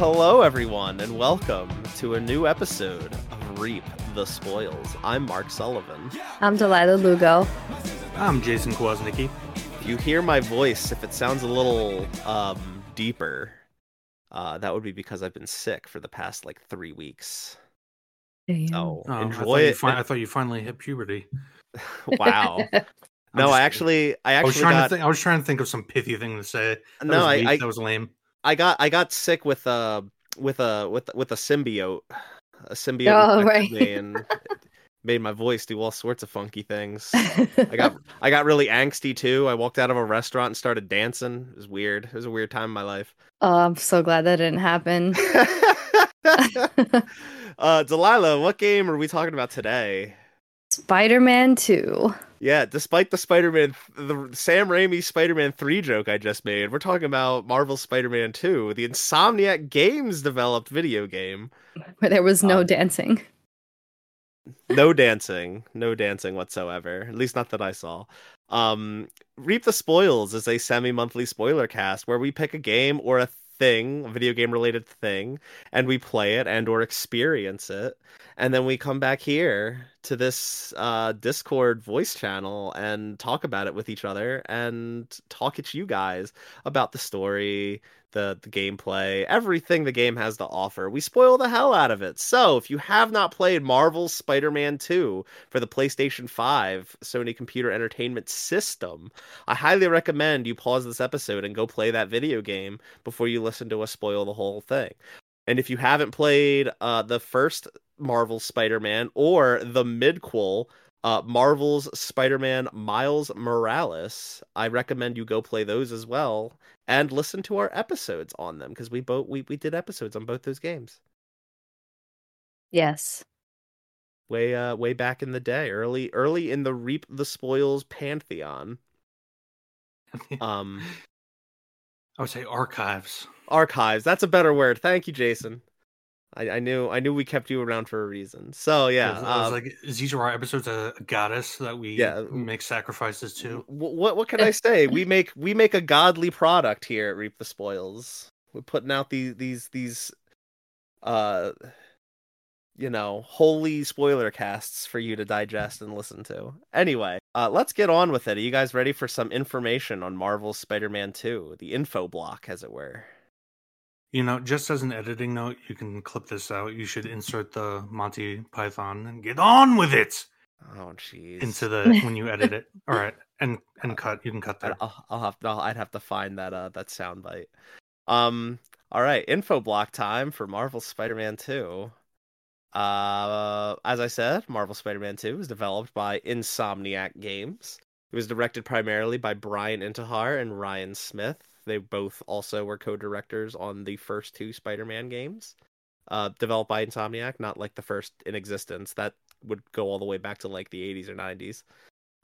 Hello, everyone, and welcome to a new episode of Reap the Spoils. I'm Mark Sullivan. I'm Delaila Lugo. I'm Jason Kwasnicki. If you hear my voice, if it sounds a little um, deeper, uh, that would be because I've been sick for the past like three weeks. Damn. So Oh, I, enjoy thought you it. fi- I thought you finally hit puberty. wow. No, I actually, I I was actually trying got, to think. I was trying to think of some pithy thing to say. That no, was I, I, that was lame. I got, I got sick with a, with a, with, with a symbiote. A symbiote Oh, right. and made my voice do all sorts of funky things. I got I got really angsty too. I walked out of a restaurant and started dancing. It was weird. It was a weird time in my life. oh, I'm so glad that didn't happen. uh, Delaila, what game are we talking about today? Spider-Man 2. Yeah, despite the Spider-Man, the Sam Raimi Spider-Man 3 joke I just made, we're talking about Marvel Spider-Man 2, the Insomniac Games developed video game. Where there was no Um, dancing. No dancing, no dancing whatsoever. At least not that I saw. Um, Reap the Spoils is a semi-monthly spoiler cast where we pick a game or a thing, video game related thing, and we play it and or experience it, and then we come back here to this uh, Discord voice channel and talk about it with each other and talk at you guys about the story, the the gameplay, everything the game has to offer. We spoil the hell out of it. So, if you have not played Marvel's Spider-Man 2 for the PlayStation 5 Sony Computer Entertainment System, I highly recommend you pause this episode and go play that video game before you listen to us spoil the whole thing. And if you haven't played uh, the first Marvel Spider-Man or the midquel uh, Marvel's Spider-Man Miles Morales, I recommend you go play those as well and listen to our episodes on them because we both we, we did episodes on both those games Yes. way uh way back in the day, early early in the Reap the Spoils pantheon. Um, I would say archives. archives. That's a better word. Thank you, Jason. I, I knew I knew we kept you around for a reason. So yeah, I was uh, like, is these are our episodes a goddess that we Yeah. make sacrifices to? what what can I say? we make we make a godly product here at Reap the Spoils. We're putting out these these these uh you know, holy spoiler casts for you to digest and listen to. Anyway, uh let's get on with it. Are you guys ready for some information on Marvel's Spider-Man 2, the info block as it were? You know, just as an editing note, you can clip this out. You should insert the Monty Python and get on with it Oh jeez. into the when you edit it. All right, and and cut. You can cut that. I'll, I'll have I'll, I'd have to find that uh that sound bite. Um all right, info block time for Marvel Spider-Man 2. Uh as I said, Marvel Spider-Man 2 was developed by Insomniac Games. It was directed primarily by Brian Intihar and Ryan Smith. They both also were co-directors on the first two Spider-Man games. Uh developed by Insomniac, not like the first in existence. That would go all the way back to like the 80s or 90s.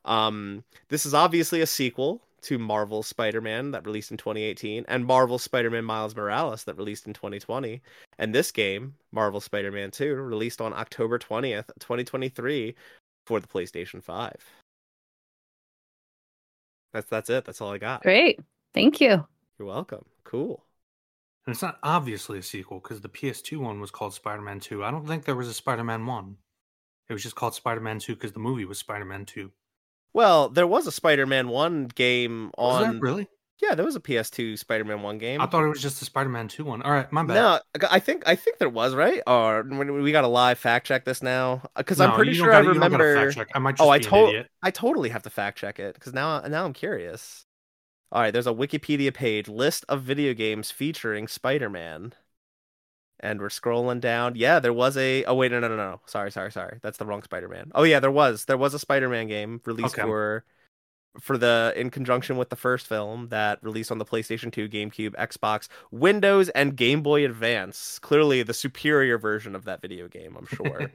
Um, this is obviously a sequel to Marvel Spider-Man that released in 2018 and Marvel Spider-Man Miles Morales that released in 2020. And this game, Marvel Spider-Man 2, released on October 20th, 2023 for the PlayStation 5. That's that's it. That's all I got. Great. Thank you. You're welcome. Cool. And it's not obviously a sequel because the PS2 one was called Spider-Man 2. I don't think there was a Spider-Man 1. It was just called Spider-Man 2 because the movie was Spider-Man 2. Well, there was a Spider-Man 1 game Was on that really? Yeah, there was a PS2 Spider-Man 1 game. I thought it was just the Spider-Man 2 one. All right, my bad. No, I think I think there was right. Or we got to live fact check this now uh, because I'm pretty you sure don't I gotta- you don't gotta remember. fact check. I might oh, just Oh, I be an idiot. I totally have to fact check it because now now I'm curious. All right, there's a Wikipedia page list of video games featuring Spider-Man, and we're scrolling down. Yeah, there was a. Oh wait, no, no, no, no. Sorry, sorry, sorry. That's the wrong Spider-Man. Oh yeah, there was there was a Spider-Man game released Okay. for for the in conjunction with the first film that released on the PlayStation 2, GameCube, Xbox, Windows, and Game Boy Advance. Clearly, the superior version of that video game. I'm sure.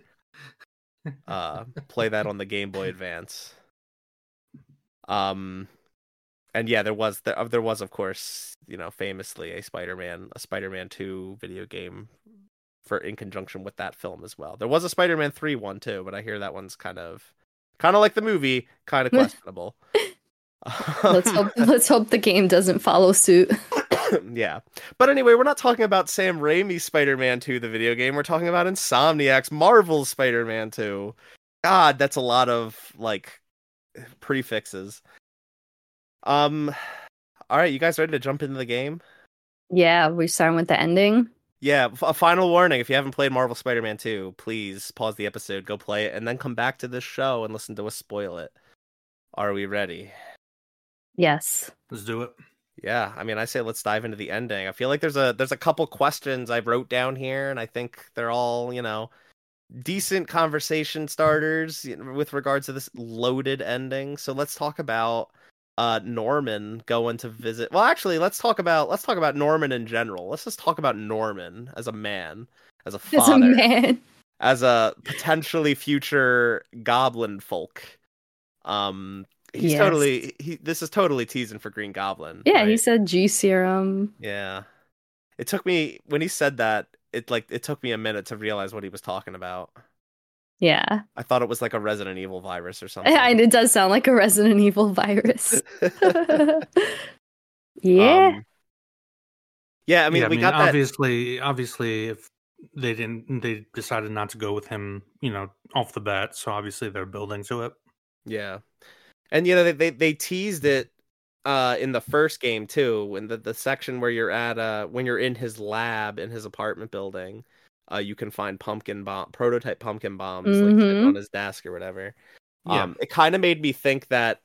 uh, play that on the Game Boy Advance. Um, and yeah, there was there, uh, there was of course you know famously a Spider-Man a Spider-Man two video game for in conjunction with that film as well. There was a Spider-Man three one too, but I hear that one's kind of kind of like the movie, kind of questionable. Let's hope let's hope the game doesn't follow suit. yeah. But anyway, we're not talking about Sam Raimi's Spider-Man 2, the video game. We're talking about Insomniac's Marvel's Spider-Man 2. God, that's a lot of like prefixes. Um all right, you guys ready to jump into the game? Yeah, we starting with the ending. Yeah, a final warning if you haven't played Marvel Spider-Man 2, please pause the episode, go play it and then come back to this show and listen to us spoil it. Are we ready? Yes. Let's do it. Yeah, I mean, I say let's dive into the ending. I feel like there's a there's a couple questions I wrote down here, and I think they're all you know decent conversation starters with regards to this loaded ending. So let's talk about uh Norman going to visit. Well, actually, let's talk about let's talk about Norman in general. Let's just talk about Norman as a man, as a As father, a man. as a potentially future goblin folk. Um, he's Yes. totally he. This is totally teasing for Green Goblin. Yeah, he said G serum. Yeah. It took me when he said that, it like it took me a minute to realize what he was talking about. Yeah. I thought it was like a Resident Evil virus or something. And it does sound like a Resident Evil virus. yeah. Um, yeah, I mean, yeah, we got that. obviously, obviously, if they didn't, they decided not to go with him, you know, off the bat. So obviously, they're building to it. Yeah. And you know they, they they teased it uh in the first game too, in the the section where you're at uh when you're in his lab in his apartment building, uh you can find pumpkin bomb prototype pumpkin bombs like sitting Mhm. on his desk or whatever. Yeah. Um, it kind of made me think that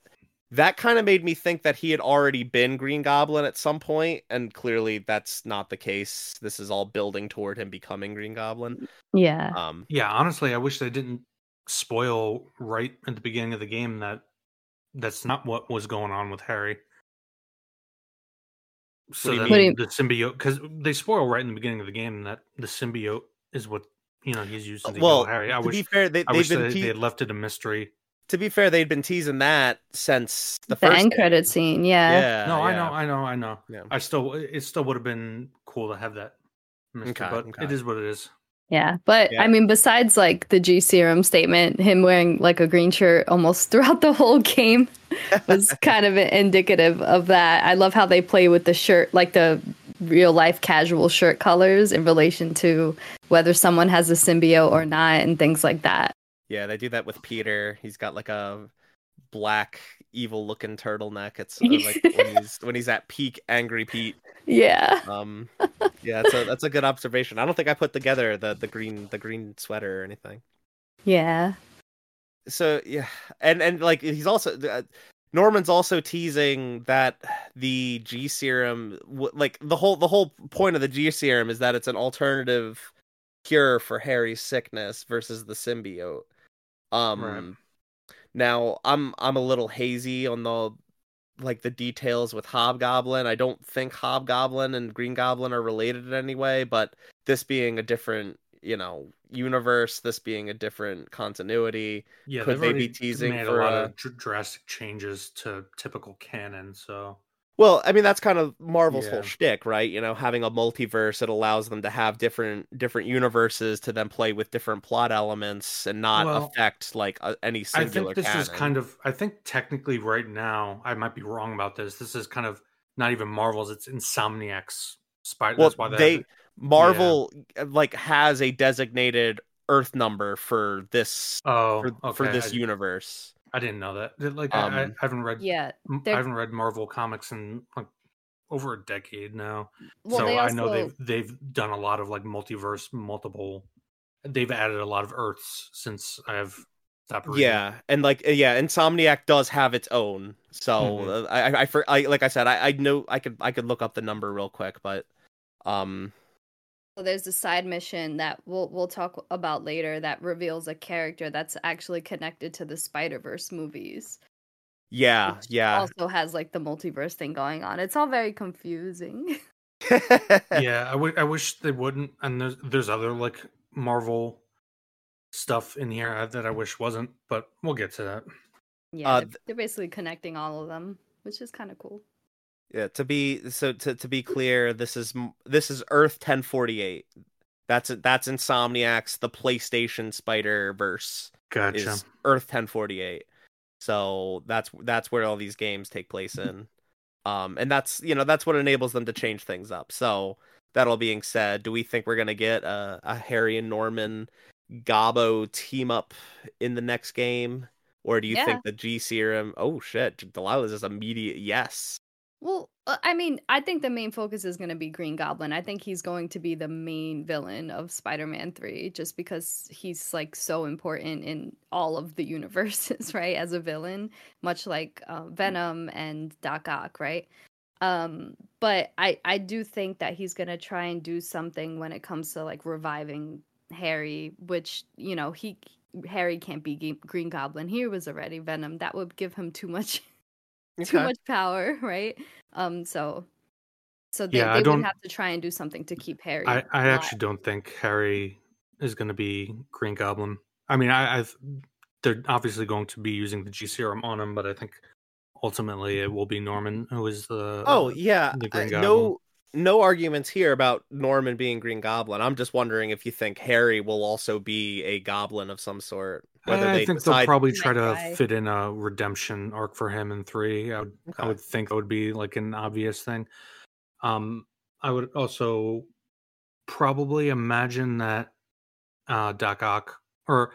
that kind of made me think that he had already been Green Goblin at some point, and clearly that's not the case. This is all building toward him becoming Green Goblin. Yeah. Um, Yeah, honestly, I wish they didn't spoil right at the beginning of the game that that's not what was going on with Harry. So do you that mean? the symbiote, because they spoil right in the beginning of the game that the symbiote is what you know he's using to well, kill Harry. I to wish, be fair, they, I they've wish been they, te- they had left it a mystery. to be fair, they'd been teasing that since the, the, first end game. credit scene. Yeah. Yeah, no, I know, I know, I know. Yeah. I still, it still would have been cool to have that mystery, Okay, but okay. it is what it is. Yeah. But Yeah. I mean, besides like the G serum statement, him wearing like a green shirt almost throughout the whole game was kind of indicative of that. I love how they play with the shirt, like the real life casual shirt colors in relation to whether someone has a symbiote or not and things like that. Yeah, they do that with Peter. He's got like a black, evil-looking turtleneck. It's uh, like when he's when he's at peak angry Pete. Yeah. Um, yeah, that's a that's a good observation. I don't think I put together the the green the green sweater or anything. Yeah. So yeah, and and like he's also uh, Norman's also teasing that the G serum, w- like the whole the whole point of the G serum is that it's an alternative cure for Harry's sickness versus the symbiote. Um, Right. Now I'm I'm a little hazy on the like the details with Hobgoblin. I don't think Hobgoblin and Green Goblin are related in any way, but this being a different, you know, universe, this being a different continuity, Yeah, Could they've be teasing made for, a lot uh, of drastic changes to typical canon? So Well, I mean that's kind of Marvel's whole Yeah. shtick, right? You know, having a multiverse it allows them to have different different universes to then play with different plot elements and not Well, affect like a, any I singular think this is kind of. I think technically, right now, I might be wrong about this. This is kind of not even Marvel's. It's Insomniac's Spider. well, that's why they have it. Marvel uh, like has a designated Earth number for this Oh, for, okay. for this I, universe. I didn't know that. Did- Like, I, I Um, haven't read. Yeah. I haven't read Marvel comics in like over a decade now. Well, so they I know they've they've done a lot of like multiverse, multiple. They've added a lot of Earths since I've stopped reading. Yeah, and like uh, yeah, Insomniac does have its own. So Mhm. uh, I, I, I, for, I, like I said, I, I know I could, I could look up the number real quick, but, um, So there's a side mission that we'll we'll talk about later that reveals a character that's actually connected to the Spider Verse movies. yeah, yeah, Also has like the multiverse thing going on. It's all very confusing. yeah. I wish they wouldn't. And there's there's other like Marvel stuff in here uh, that I wish wasn't, but we'll get to that. yeah, Uh, they're, they're basically connecting all of them, which is kind of cool. Yeah. To be so to to be clear, this is this is Earth ten forty eight. That's that's Insomniac's the PlayStation Spider Verse Gotcha. is Earth ten forty eight. So that's that's where all these games take place in. Um, and that's you know that's what enables them to change things up. So that all being said, do we think we're gonna get a, a Harry and Norman Gobbo team up in the next game, or do you Yeah. think the G serum? Oh shit, Delaila's is immediate yes. Well, uh, I mean, I think the main focus is going to be Green Goblin. I think he's going to be the main villain of Spider-Man 3 just because he's like so important in all of the universes, right? As a villain, much like uh, Venom and Doc Ock, right? Um, but I I do think that he's going to try and do something when it comes to like reviving Harry, which, you know, he Harry can't be Green Goblin. He was already Venom. That would give him too much too much power, right? Um, so so they, Yeah, I they don't- would have to try and do something to keep Harry. I, I actually don't think Harry is going to be Green Goblin. I mean, I, I've they're obviously going to be using the G serum on him, but I think ultimately it will be Norman who is the Oh yeah, the I- Green Goblin. no no arguments here about Norman being Green Goblin. I'm just wondering if you think Harry will also be a goblin of some sort. Whether I they think they'll decide probably try to try. fit in a redemption arc for him in three. I would, Okay. I would think that would be like an obvious thing. Um, I would also probably imagine that uh, Doc Ock, or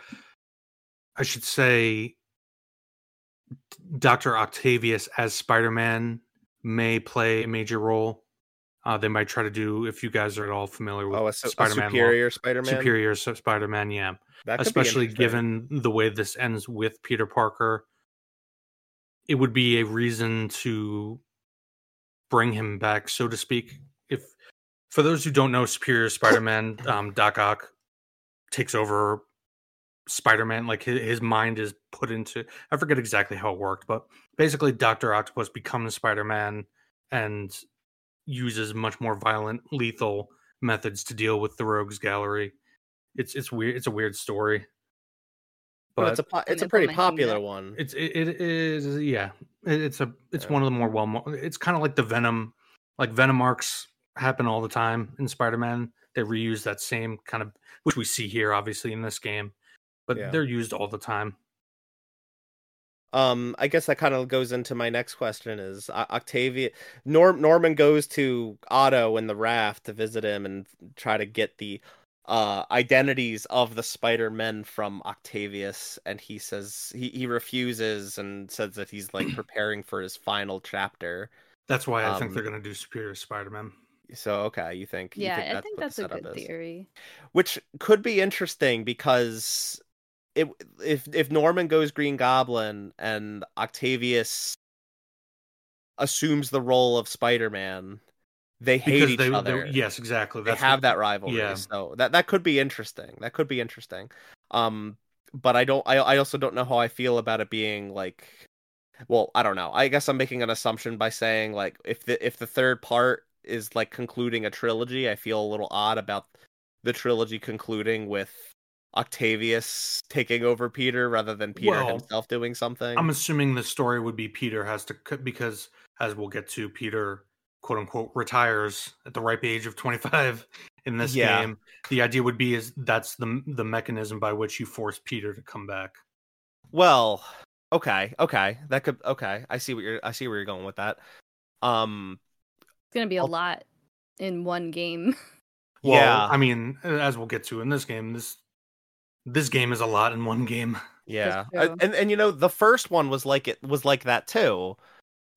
I should say, Doctor Octavius as Spider Man may play a major role. Uh, they might try to do if you guys are at all familiar with oh a, Spider Man superior Spider-Man. superior Spider Man, yeah especially given the way this ends with Peter Parker, it would be a reason to bring him back, so to speak. If for those who don't know, Superior Spider-Man, um, Doc Ock takes over Spider-Man. Like his, his mind is put into. I forget exactly how it worked, but basically, Doctor Octopus becomes Spider-Man and uses much more violent, lethal methods to deal with the Rogues Gallery. It's it's weird. It's a weird story. But But it's a po- it's a I'm pretty popular that. one. it's it, it is yeah. It, it's a it's Yeah. one of the more well. mo- It's kind of like the Venom, like Venom arcs happen all the time in Spider-Man. They reuse that same kind of, which we see here, obviously in this game, but Yeah. they're used all the time. Um, I guess that kind of goes into my next question: Is O- Octavia Norm Norman goes to Otto in the raft to visit him and try to get the uh identities of the Spider-Men from Octavius, and he says he he refuses and says that he's like preparing for his final chapter. That's why I think Um, they're going to do Superior Spider-Man. So okay, you think you yeah, think I that's think that's a good setup is. theory. which could be interesting because it if if Norman goes Green Goblin and Octavius assumes the role of Spider-Man, they hate Because each they, other. they yes, exactly. they have what- that rivalry. yeah. So that that could be interesting. That could be interesting. Um, but I don't. I I also don't know how I feel about it being like. Well, I don't know. I guess I'm making an assumption by saying like if the if the third part is like concluding a trilogy, I feel a little odd about the trilogy concluding with Octavius taking over Peter rather than Peter Well, himself doing something. I'm assuming the story would be Peter has to because, as we'll get to, Peter quote unquote retires at the ripe age of 25 in this Yeah. game. The idea would be is that's the the mechanism by which you force Peter to come back. Well, okay, okay, that could okay. I see what you're. I see where you're going with that. Um, It's gonna be a I'll- lot in one game. Well, Yeah. I mean, as we'll get to in this game, this this game is a lot in one game. yeah, I- and and you know the first one was like it was like that too.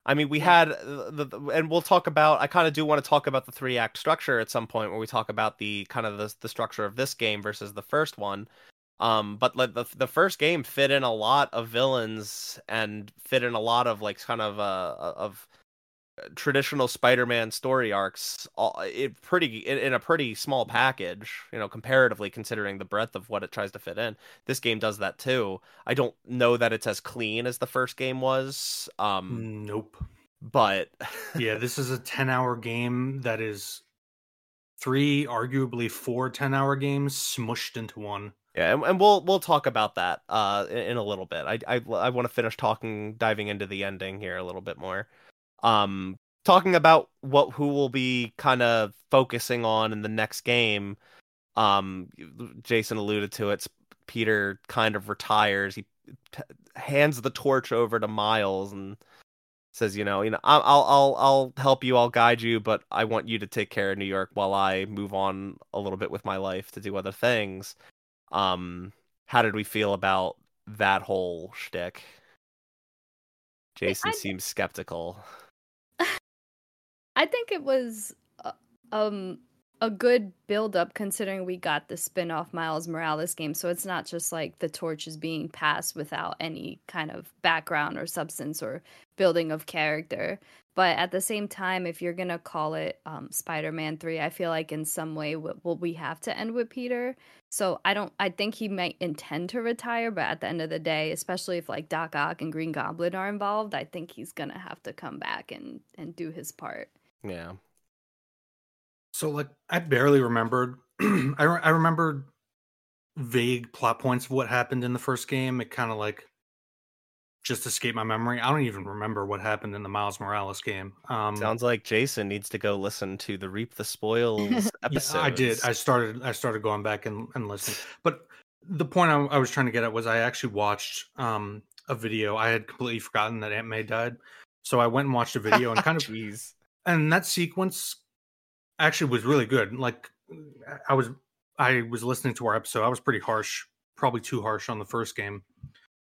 I mean, we had the, the and we'll talk about. I kind of do want to talk about the three act structure at some point where we talk about the kind of the the structure of this game versus the first one. Um, but like the the first game fit in a lot of villains and fit in a lot of like kind of uh of traditional Spider-Man story arcs all, it pretty in, in a pretty small package, you know, comparatively considering the breadth of what it tries to fit in. This game does that too. I don't know that it's as clean as the first game was. Um Nope. but Yeah, this is a 10 hour game that is three, arguably four 10 hour games smushed into one. yeah, and, and we'll we'll talk about that uh in, in a little bit. I I I want to finish talking diving into the ending here a little bit more. Um talking about what who will be kind of focusing on in the next game. Um Jason alluded to it. Peter kind of retires. He t- hands the torch over to Miles and says, you know, you know, I'll I'll I'll help you, I'll guide you, but I want you to take care of New York while I move on a little bit with my life to do other things. Um, how did we feel about that whole shtick? Jason I- seems skeptical. I think it was uh, um a good build up considering we got the spin-off Miles Morales game. So it's not just like the torch is being passed without any kind of background or substance or building of character. But at the same time if you're going to call it um, Spider-Man 3 I feel like in some way w- will we have to end with Peter. So I don't I think he might intend to retire but at the end of the day especially if like Doc Ock and Green Goblin are involved I think he's going to have to come back and and do his part Yeah. So like I barely remembered. I re- I remembered vague plot points of what happened in the first game. It kind of like just escaped my memory. I don't even remember what happened in the Miles Morales game. Um, Sounds like Jason needs to go listen to the Reap the Spoils yeah, episode. I did. I started. I started going back and, and listening. But the point I, I was trying to get at was I actually watched um, a video. I had completely forgotten that Aunt May died, so I went and watched a video and kind of Jeez. And that sequence actually was really good like i was i was listening to our episode i was pretty harsh probably too harsh on the first game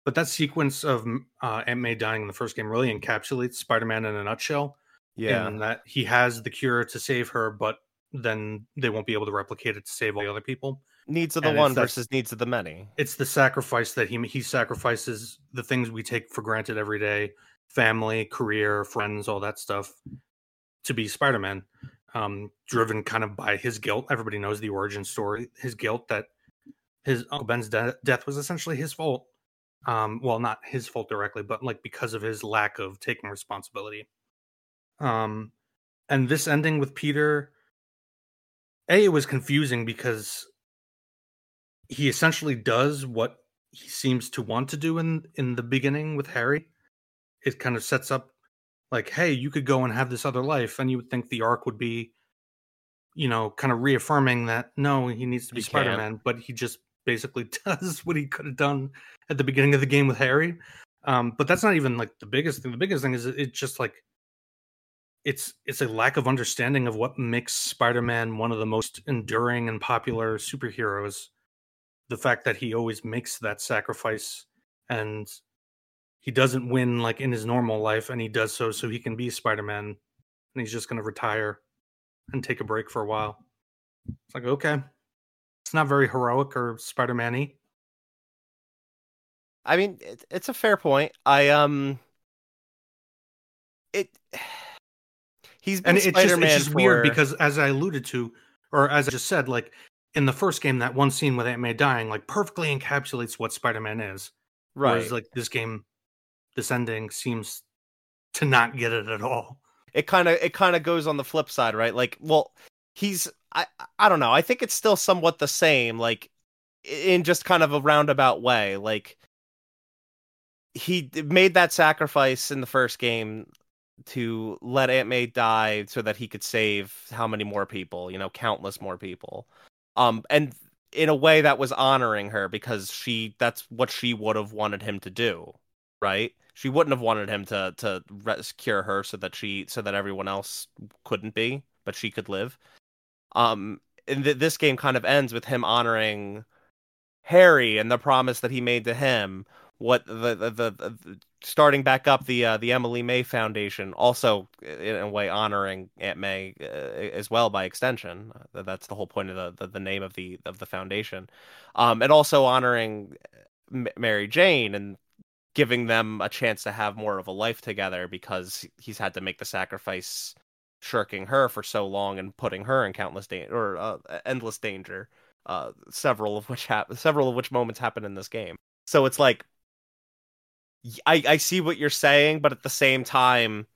but that sequence of uh, aunt may dying in the first game really encapsulates spider-man in a nutshell Yeah. and that he has the cure to save her but then they won't be able to replicate it to save all the other people needs of the and one that- versus needs of the many. it's the sacrifice that he he sacrifices the things we take for granted every day family career friends all that stuff to be spider-man um driven kind of by his guilt. Everybody knows the origin story his guilt that his uncle ben's de- death was essentially his fault. Um well not his fault directly but like because of his lack of taking responsibility. Um and this ending with peter a it was confusing because he essentially does what he seems to want to do in in the beginning with Harry. It kind of sets up like, hey, you could go and have this other life, and you would think the arc would be, you know, kind of reaffirming that no, he needs to be He. Spider Man, but he just basically does what he could have done at the beginning of the game with Harry. Um, but that's not even like the biggest thing. The biggest thing is it- it's just like it's it's a lack of understanding of what makes Spider-Man one of the most enduring and popular superheroes. The fact that he always makes that sacrifice and he doesn't win like in his normal life and he does so so he can be Spider-Man and he's just going to retire and take a break for a while. It's like okay. It's not very heroic or Spider-Man-y. I mean, it, it's a fair point. I um, it. He's been and it's just, it's just for... weird because as i alluded to or as i just said like in the first game that one scene with aunt may dying like perfectly encapsulates what spider-man is right, whereas like this game this ending seems to not get it at all it kind of it kind of goes on the flip side, right? Like, well, he's I I don't know. I think it's still somewhat the same, like in just kind of a roundabout way. Like he made that sacrifice in the first game to let Aunt May die so that he could save how many more people? You know, countless more people. Um, and in a way that was honoring her because she that's what she would have wanted him to do, right? She wouldn't have wanted him to to cure her so that she so that everyone else couldn't be, but she could live. Um, and th- this game kind of ends with him honoring Harry and the promise that he made to him. What the the, the, the starting back up the uh, the Emily May Foundation, also in a way honoring Aunt May uh, as well by extension. That's the whole point of the, the, the name of the of the foundation, um, and also honoring Mary Jane and giving them a chance to have more of a life together because he's had to make the sacrifice shirking her for so long and putting her in countless danger or uh, endless danger uh, several of which hap- several of which moments happen in this game. So it's like I, I see what you're saying but at the same time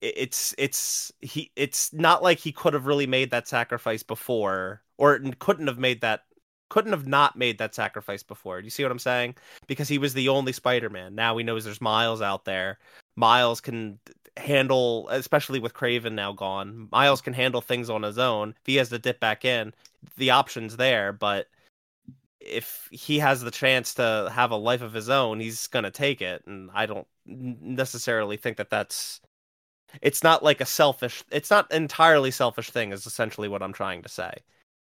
it's it's he it's not like he could have really made that sacrifice before or couldn't have made that couldn't have not made that sacrifice before. Do you see what i'm saying? Because he was the only spider-man. Now he knows there's miles out there. Miles can handle especially with Kraven now gone miles can handle things on his own. If he has to dip back in the options there but if he has the chance to have a life of his own he's to take it and i don't necessarily think that that's it's not like a selfish it's not entirely selfish thing is essentially what i'm trying to say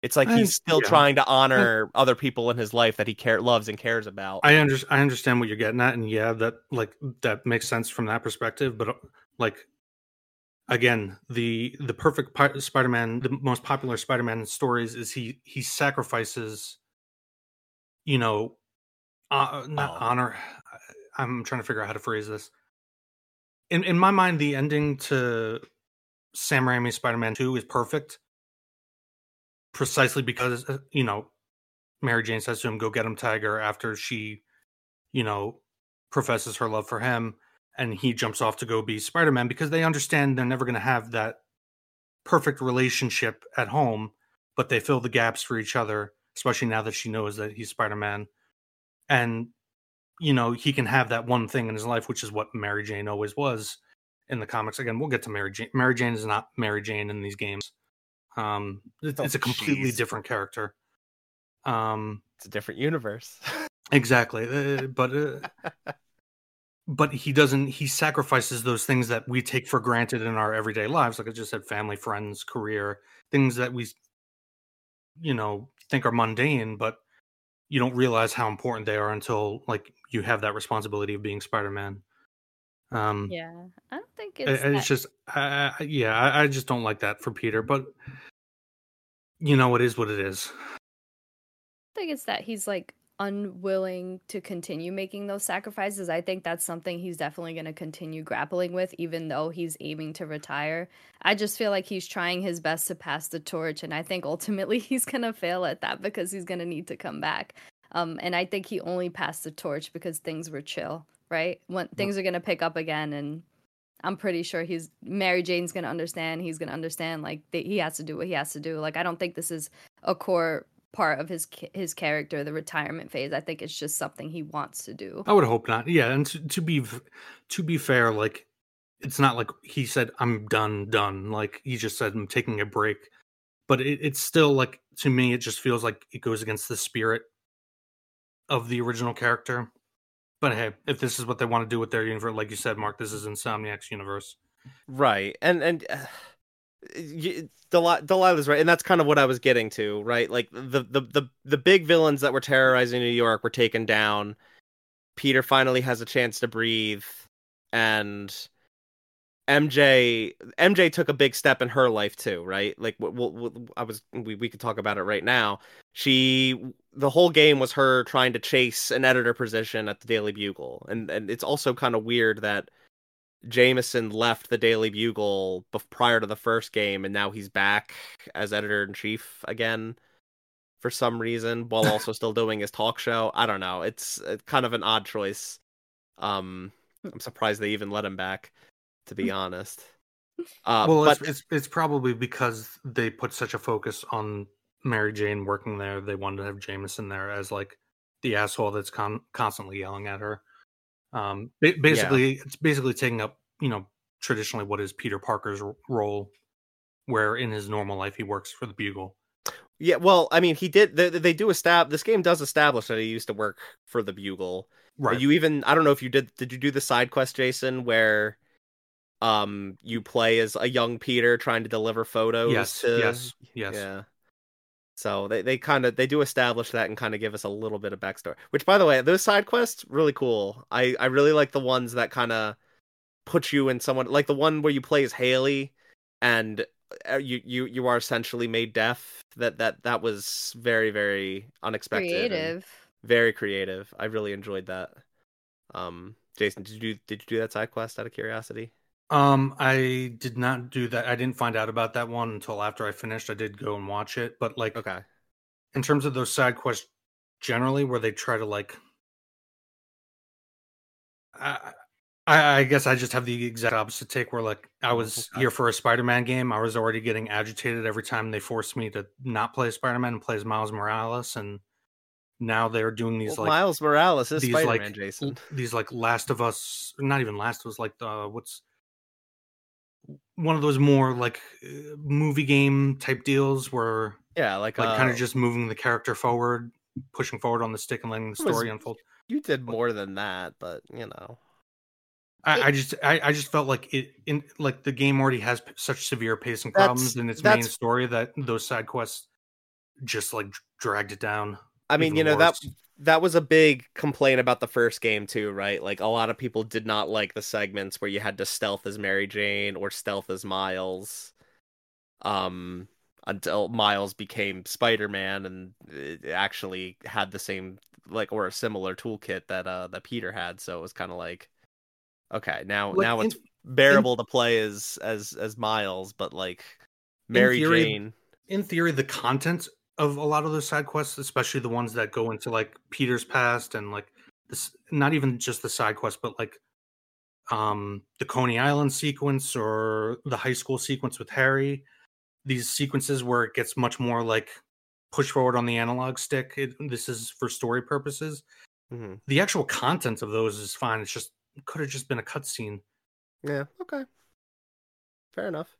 it's like he's still yeah. trying to honor other people in his life that he care loves and cares about I under, I understand what you're getting at, and yeah, that like that makes sense from that perspective. But uh, like again, the the perfect pi- Spider-Man, the most popular Spider-Man stories is he he sacrifices, you know, uh, not Oh. honor. I'm trying to figure out how to phrase this. In in my mind, the ending to Sam Raimi's Spider-Man Two is perfect, precisely because uh, you know Mary Jane says to him, "Go get him, Tiger." After she, you know, professes her love for him, and he jumps off to go be Spider Man because they understand they're never going to have that perfect relationship at home, but they fill the gaps for each other, especially now that she knows that he's Spider Man, and you know he can have that one thing in his life, which is what Mary Jane always was in the comics. Again, we'll get to Mary Jane. Mary Jane is not Mary Jane in these games. Um, it- Oh, it's a completely jeez. different character. Um, it's a different universe exactly uh, but uh, but he doesn't he sacrifices those things that we take for granted in our everyday lives like i just said family friends career things that we you know think are mundane but you don't realize how important they are until like you have that responsibility of being spider-man um Yeah, I don't think it's. I- that- it's just I, I- yeah I, I just don't like that for peter but you know it is what it is I think it's that he's like unwilling to continue making those sacrifices. I think that's something he's definitely going to continue grappling with, even though he's aiming to retire. I just feel like he's trying his best to pass the torch, and I think ultimately he's going to fail at that because he's going to need to come back. Um, and I think he only passed the torch because things were chill, right? When things are going to pick up again, and I'm pretty sure he's Mary Jane's going to understand. He's going to understand like that he has to do what he has to do. Like I don't think this is a core part of his his character, the retirement phase. I think it's just something he wants to do. I would hope not. Yeah, and to, to be to be fair, like it's not like he said I'm done, done. Like he just said I'm taking a break. But it, it's still like to me, it just feels like it goes against the spirit of the original character. But hey, if this is what they want to do with their universe, like you said, Mark, this is Insomniac's universe. right and and uh, Deli- delaila's right and that's kind of what i was getting to right like the, the the the big villains that were terrorizing new york were taken down peter finally has a chance to breathe and mj mj took a big step in her life too right like we'll, we'll, i was we, we could talk about it right now she the whole game was her trying to chase an editor position at the daily bugle and and it's also kind of weird that Jameson left the Daily Bugle prior to the first game, and now he's back as editor in chief again for some reason, while also still doing his talk show. I don't know. It's, uh kind of an odd choice. Um, I'm surprised they even let him back, to be honest. Uh, well, but it's, it's it's probably because they put such a focus on Mary Jane working there. They wanted to have Jameson there as like the asshole that's con- constantly yelling at her. Um, ba- basically, it's basically taking up you know traditionally what is Peter Parker's r- role, where in his normal life he works for the Bugle. yeah, well, I mean, he did. They, they do establish. This game does establish that he used to work for the Bugle. Right. You even I don't know if you did did you do the side quest, Jason, where um you play as a young Peter trying to deliver photos yes. to Yes. Yes. Yeah. So they, they kind of they do establish that and kind of give us a little bit of backstory. Which by the way, those side quests really cool. I I really like the ones that kind of put you in someone like the one where you play as Hailey and uh, you you you are essentially made deaf. That that that was very very unexpected. Creative. very creative. I really enjoyed that. Um, Jason, did you do, did you do that side quest out of curiosity? Um, I did not do that. I didn't find out about that one until after I finished. I did go and watch it, but like Okay. in terms of those side quests generally where they try to like I, I I guess I just have the exact opposite take where like I was Okay. here for a Spider-Man game. I was already getting agitated every time they forced me to not play Spider-Man and play as Miles Morales and now they're doing these Well, like Miles Morales is these Spider-Man, like Jason. these like Last of Us, not even Last of Us, like the what's one of those more like uh, movie game type deals where Yeah, like like kind uh, of just moving the character forward, pushing forward on the stick and letting the It was- story unfold. you did more than that, but you know. I, I just I, I just felt like it in like the game already has p- such severe pacing problems in its main story that those side quests just like dragged it down. I mean, you know worse. that was a big complaint about the first game too, right? Like a lot of people did not like the segments where you had to stealth as Mary Jane or stealth as Miles. Um until Miles became Spider-Man and actually had the same like or a similar toolkit that uh that Peter had, so it was kind of like okay, now Like, now in- it's bearable to play as as as Miles, but like Mary theory, Jane in theory, the content of a lot of those side quests, especially the ones that go into like Peter's past and like this, not even just the side quests, but like um the Coney Island sequence or the high school sequence with Harry. These sequences where it gets much more like push forward on the analog stick. It, this is for story purposes. Mhm. The actual content of those is fine. It's just it could have just been a cutscene. Yeah, okay. Fair enough.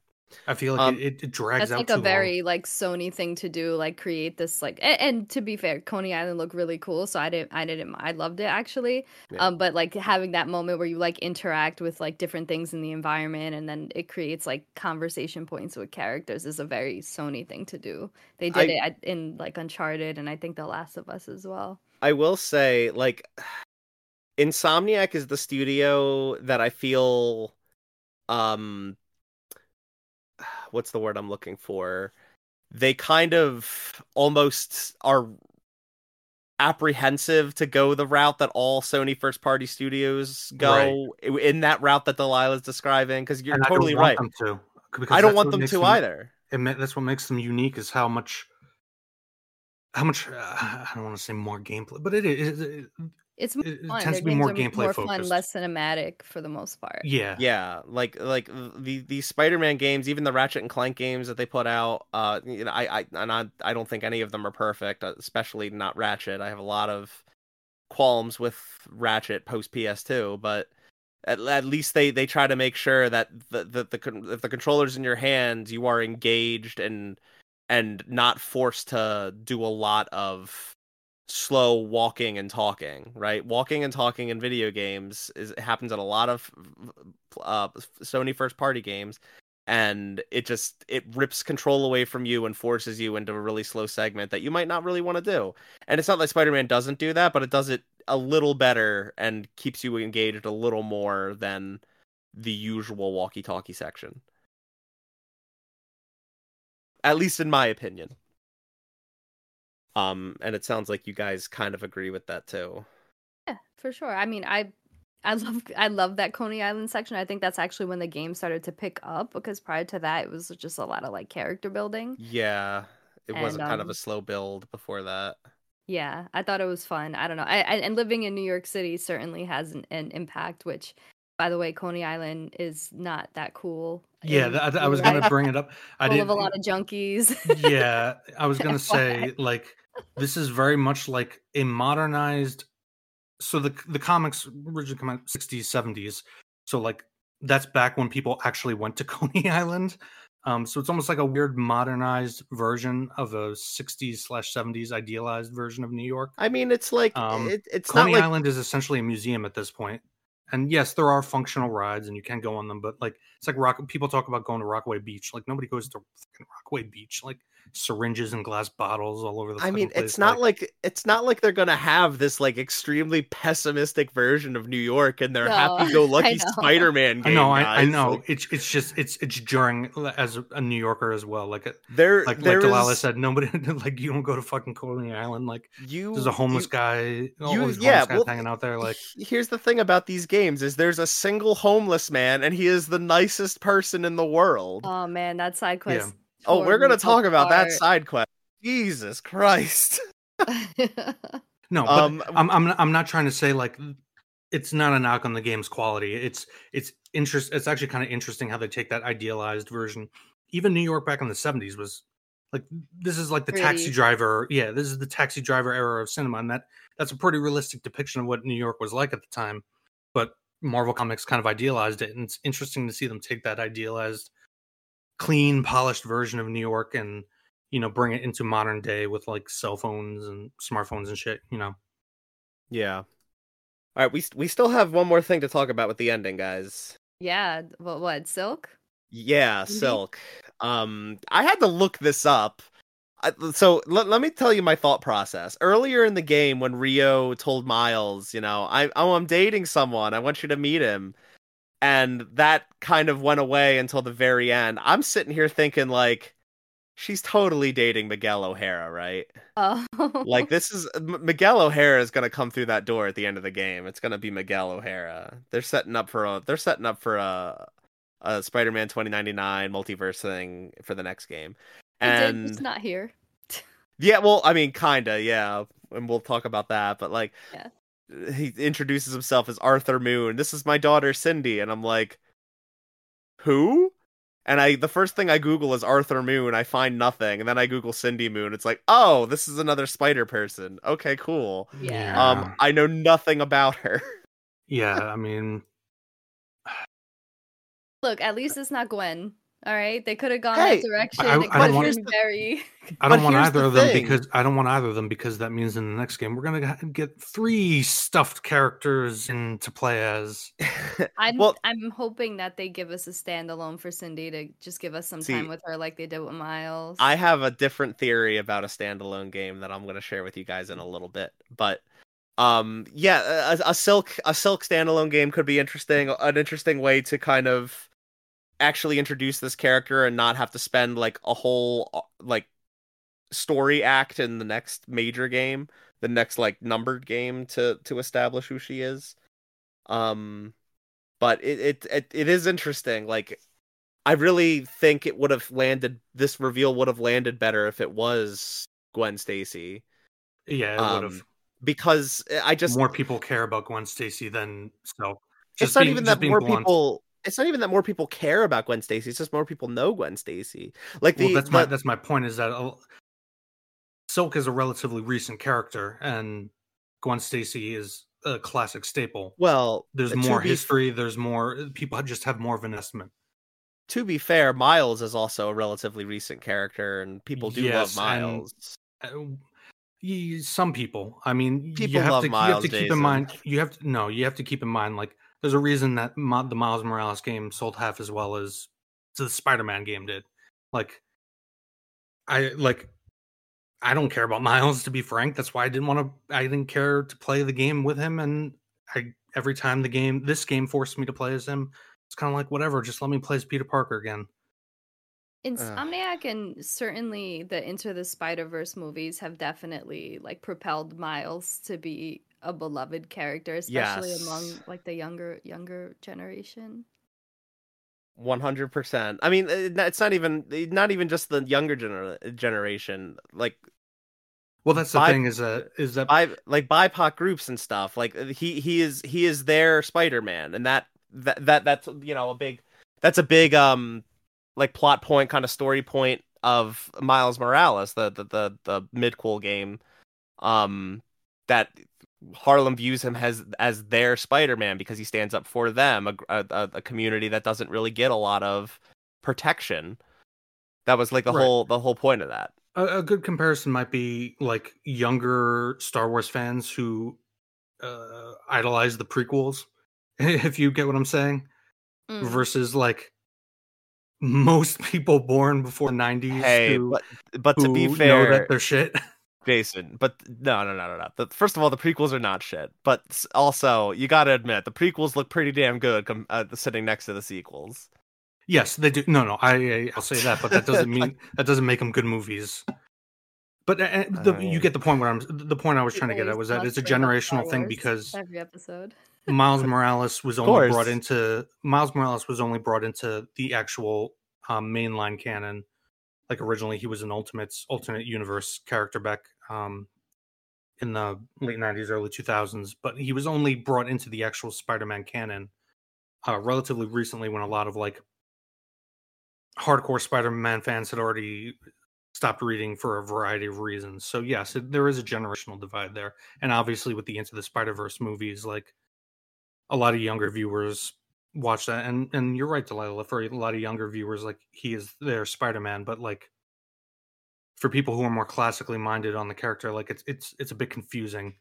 I feel like Um, it, it, drags That's out like a long. very like Sony thing to do, like create this like. And, and to be fair, Coney Island looked really cool, so I didn't, I didn't, I loved it actually. Yeah. Um, but like having that moment where you like interact with like different things in the environment, and then it creates like conversation points with characters is a very Sony thing to do. They did I- it at, in like Uncharted, and I think The Last of Us as well. I will say, like, Insomniac is the studio that I feel, um, what's the word I'm looking for? They kind of almost are apprehensive to go the route that all Sony first party studios go in that route that Delaila's describing because you're And totally right. them to, I don't want them to either. it that's what makes them unique is how much how much uh, i don't want to say more gameplay but it is It's it, it fun. tends Their to be more gameplay more focused fun, less cinematic for the most part. yeah Yeah, like like the the Spider-Man games, even the Ratchet and Clank games that they put out. Uh, you know, I I and I, I don't think any of them are perfect, uh, especially not Ratchet. I have a lot of qualms with Ratchet post PS2, but at, at least they they try to make sure that the the, the con- if the controller's in your hands, you are engaged and and not forced to do a lot of slow walking and talking right? Walking and talking in video games is happens in a lot of uh, sony first party games and it just it rips control away from you and forces you into a really slow segment that you might not really want to do. And it's not like spider-man doesn't do that but it does it a little better and keeps you engaged a little more than the usual walkie-talkie section. At least in my opinion um and it sounds like you guys kind of agree with that too Yeah, for sure. I mean, I I love I love that Coney Island section. I think that's actually when the game started to pick up because prior to that it was just a lot of like character building. yeah it was And, kind of um, a slow build before that Yeah, I thought it was fun. I don't know. I, I and living in New York City certainly has an, an impact. Which, by the way, Coney Island is not that cool. yeah in that, I was gonna life. bring it up i full did of a lot of junkies. yeah i was gonna say like this is very much like a modernized so the the comics originally come out 60s 70s so like that's back when people actually went to coney island. Um so it's almost like a weird modernized version of a 60s slash 70s idealized version of new york. I mean it's like Um, it, it's coney not like island is essentially a museum at this point. And yes there are functional rides and you can go on them but like it's like rock people talk about going to rockaway beach. Like nobody goes to rockaway beach. Like syringes and glass bottles all over the I mean, place, it's not like, it's not like they're gonna have this like extremely pessimistic version of New York and their No, happy-go-lucky Spider-Man I game. know, I, I know. Like, it's it's just it's it's jarring as a, a New Yorker as well. Like it- there, like there like Delaila is- said, nobody like you don't go to fucking Coney Island. Like you. there's a homeless you- guy, all you- these yeah, guys well, hanging out there. Like here's the thing about these games: is there's a single homeless man, and he is the nicest person in the world. oh man, that side quest. Oh, we're gonna me talk about that side quest. Jesus Christ! no, but Um, I'm I'm not, I'm not trying to say like it's not a knock on the game's quality. It's it's interest. It's actually kind of interesting how they take that idealized version. Even New York back in the 70s was like this is like the taxi driver. Yeah, this is the taxi driver era of cinema, and that that's a pretty realistic depiction of what New York was like at the time. But Marvel Comics kind of idealized it, and it's interesting to see them take that idealized, clean, polished version of New York and you know bring it into modern day with like cell phones and smartphones and shit. You know. Yeah. All right, we we still have one more thing to talk about with the ending, guys. Yeah. What? What? Silk? Yeah, Indeed. Silk. Um, I had to look this up. I, so let, let me tell you my thought process. Earlier in the game, when Rio told Miles, you know, I oh I'm dating someone, I want you to meet him, and that kind of went away until the very end. I'm sitting here thinking like, she's totally dating Miguel O'Hara, right? Oh. Like this is M- Miguel O'Hara is gonna come through that door at the end of the game. It's gonna be Miguel O'Hara. They're setting up for a they're setting up for a a Spider-Man 2099 multiverse thing for the next game. And just not here. yeah, well, I mean, kinda, yeah, and we'll talk about that. But like, Yeah. He introduces himself as Arthur Moon. This is my daughter Cindy, and I'm like, who? And I, the first thing I Google is Arthur Moon. I find nothing, and then I Google Cindy Moon. It's like, oh, this is another Spider person. Okay, cool. Yeah. Um, I know nothing about her. yeah, I mean, Look, at least it's not Gwen. All right, they could have gone Hey, that direction. I- It I don't want- very. I don't want either the of them thing. because I don't want either of them because that means in the next game we're gonna get three stuffed characters in to play as. I'm Well- I'm hoping that they give us a standalone for Cindy to just give us some See, time with her, like they did with Miles. I have a different theory about a standalone game that I'm going to share with you guys in a little bit. But um yeah, a, a silk a silk standalone game could be interesting, an interesting way to kind of actually introduce this character and not have to spend like a whole uh, like story act in the next major game, the next like numbered game to to establish who she is. Um but it it it, it is interesting like I really think it would have landed. This reveal would have landed better if it was Gwen Stacy, Yeah, it would um, have. because I just More people care about Gwen Stacy than so. it's not being- even just that more blunt. people. It's not even that more people care about Gwen Stacy. It's just more people know Gwen Stacy. Like the, well, that's my that's my point. Is that uh, Silk is a relatively recent character, and Gwen Stacy is a classic staple. well. There's more be- history. There's more people just have more of an estimate. To be fair, Miles is also a relatively recent character, and people do Yes, love and Miles. Uh, some people i mean People you have love to you have to keep Jason. in mind you have to no you have to keep in mind like there's a reason that Mo- the miles morales game sold half as well as the spider-man game did. Like i like i don't care about miles to be frank. That's why i didn't want to i didn't care to play the game with him and i every time the game this game forced me to play as him it's kind of like whatever just let me play as peter parker again Insomniac and certainly the Into the Spider Verse movies have definitely like propelled Miles to be a beloved character, especially among like the younger younger generation. One hundred percent. I mean, it's not even not even just the younger gener- generation. Like well that's the Bi- thing is that is that bi like BIPOC groups and stuff. Like uh, he he is he is their Spider Man, and that that that that's you know a big that's a big um like plot point kind of story point of Miles Morales, the the the, the midquel game. Um, that Harlem views him as as their Spider Man because he stands up for them, a, a a community that doesn't really get a lot of protection. That was like the Right. whole the whole point of that. a, a good comparison might be like younger Star Wars fans who uh, idolize the prequels, if you get what I'm saying, Mm. versus like most people born before 90s Hey, who, but but to be who know fair, that they're shit. Jason, but no, no, no, no, no. The, first of all, the prequels are not shit, but also you got to admit the prequels look pretty damn good com- uh, sitting next to the sequels. yes, they do. No, no, I, I I'll say that, but that doesn't mean that doesn't make them good movies. But uh, uh, the, Uh, you get the point. Where I'm the point I was trying to get at was that it's a bring up Star generational thing because every episode. Miles Morales was only brought into Miles Morales was only brought into the actual um, mainline canon. Like originally, he was an Ultimates alternate universe character back um, in the late '90s, early 2000s, but he was only brought into the actual Spider-Man canon uh, relatively recently, when a lot of like hardcore Spider-Man fans had already stopped reading for a variety of reasons. So yes, it, there is a generational divide there, and obviously with the Into the Spider-Verse movies, like a lot of younger viewers watch that and and you're right Delaila for a lot of younger viewers like he is their spider-man but like for people who are more classically minded on the character like it's it's it's a bit confusing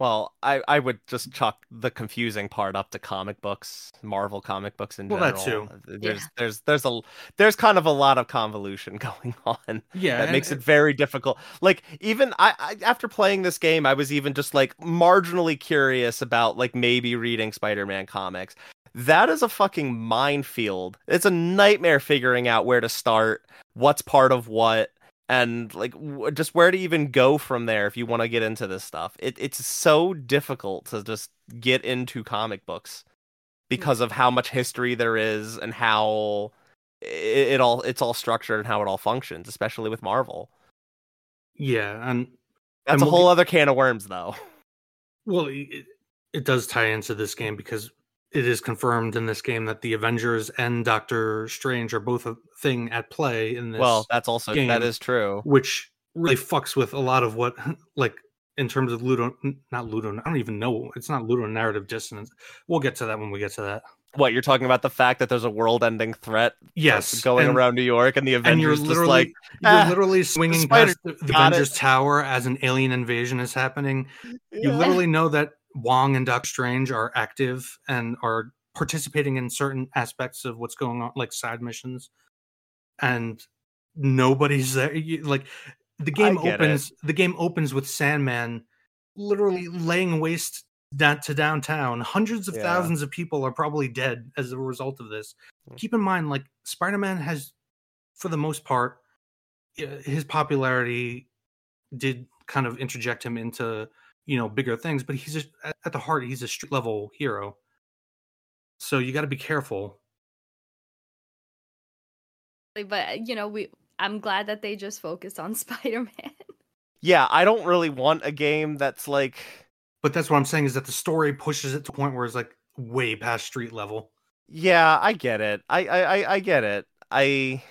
Well, I, I would just chalk the confusing part up to comic books, Marvel comic books in Well, general. that too. There's Yeah. there's there's a there's kind of a lot of convolution going on. Yeah, that and- makes it very difficult. Like even I, I after playing this game, I was even just like marginally curious about like maybe reading Spider-Man comics. That is a fucking minefield. It's a nightmare figuring out where to start, what's part of what, and like w- just where to even go from there if you want to get into this stuff. It it's so difficult to just get into comic books because of how much history there is and how it, it all it's all structured and how it all functions, especially with Marvel. Yeah, and That's And a whole other can of worms, though. well, it, it does tie into this game because it is confirmed in this game that the Avengers and Doctor Strange are both a thing at play in this. well, that's also game. that is true. which really fucks with a lot of what, like, in terms of Ludo, not Ludo. I don't even know. It's not ludonarrative dissonance. We'll get to that when we get to that. What you're talking about the fact that there's a world-ending threat Yes, going and- around New York and the Avengers and you're Avengers just literally like you're "Ah, literally swinging spider past the, the got it." Avengers Tower as an alien invasion is happening. You literally know that Wong and Doctor Strange are active and are participating in certain aspects of what's going on, like side missions, and nobody's there. You- like the game get it. opens, the game opens with Sandman literally laying waste down to downtown. Hundreds of Yeah. thousands of people are probably dead as a result of this. Mm. Keep in mind, like Spider-Man has, for the most part, his popularity did kind of interject him into you know bigger things but he's just at at the heart he's a street level hero so you got to be careful But uh, you know, we I'm glad that they just focused on Spider-Man. yeah, I don't really want a game that's like but that's what i'm saying is that the story pushes it to a point where it's like way past street level Yeah, I get it. I I I, I get it. I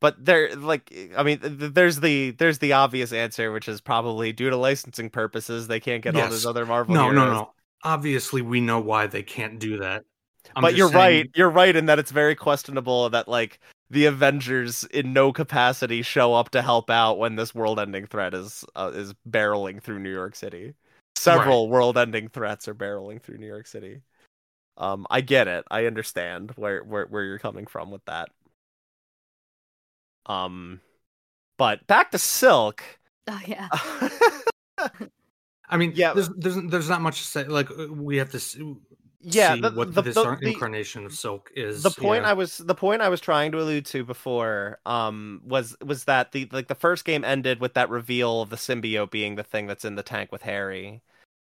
but there like I mean th- th- there's the there's the obvious answer which is probably due to licensing purposes they can't get all Yes. those other Marvel no no heroes. no obviously we know why they can't do that I'm but you're saying- right. You're right in that it's very questionable that like the Avengers in no capacity show up to help out when this world-ending threat is uh, is barreling through New York City. Several world-ending threats are barreling through New York City. Um, I get it. I understand where where where you're coming from with that. Um, but back to Silk. Oh yeah. i mean Yeah. there's, there's there's not much to say like uh, we have to s- yeah, see the, what the, this the- ar- the- incarnation of silk is the point yeah. I was the point I was trying to allude to before um was was that the like the first game ended with that reveal of the symbiote being the thing that's in the tank with Harry.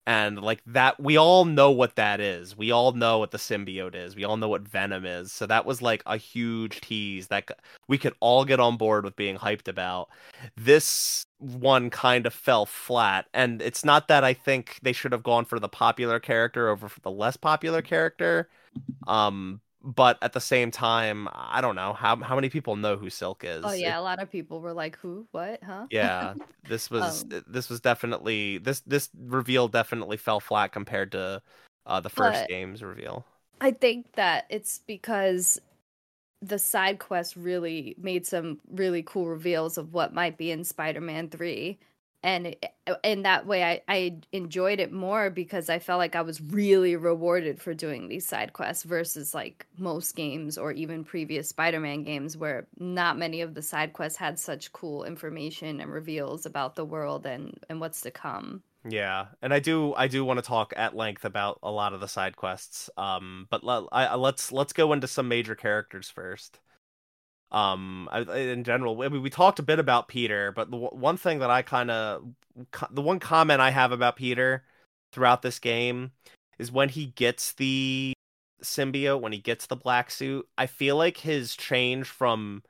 And like that we all know what that is. We all know what the symbiote is. We all know what Venom is. So that was like a huge tease that we could all get on board with being hyped about. This one kind of fell flat and it's not that I think they should have gone for the popular character over for the less popular character. Um, but at the same time, I don't know how how many people know who Silk is. Oh It- yeah, a lot of people were like, "Who? What? Huh?" yeah. This was Um, this was definitely this this reveal definitely fell flat compared to uh the first game's reveal. I think that it's because the side quest really made some really cool reveals of what might be in Spider-Man 3 and in that way I, I enjoyed it more because I felt like I was really rewarded for doing these side quests versus like most games or even previous Spider-Man games where not many of the side quests had such cool information and reveals about the world and and what's to come. Yeah, and I do I do want to talk at length about a lot of the side quests. Um, but le- I, I- let's let's go into some major characters first. Um, in general, I mean, we talked a bit about Peter, but the w- one thing that I kind of the one comment I have about Peter throughout this game is when he gets the symbiote, when he gets the black suit, I feel like his change from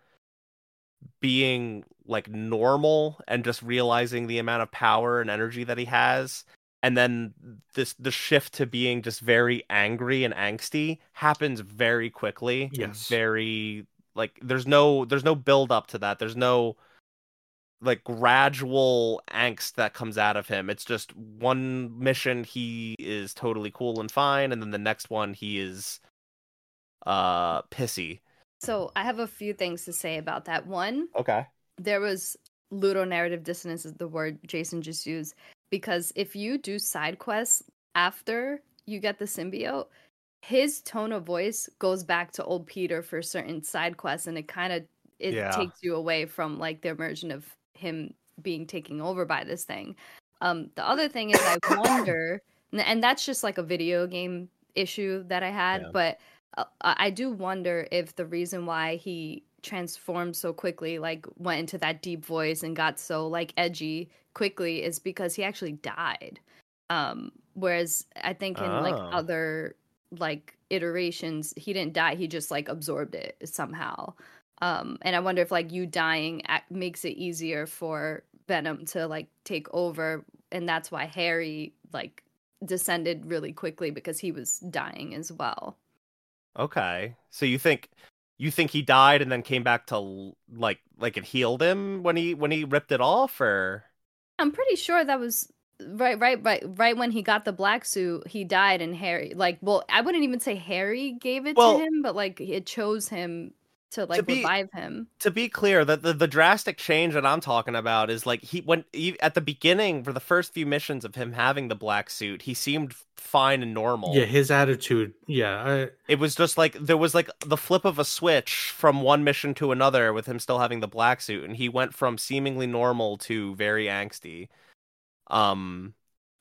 being like normal and just realizing the amount of power and energy that he has and then this the shift to being just very angry and angsty happens very quickly Yes. very like there's no there's no build up to that. There's no like gradual angst that comes out of him. It's just one mission he is totally cool and fine and then the next one he is uh pissy. So I have a few things to say about that. One, okay. there was ludonarrative dissonance is the word Jason just used because if you do side quests after you get the symbiote, his tone of voice goes back to old Peter for certain side quests, and it kind of it Yeah. takes you away from like the immersion of him being taken over by this thing. Um, the other thing is, I wonder, and- that's just like a video game issue that I had, Yeah. but uh, I do wonder if the reason why he transformed so quickly, like went into that deep voice and got so like edgy quickly, is because he actually died. Um, whereas I think in like Oh. other like iterations, he didn't die; he just like absorbed it somehow. Um, and I wonder if like you dying makes it easier for Venom to like take over, and that's why Harry like descended really quickly because he was dying as well. Okay. So you think you think he died and then came back to like like it healed him when he when he ripped it off or I'm pretty sure that was right, right, right, right when he got the black suit, he died, and Harry, like, well, I wouldn't even say Harry gave it Well- to him, but like it chose him to like be- revive him. to be clear, that the the drastic change that I'm talking about is like he when he, at the beginning for the first few missions of him having the black suit, he seemed fine and normal. Yeah, his attitude. Yeah, I, It was just like there was like the flip of a switch from one mission to another with him still having the black suit, and he went from seemingly normal to very angsty. Um,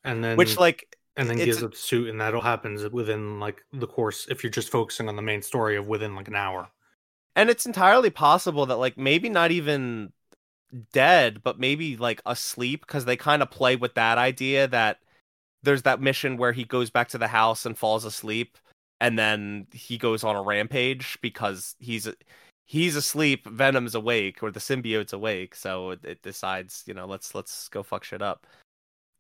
and then which like and then gives up the suit, and that all happens within like the course. If you're just focusing on the main story of within like an hour. and it's entirely possible that like maybe not even dead but maybe like asleep because they kind of play with that idea that there's that mission where he goes back to the house and falls asleep and then he goes on a rampage because he's he's asleep venom's awake or the symbiote's awake so it, it decides you know let's let's go fuck shit up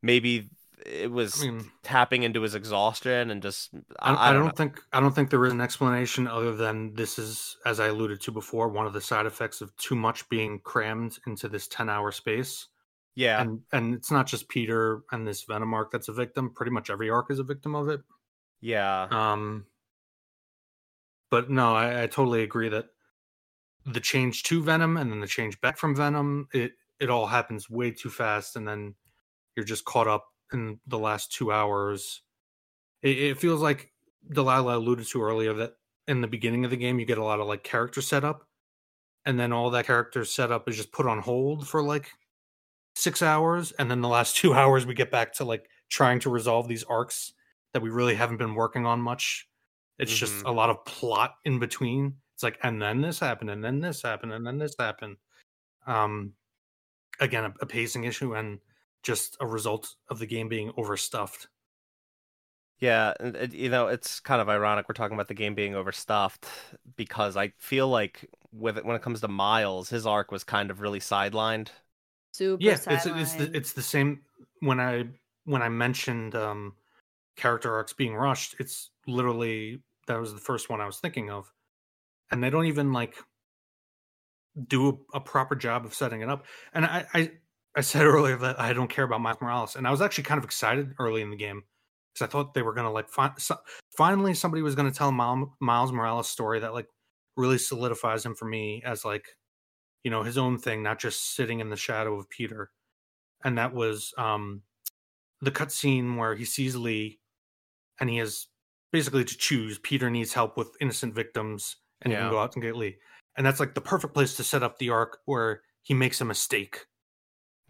maybe it was I mean, tapping into his exhaustion and just I, i, I, don't, don't, think I don't think there is an explanation other than this is, as I alluded to before, one of the side effects of too much being crammed into this ten hour space. yeah And and it's not just Peter and this Venom arc that's a victim. Pretty much every arc is a victim of it. yeah Um, but no, I, I totally agree that the change to Venom and then the change back from Venom, it it all happens way too fast, and then you're just caught up in the last two hours. It, it feels like Delaila alluded to earlier that in the beginning of the game you get a lot of like character setup, and then all that character setup is just put on hold for like six hours, and then the last two hours we get back to like trying to resolve these arcs that we really haven't been working on much. It's just Mhm. a lot of plot in between. It's like, and then this happened, and then this happened, and then this happened. Um, again, a, a pacing issue and just a result of the game being overstuffed. Yeah, and you know, it's kind of ironic we're talking about the game being overstuffed because I feel like with it, when it comes to Miles, his arc was kind of really sidelined. Super yeah, it's it's the it's the same when I when I mentioned um character arcs being rushed, it's literally that was the first one I was thinking of. And they don't even like do a, a proper job of setting it up. And I, I I said earlier that I don't care about Miles Morales, and I was actually kind of excited early in the game because I thought they were gonna like fi- so, finally somebody was gonna tell Miles, Miles Morales' story that like really solidifies him for me as like you know his own thing, not just sitting in the shadow of Peter. And that was um the cutscene where he sees Lee, and he has basically to choose. Peter needs help with innocent victims, and he can go out and get Lee. And that's like the perfect place to set up the arc where he makes a mistake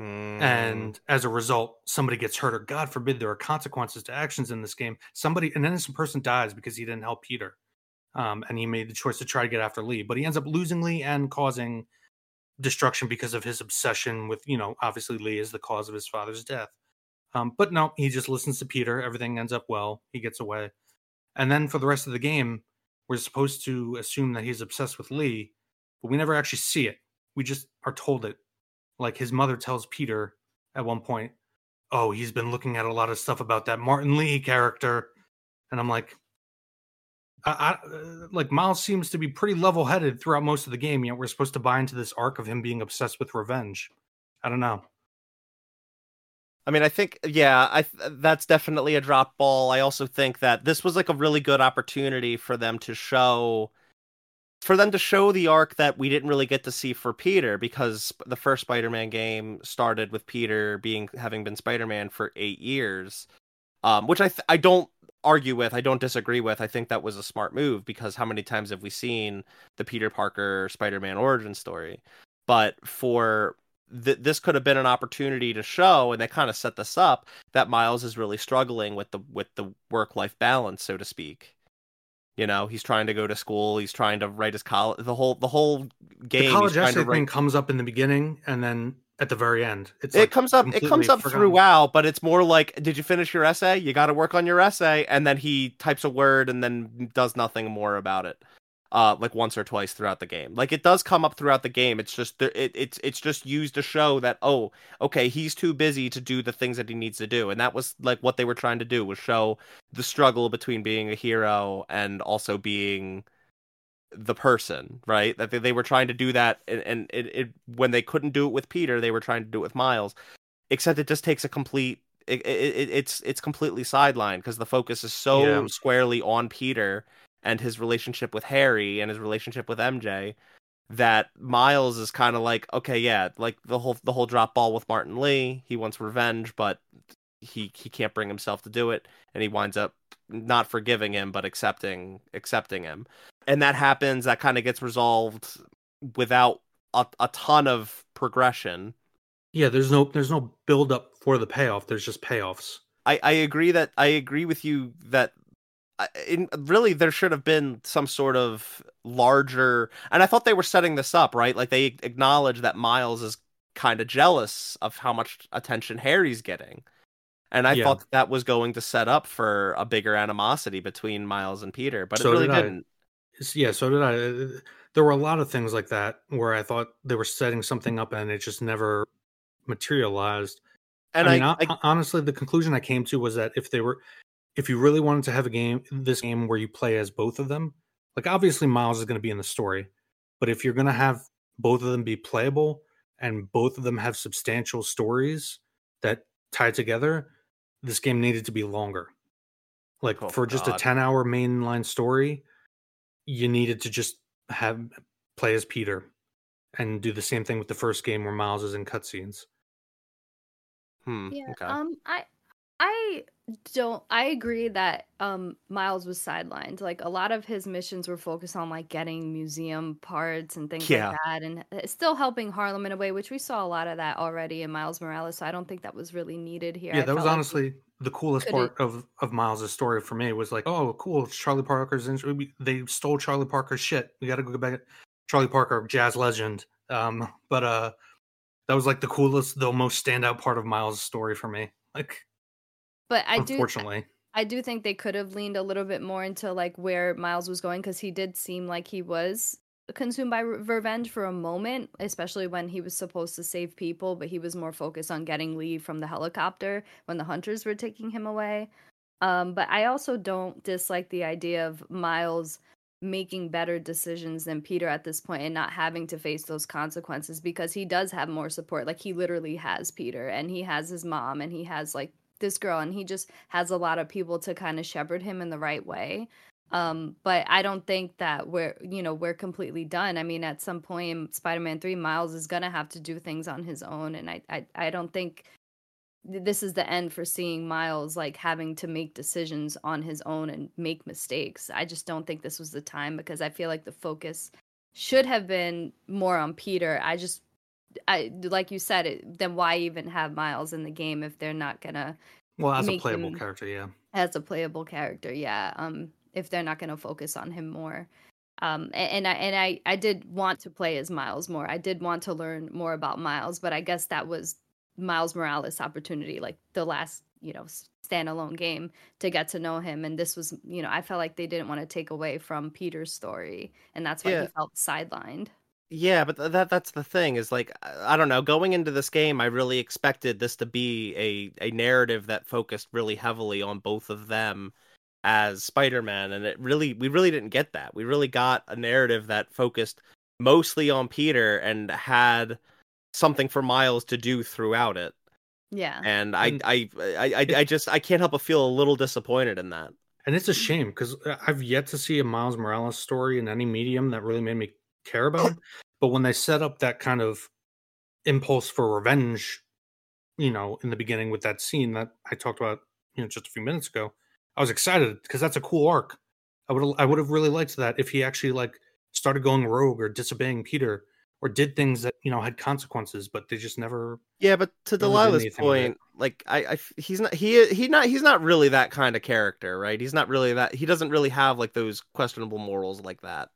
Mm, and as a result somebody gets hurt or god forbid there are consequences to actions in this game somebody an innocent person dies because he didn't help peter um, and he made the choice to try to get after lee but he ends up losing lee and causing destruction because of his obsession with you know obviously lee is the cause of his father's death. Um, but no he just listens to peter everything ends up well he gets away. And then for the rest of the game we're supposed to assume that he's obsessed with lee but we never actually see it. We just are told it like his mother tells Peter at one point, "Oh, he's been looking at a lot of stuff about that Martin Lee character," and I'm like, I, I uh, like Miles seems to be pretty level-headed throughout most of the game. Yet we're supposed to buy into this arc of him being obsessed with revenge. I don't know. I mean, I think, yeah, I that's definitely a drop ball. I also think that this was like a really good opportunity for them to show for them to show the arc that we didn't really get to see for Peter because the first Spider-Man game started with Peter being having been Spider-Man for 8 years. Um, which I th- I don't argue with, I don't disagree with. I think that was a smart move because how many times have we seen the Peter Parker Spider-Man origin story? But for th- this could have been an opportunity to show and they kind of set this up that Miles is really struggling with the with the work-life balance, so to speak you know, he's trying to go to school. He's trying to write his college. The whole the whole game. The college essay write... thing comes up in the beginning, and then at the very end, it's it like comes up. It comes up forgotten. throughout, but it's more like, did you finish your essay? You got to work on your essay, and then he types a word and then does nothing more about it uh, like once or twice throughout the game. Like it does come up throughout the game. It's just it, it's it's just used to show that oh okay he's too busy to do the things that he needs to do, and that was like what they were trying to do was show the struggle between being a hero and also being the person, right? That they, they were trying to do that, and, and it, it when they couldn't do it with Peter, they were trying to do it with Miles. Except it just takes a complete. It, it, it's it's completely sidelined because the focus is so Yeah. squarely on Peter and his relationship with Harry and his relationship with MJ that Miles is kind of like okay yeah like the whole the whole drop ball with Martin Lee he wants revenge but he he can't bring himself to do it and he winds up not forgiving him but accepting accepting him and that happens that kind of gets resolved without a, a ton of progression Yeah, there's no there's no build up for the payoff. There's just payoffs. I, I agree that I agree with you that in really there should have been some sort of larger and I thought they were setting this up right like they acknowledge that Miles is kind of jealous of how much attention Harry's getting and I Yeah. thought that, that was going to set up for a bigger animosity between Miles and Peter but So it really did didn't It's- Yeah, so did I. Uh, There were a lot of things like that where I thought they were setting something up and it just never materialized. and I I, mean, hon- I- honestly, the conclusion I came to was that if they were, if you really wanted to have a game, this game where you play as both of them, like obviously Miles is going to be in the story, but if you're going to have both of them be playable and both of them have substantial stories that tie together, this game needed to be longer. Like Oh, for just God. a 10 hour mainline story, you needed to just have play as Peter and do the same thing with the first game where Miles is in cutscenes. hmm, Yeah. okay. Um. I. I don't. I agree that um Miles was sidelined. Like a lot of his missions were focused on like getting museum parts and things Yeah. like that, and uh, still helping Harlem in a way, which we saw a lot of that already in Miles Morales. So I don't think that was really needed here. Yeah, I that was felt like- honestly the coolest part of of Miles's story for me was like, oh, cool, it's Charlie Parker's. In- they stole Charlie Parker's shit. We got to go back. Charlie Parker, jazz legend. Um, but uh, that was like the coolest, the most standout part of Miles' story for me. Like, But I do. unfortunately, I do think they could have leaned a little bit more into like where Miles was going because he did seem like he was consumed by re- revenge for a moment, especially when he was supposed to save people, but he was more focused on getting Lee from the helicopter when the hunters were taking him away. Um, but I also don't dislike the idea of Miles making better decisions than Peter at this point and not having to face those consequences because he does have more support. Like he literally has Peter and he has his mom and he has like this girl and he just has a lot of people to kind of shepherd him in the right way. Um but i don't think that we're you know we're completely done. I mean at some point in spider-man 3 miles is gonna have to do things on his own and i i, I don't think this is the end for seeing miles like having to make decisions on his own and make mistakes. I just don't think this was the time because i feel like the focus should have been more on peter. I just I like you said it. Then why even have Miles in the game if they're not gonna well, as a playable him- character, yeah. as a playable character yeah um if they're not going to focus on him more um a- and, i and i i did want to play as miles more i did want to learn more about miles but i guess that was miles morales opportunity like the last you know standalone game to get to know him and this was you know i felt like they didn't want to take away from peter's story and that's why Yeah. he felt sidelined Yeah, but th- that that's the thing is like I I don't know. Going into this game, I really expected this to be a a narrative that focused really heavily on both of them as Spider-Man, and it really we really didn't get that. We really got a narrative that focused mostly on Peter and had something for Miles to do throughout it. yeah And I And I I I, I just I can't help but feel a little disappointed in that. And it's a shame because uh, I've yet to see a Miles Morales story in any medium that really made me care about him. But when they set up that kind of impulse for revenge, you know, in the beginning with that scene that I talked about, you know, just a few minutes ago, I was excited because that's a cool arc. I would I would have really liked that if he actually like started going rogue or disobeying Peter or did things that you know had consequences, but they just never. Yeah, but to Delaila's point, like I, I, he's not he he not he's not really that kind of character, right? He's not really that. He doesn't really have like those questionable morals like that.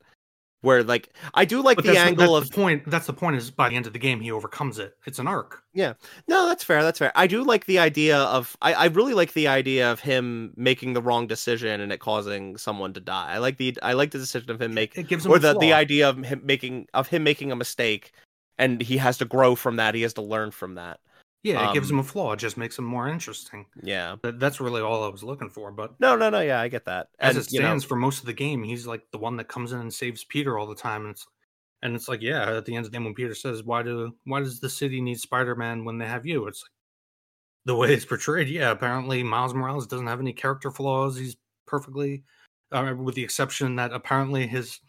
Where like I do like But the angle of the point. That's the point. Is by the end of the game he overcomes it. It's an arc. Yeah. No, that's fair. That's fair. I do like the idea of. I, I really like the idea of him making the wrong decision and it causing someone to die. I like the. I like the decision of him making, It gives him or the the idea of him making of him making a mistake, and he has to grow from that. He has to learn from that. Yeah, it gives um, him a flaw. It just makes him more interesting. Yeah. That, that's really all I was looking for. But No, no, no. Yeah, I get that. as And, it you know, stands for most of the game, he's like the one that comes in and saves Peter all the time. And it's and it's like, yeah, at the end of the game when Peter says, Why do why does the city need Spider Man when they have you? It's like the way it's portrayed, yeah, apparently Miles Morales doesn't have any character flaws. He's perfectly uh, with the exception that apparently his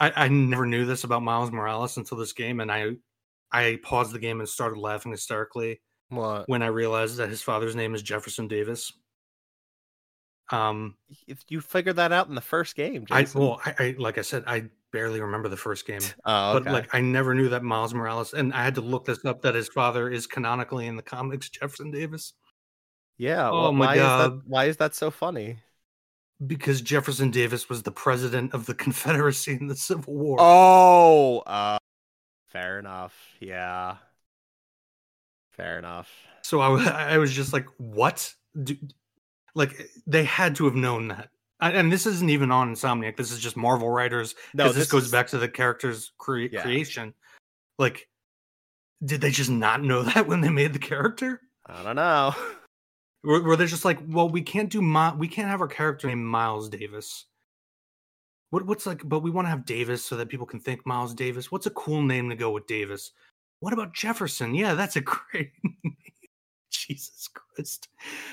I, I never knew this about Miles Morales until this game and I I paused the game and started laughing hysterically what? when I realized that his father's name is Jefferson Davis. Um, If you figured that out in the first game, I well, I, I like I said, I barely remember the first game, oh, okay. but like I never knew that Miles Morales, and I had to look this up that his father is canonically in the comics Jefferson Davis yeah. oh wh- my why is that? God. Why is that so funny? because Jefferson Davis was the president of the Confederacy in the Civil War. Oh, uh, fair enough. Yeah, fair enough. So I, wa- I was just like, what? Do, like they had to have known that. I- And this isn't even on Insomniac. This is just Marvel writers No, because this, goes is- back to the character's crea- Yeah. creation. Like, did they just not know that when they made the character? I don't know. Were, were they just like, well, we can't do Mi- we can't have our character named Miles Davis. What what's like, but we want to have Davis so that people can think Miles Davis. What's a cool name to go with Davis? What about Jefferson? Yeah, that's a great. Jesus Christ.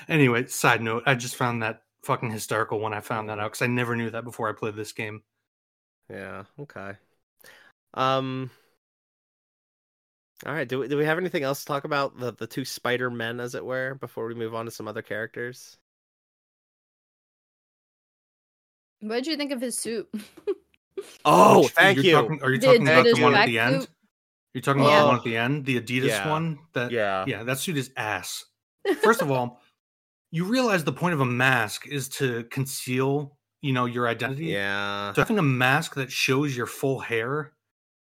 Anyway, side note, I just found that fucking hysterical when I found that out because I never knew that before I played this game. Yeah. Okay. Um. All right. Do we, do we have anything else to talk about the the two Spider Men, as it were, before we move on to some other characters? What did you think of his suit? Oh, Which- thank you're you. Talking, are you Did- talking did about the one at the end? suit- You're talking about the Oh. one at the end, the Adidas Yeah. one. That yeah. yeah, that suit is ass. First of all, you realize the point of a mask is to conceal, you know, your identity. Yeah. So having a mask that shows your full hair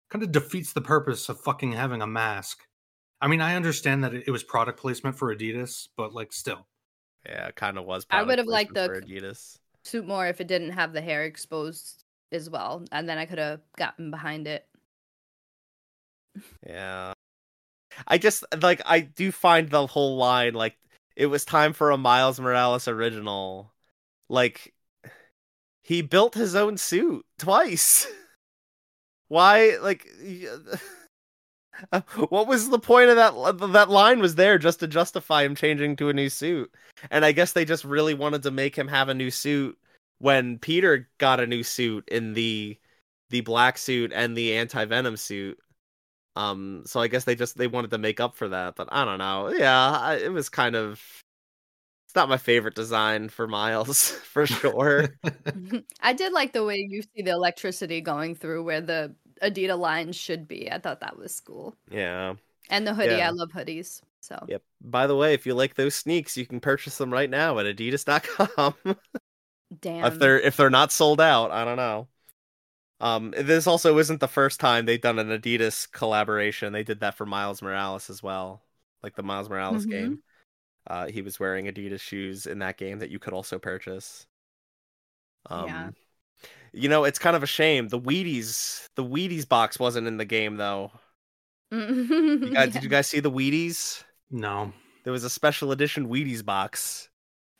kind of defeats the purpose of fucking having a mask. I mean, I understand that it it was product placement for Adidas, but like still. Yeah. it Kind of was. I would've liked the- Adidas. Suit more if it didn't have the hair exposed as well, and then I could have gotten behind it. Yeah. I just like I do find the whole line like it was time for a Miles Morales original. Like he built his own suit twice. Why like what was the point of that that line was there just to justify him changing to a new suit. And I guess they just really wanted to make him have a new suit when Peter got a new suit in the the black suit and the anti-venom suit. Um, so I guess they just they wanted to make up for that, but I don't know. Yeah, I, it was kind of. It's not my favorite design for Miles for sure. I did like the way you see the electricity going through where the Adidas lines should be. I thought that was cool. yeah. And the hoodie, Yeah. I love hoodies. So Yep. By the way, if you like those sneaks, you can purchase them right now at Adidas.com. damn. if they're if they're not sold out, I don't know. Um, this also isn't the first time they've done an Adidas collaboration. They did that for Miles Morales as well, like the Miles Morales Mhm. game. Uh, he was wearing Adidas shoes in that game that you could also purchase. Um, Yeah. You know, it's kind of a shame. The Wheaties, the Wheaties box wasn't in the game though. You guys, Did you guys see the Wheaties? no. There was a special edition Wheaties box.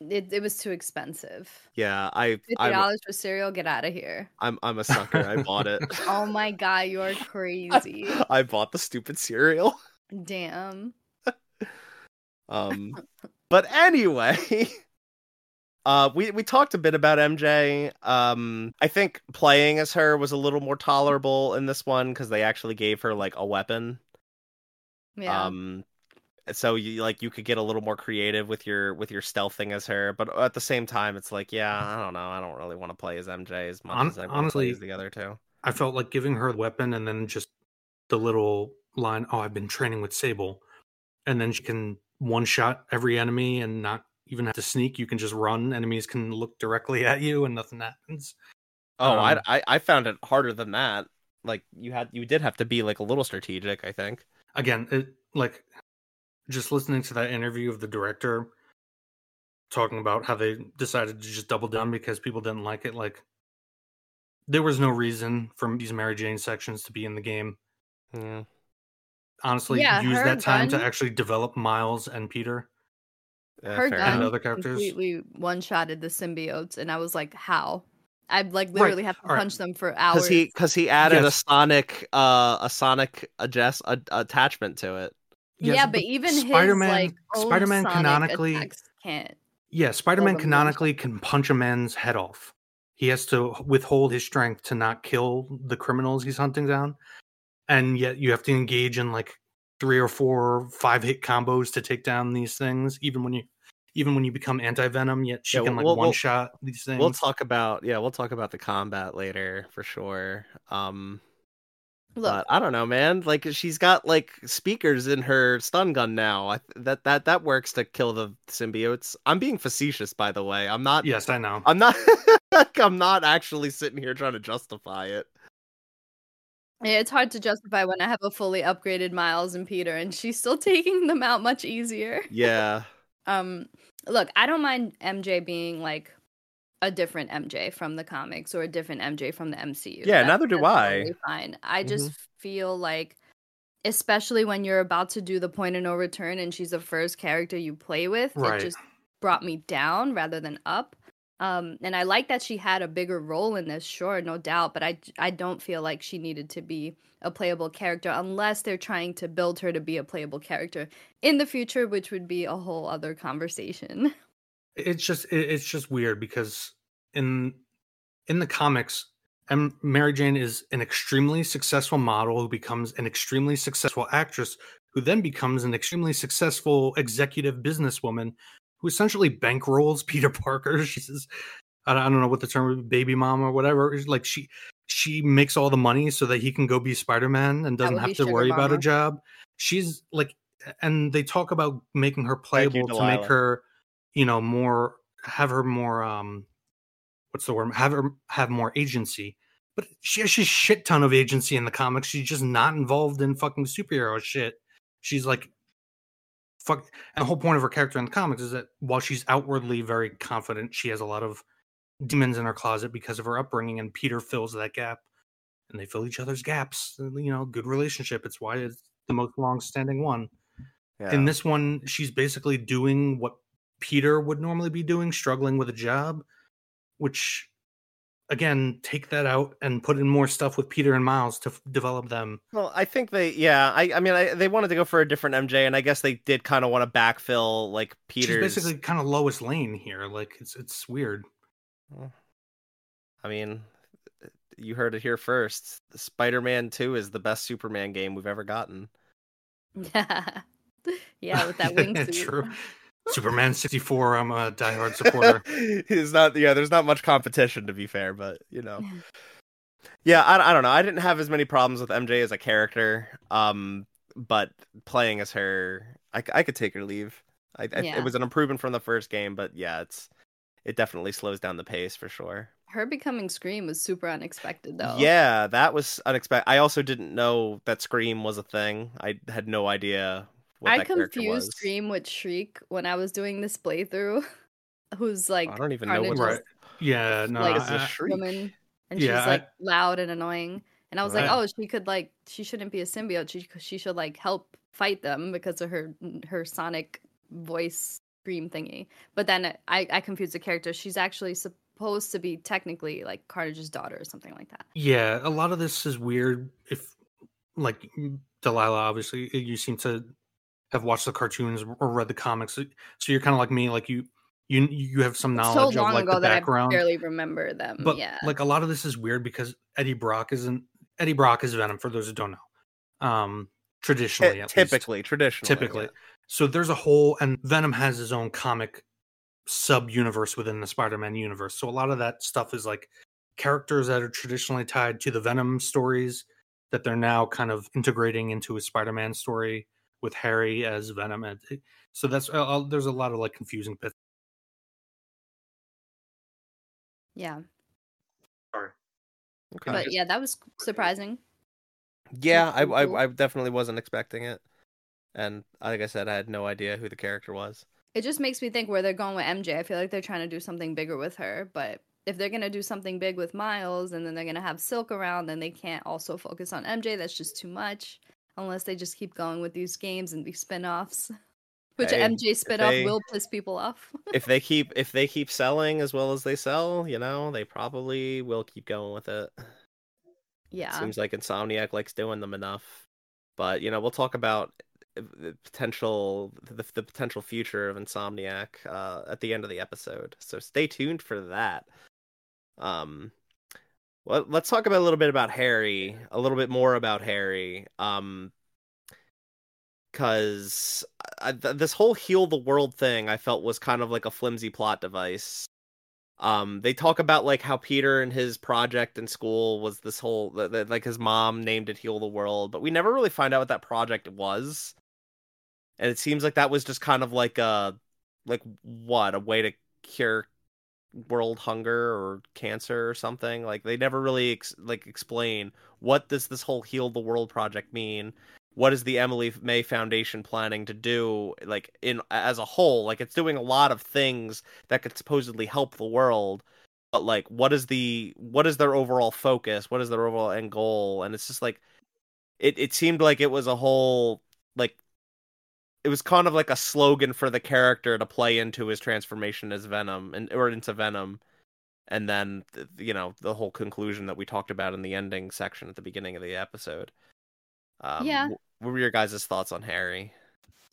it, it was too expensive. Yeah, I, Fifty dollars for cereal. Get out of here. I'm, I'm a sucker. I bought it. Oh my god, you're crazy. I bought the stupid cereal. Damn. Um, but anyway, Uh, we we talked a bit about MJ. Um, I think playing as her was a little more tolerable in this one because they actually gave her like a weapon. Yeah. Um, so you like you could get a little more creative with your with your stealthing as her, but at the same time, it's like, yeah, I don't know, I don't really want to play as MJ as much Hon- as I honestly, play as the other two. I felt like giving her the weapon and then just the little line, "Oh, I've been training with Sable," and then she can one shot every enemy and not even have to sneak. You can just run. Enemies can look directly at you and nothing happens. Oh, Um, I, I I found it harder than that. Like you had you did have to be like a little strategic. I think. Again, it like just listening to that interview of the director talking about how they decided to just double down because people didn't like it. Like there was no reason for these Mary Jane sections to be in the game. Yeah. Honestly, Yeah, use that time to actually develop Miles and Peter. Yeah, Her gun other characters. completely one-shotted the symbiotes, and I was like, "How?" I'd like literally have to alright. punch them for hours. because he because he added Yes. a sonic uh a sonic adjust a, attachment to it. Yes, yeah, but even Spider-Man, his like Spider-Man sonic canonically, can't. yeah, Spider-Man canonically can punch a man's head off. He has to withhold his strength to not kill the criminals he's hunting down, and yet you have to engage in like three or four five hit combos to take down these things. Even when you, even when you become anti venom, yet she Yeah, can like we'll- one we'll- shot these things. We'll talk about yeah, we'll talk about the combat later for sure. Um, Look, but I don't know, man. Like she's got like speakers in her stun gun now. I, that that that works to kill the symbiotes. I'm being facetious, by the way. I'm not. yes, I know. I'm not. I'm not actually sitting here trying to justify it. It's hard to justify when I have a fully upgraded Miles and Peter, and she's still taking them out much easier. Yeah. Um, look, I don't mind MJ being like a different MJ from the comics or a different MJ from the MCU. Yeah, That- neither do I. totally Fine. I Mhm. just feel like, especially when you're about to do the point of no return and she's the first character you play with, Right. it just brought me down rather than up. Um, and I like that she had a bigger role in this, sure, no doubt, but I I don't feel like she needed to be a playable character unless they're trying to build her to be a playable character in the future, which would be a whole other conversation. it's just it's just weird because in in the comics mary jane is an extremely successful model who becomes an extremely successful actress who then becomes an extremely successful executive businesswoman who essentially bankrolls peter parker. She's I don't, I don't know what the term would be, baby mom or whatever. Like she she makes all the money so that he can go be spider-man and doesn't have to sugar worry about a job. She's like and they talk about making her Thank you, playable to make her you know more have her more um what's the word? Have her have more agency. But she has a shit ton of agency in the comics. She's just not involved in fucking superhero shit. She's like fuck and the whole point of her character in the comics is that while she's outwardly very confident she has a lot of demons in her closet because of her upbringing and peter fills that gap and they fill each other's gaps you know good relationship it's why it's the most long-standing one Yeah. in this one she's basically doing what peter would normally be doing struggling with a job which again take that out and put in more stuff with peter and miles to f- develop them Well, I think they, yeah, I, I mean, I, they wanted to go for a different MJ, and I guess they did kind of want to backfill like Peter's. she's basically kind of Lois Lane here like it's it's weird I mean, you heard it here first. Spider-Man Two is the best Superman game we've ever gotten. yeah, yeah, with that wingsuit. true superman 64 i'm a diehard supporter It's not, yeah. There's not much competition to be fair, but you know, yeah. I, I don't know. I didn't have as many problems with MJ as a character, um, but playing as her, I, I could take her leave. I, I, Yeah. It was an improvement from the first game, but yeah, it's it definitely slows down the pace for sure. Her becoming Scream was super unexpected, though. Yeah, that was unexpected. I also didn't know that Scream was a thing. I had no idea what I that confused was. Scream with Shriek when I was doing this playthrough. Who's like I don't even know trying what right just yeah no like is a I- shriek. woman, and Yeah, she's I- like loud and annoying. And I was like, oh, she could like she shouldn't be a symbiote. She she should like help fight them because of her her sonic voice scream thingy. But then I I confused the character. She's actually supposed to be technically like Carnage's daughter or something like that. Yeah, a lot of this is weird. If like Delaila, obviously, you seem to have watched the cartoons or read the comics, so you're kind of like me. Like you, you you have some It's so knowledge long of like ago the that background. I barely remember them. but yeah. like a lot of this is weird because Eddie Brock isn't Eddie Brock is Venom for those who don't know. Um traditionally at least. typically, traditionally, typically. yeah. So there's a whole and Venom has his own comic sub universe within the Spider-Man universe. So a lot of that stuff is like characters that are traditionally tied to the Venom stories that they're now kind of integrating into a Spider-Man story with Harry as Venom. And so that's uh, uh, there's a lot of like confusing bits. yeah. Sorry. Okay. But yeah, that was surprising. Yeah, I, I. I definitely wasn't expecting it, and like I said, I had no idea who the character was. It just makes me think where they're going with MJ. I feel like they're trying to do something bigger with her, but if they're gonna do something big with Miles and then they're gonna have Silk around, then they can't also focus on MJ. That's just too much. Unless they just keep going with these games and these spin-offs. Which Hey, MJ spin-off they- will piss people off. if they keep if they keep selling as well as they sell, you know, they probably will keep going with it. yeah. Seems like Insomniac likes doing them enough. But you know, we'll talk about uh, the potential the, the potential future of Insomniac uh, at the end of the episode. So stay tuned for that. Um, well, let's talk about a little bit about Harry, a little bit more about Harry. Um, because th- this whole heal the world thing I felt was kind of like a flimsy plot device. Um, they talk about like how Peter and his project in school was this whole th- th- like his mom named it heal the world, but we never really find out what that project was. And it seems like that was just kind of like a like what a way to cure world hunger or cancer or something. Like they never really ex- like explain what does this whole heal the world project mean? What is the Emily May Foundation planning to do like in as a whole? Like it's doing a lot of things that could supposedly help the world but like what is the what is their overall focus? What is their overall end goal? And it's just like it it seemed like it was a whole like it was kind of like a slogan for the character to play into his transformation as Venom and or into Venom and then you know the whole conclusion that we talked about in the ending section at the beginning of the episode um, Yeah. What were your guys' thoughts on Harry?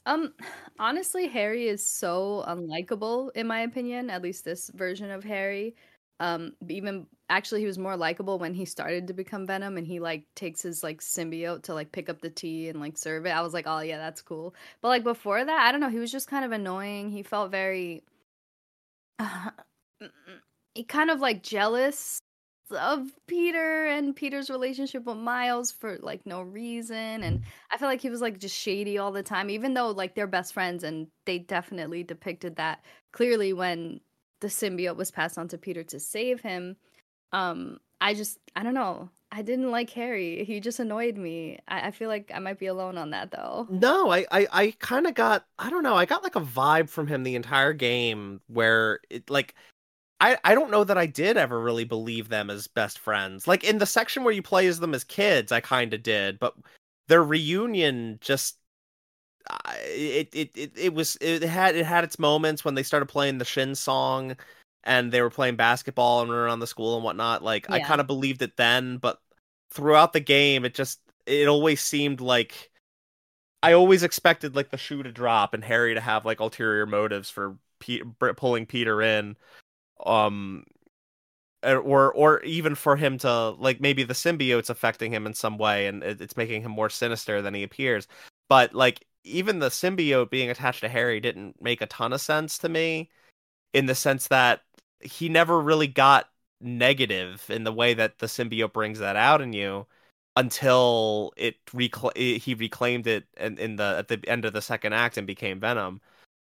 Um, honestly, Harry is so unlikable in my opinion. At least this version of Harry. Um, even actually, he was more likable when he started to become Venom, and he like takes his like symbiote to like pick up the tea and like serve it. I was like, oh yeah, that's cool. But like before that, I don't know. He was just kind of annoying. He felt very. he kind of like jealous of Peter and Peter's relationship with Miles for like no reason and I feel like he was like just shady all the time even though like they're best friends and they definitely depicted that clearly when the symbiote was passed on to Peter to save him. Um I just I don't know. I didn't like Harry. He just annoyed me. I, I feel like I might be alone on that though. No, I I, I kind of got I don't know I got like a vibe from him the entire game where it like I I don't know that I did ever really believe them as best friends. Like in the section where you play as them as kids, I kind of did, but their reunion just it, it it it was it had it had its moments when they started playing the Shin song and they were playing basketball and running around the school and whatnot. Like I kind of believed it then, but throughout the game, it just it always seemed like I always expected like the shoe to drop and Harry to have like ulterior motives for Pe- pulling Peter in, um, or or even for him to like maybe the symbiote's affecting him in some way and it's making him more sinister than he appears. But like even the symbiote being attached to Harry didn't make a ton of sense to me, in the sense that he never really got negative in the way that the symbiote brings that out in you until it recla- he reclaimed it in, in the at the end of the second act and became Venom.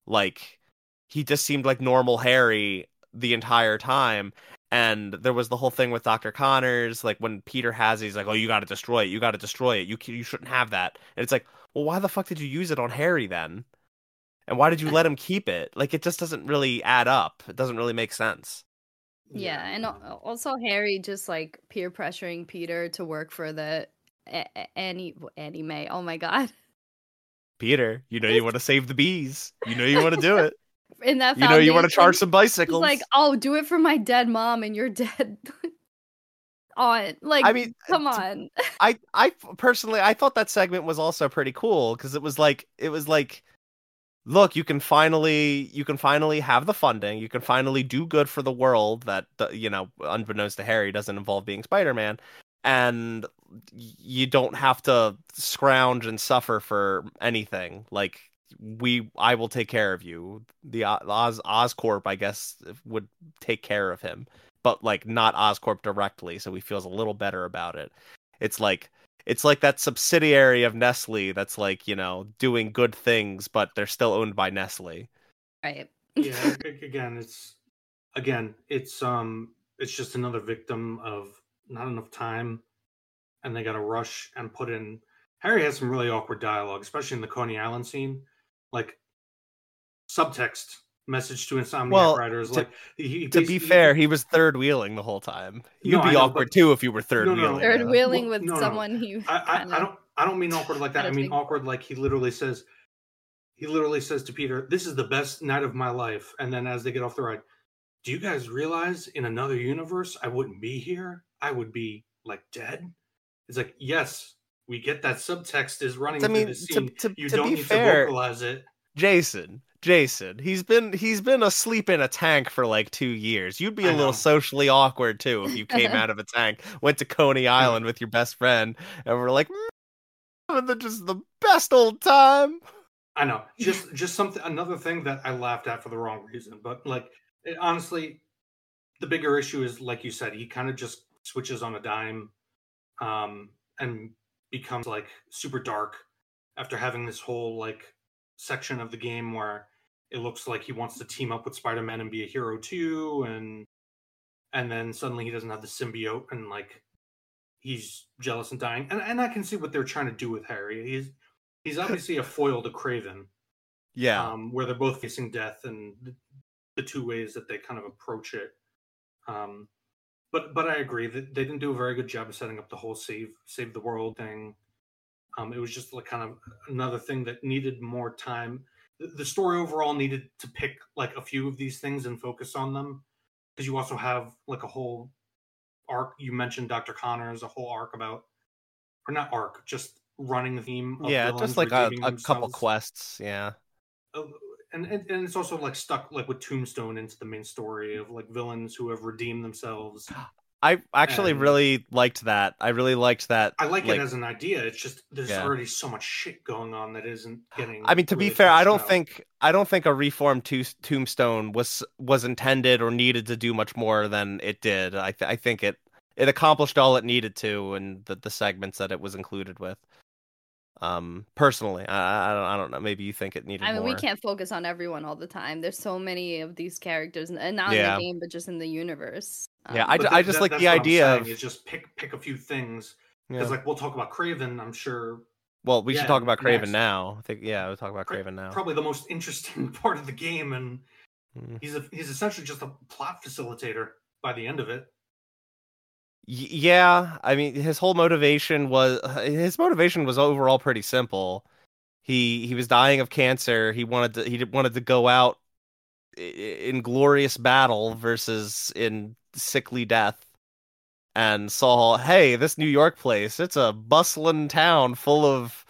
Like he just seemed like normal Harry the entire time. And there was the whole thing with Dr. Connors, like when Peter has it, he's like, "Oh, you got to destroy it. You got to destroy it. You you shouldn't have that." And it's like, "Well, why the fuck did you use it on Harry then? And why did you let him keep it? Like it just doesn't really add up. It doesn't really make sense." Yeah, and also Harry just like peer pressuring Peter to work for the A- A- Annie Annie May. Oh my god! Peter, you know you want to save the bees. You know you want to do it. In that You know you want to charge some bicycles. like, "Oh, do it for my dead mom and your dead aunt." Like, I mean, come on. I I personally I thought that segment was also pretty cool because it was like it was like look, you can finally you can finally have the funding, you can finally do good for the world that you know, unbeknownst to Harry, doesn't involve being Spider-Man, and you don't have to scrounge and suffer for anything. Like we I will take care of you. The Oz Oscorp, I guess, would take care of him, but like not Oscorp directly, so he feels a little better about it. It's like it's like that subsidiary of Nestle that's like, you know, doing good things, but they're still owned by Nestle. Right. yeah, again, it's again, it's um it's just another victim of not enough time and they got to rush and put in Harry has some really awkward dialogue, especially in the Coney Island scene like subtext message to Insomniac well, writers. To, like he, to be fair, he was third wheeling the whole time. You'd No, be know, awkward too if you were third No, no, wheeling. Third wheeling with no, no. someone who I, I, I don't I don't mean awkward like that. I mean thing. awkward like he literally says he literally says to Peter, "This is the best night of my life." And then as they get off the ride, do you guys realize in another universe I wouldn't be here? I would be like dead. It's like yes, we get that subtext is running I through the scene. to, you to don't be need fair, to vocalize it. Jason, Jason, he's been he's been asleep in a tank for like two years. You'd be a I little know. socially awkward too if you came out of a tank, went to Coney Island with your best friend, and we're like, "Mm, having the just the best old time. I know. Just just something another thing that I laughed at for the wrong reason. But like it, honestly, the bigger issue is like you said, he kind of just switches on a dime um and becomes like super dark after having this whole like section of the game where it looks like he wants to team up with Spider-Man and be a hero too and and then suddenly he doesn't have the symbiote and like he's jealous and dying. And and I can see what they're trying to do with Harry. He's he's obviously a foil to Kraven, Yeah, um, where they're both facing death, and the, the two ways that they kind of approach it. Um, but but I agree that they didn't do a very good job of setting up the whole save save the world thing. Um, it was just like kind of another thing that needed more time. The, the story overall needed to pick like a few of these things and focus on them because you also have like a whole arc. You mentioned Dr. Connors, a whole arc about, or not arc, just running the theme. Of yeah, just like a, a couple quests. Yeah, Uh, and, and and it's also like stuck like with Tombstone into the main story of like villains who have redeemed themselves. I actually And- really liked that. I really liked that. I like, like- it as an idea. It's just there's Yeah. already so much shit going on that isn't getting. I mean, to be fair, I don't out. think I don't think a reformed to- Tombstone was was intended or needed to do much more than it did. I th- I think it it accomplished all it needed to in the, the segments that it was included with. Um, personally, I, I don't I don't know. Maybe you think it needed I mean, more. we can't focus on everyone all the time. There's so many of these characters, and not Yeah. in the game, but just in the universe. Yeah, Um, I But ju- just that- like the idea saying, of- is just pick pick a few things Yeah. because like we'll talk about Kraven. I'm sure well, we yeah, should talk about Kraven next. now. I think yeah, we'll talk about Cra- Kraven now. probably the most interesting part of the game, and Mm. he's a, he's essentially just a plot facilitator by the end of it. Y- yeah, I mean, his whole motivation was uh, his motivation was overall pretty simple. He he was dying of cancer. He wanted to he wanted to go out in glorious battle versus in sickly death. And saw, hey, this New York place, it's a bustling town full of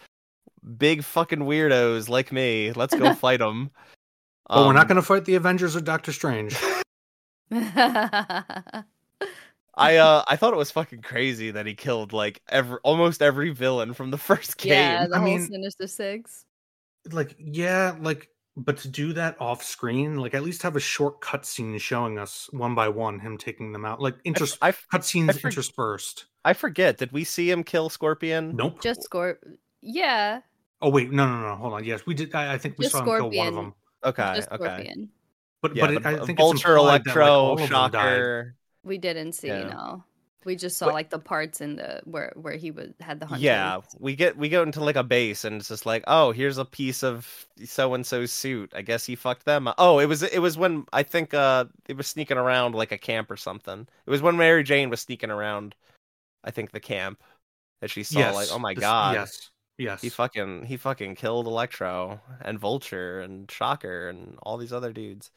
big fucking weirdos like me. Let's go fight them. But we're not um, going to fight the Avengers or Doctor Strange. I uh I thought it was fucking crazy that he killed like every almost every villain from the first game. yeah, the I whole mean- Sinister Six. like yeah like but to do that off screen like at least have a short cutscene showing us one by one him taking them out like I, inters- I, cutscenes I for- interspersed I forget. Did we see him kill Scorpion? nope Just Scorp. Yeah, oh wait no no no hold on yes we did i, I think we Just saw him kill one of them Okay, just okay. Scorpion. but Yeah, but it, the i v- think Vulture, it's implied that, like, Electro, all of them died. Shocker. We didn't see, Yeah. no. We just saw But- like the parts in the where where he would had the hunters. Yeah, we get we go into like a base and it's just like, oh, here's a piece of so and so's suit. I guess he fucked them. up. Oh, it was it was when I think uh it was sneaking around like a camp or something. It was when Mary Jane was sneaking around. I think the camp that she saw. yes like, oh my this- god, yes yes he fucking he fucking killed Electro and Vulture and Shocker and all these other dudes.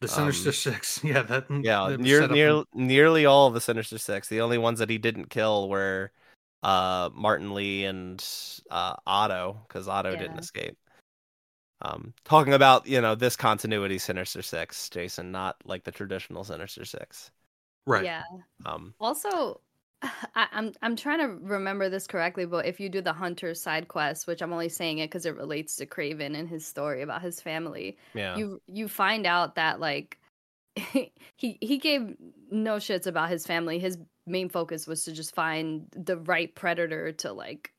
The sinister um, six yeah that Yeah, that near near in- nearly all of the Sinister Six. The only ones that he didn't kill were uh Martin Lee and uh Otto because Otto didn't escape. Um, talking about you know this continuity Sinister Six, Jason, not like the traditional Sinister Six. Right. Yeah. Um, Also, I, I'm I'm trying to remember this correctly, but if you do the hunter side quest, which I'm only saying it because it relates to Kraven and his story about his family, yeah. you you find out that like he he gave no shits about his family. His main focus was to just find the right predator to like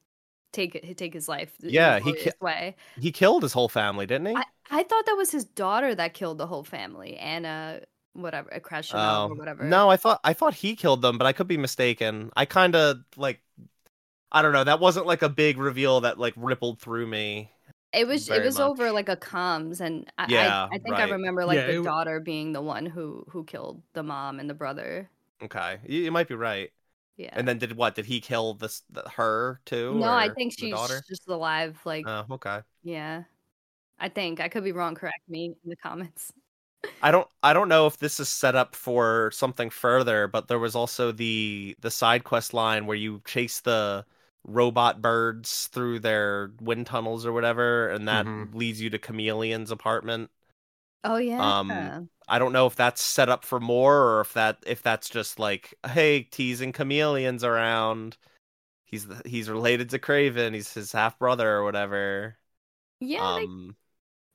take it take his life. Yeah, he glorious way. he killed his whole family, didn't he? I, I thought that was his daughter that killed the whole family, Anna, whatever, a crash or um, whatever. Oh, No, I thought I thought he killed them, but I could be mistaken. I kind of like I don't know. That wasn't like a big reveal that like rippled through me. It was it was much. over like a comms, and I, Yeah, I, I think right. I remember like Yeah, the it- daughter being the one who who killed the mom and the brother. Okay, you, you might be right. Yeah. And then did what? Did he kill this the, her too? no, I think she's daughter. just alive. Like, Oh, okay. yeah. I think I could be wrong. Correct me in the comments. I don't I don't know if this is set up for something further, but there was also the the side quest line where you chase the robot birds through their wind tunnels or whatever, and that Mhm. leads you to Chameleon's apartment. Oh yeah. Um, I don't know if that's set up for more or if that if that's just like, hey, teasing chameleons around. He's the, he's related to Kraven. He's his half brother or whatever. yeah. um,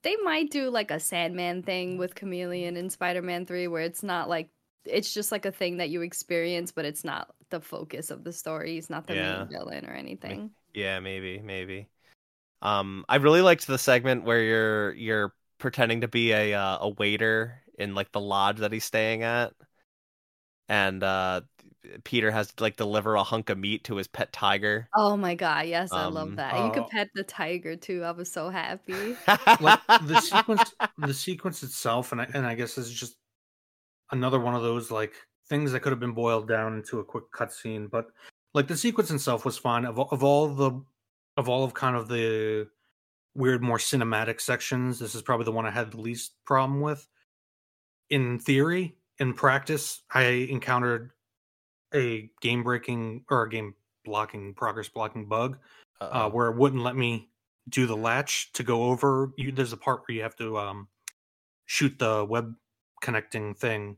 they, might do like a Sandman thing with Chameleon in Spider-Man Three, where it's not like it's just like a thing that you experience, but it's not the focus of the story. He's not the Yeah. main villain or anything. yeah, maybe, maybe. Um, I really liked the segment where you're you're pretending to be a uh, a waiter in like the lodge that he's staying at, and uh, Peter has to like deliver a hunk of meat to his pet tiger. Oh my god, yes, I love Um, that. you could oh. pet the tiger too. I was so happy. like the sequence the sequence itself and I, and I guess is just another one of those like things that could have been boiled down into a quick cutscene but like the sequence itself was fine of, of all the of all of kind of the weird more cinematic sections this is probably the one I had the least problem with in theory in practice I encountered a game breaking or a game blocking progress blocking bug uh, where it wouldn't let me do the latch to go over. You, there's a part where you have to um, shoot the web connecting thing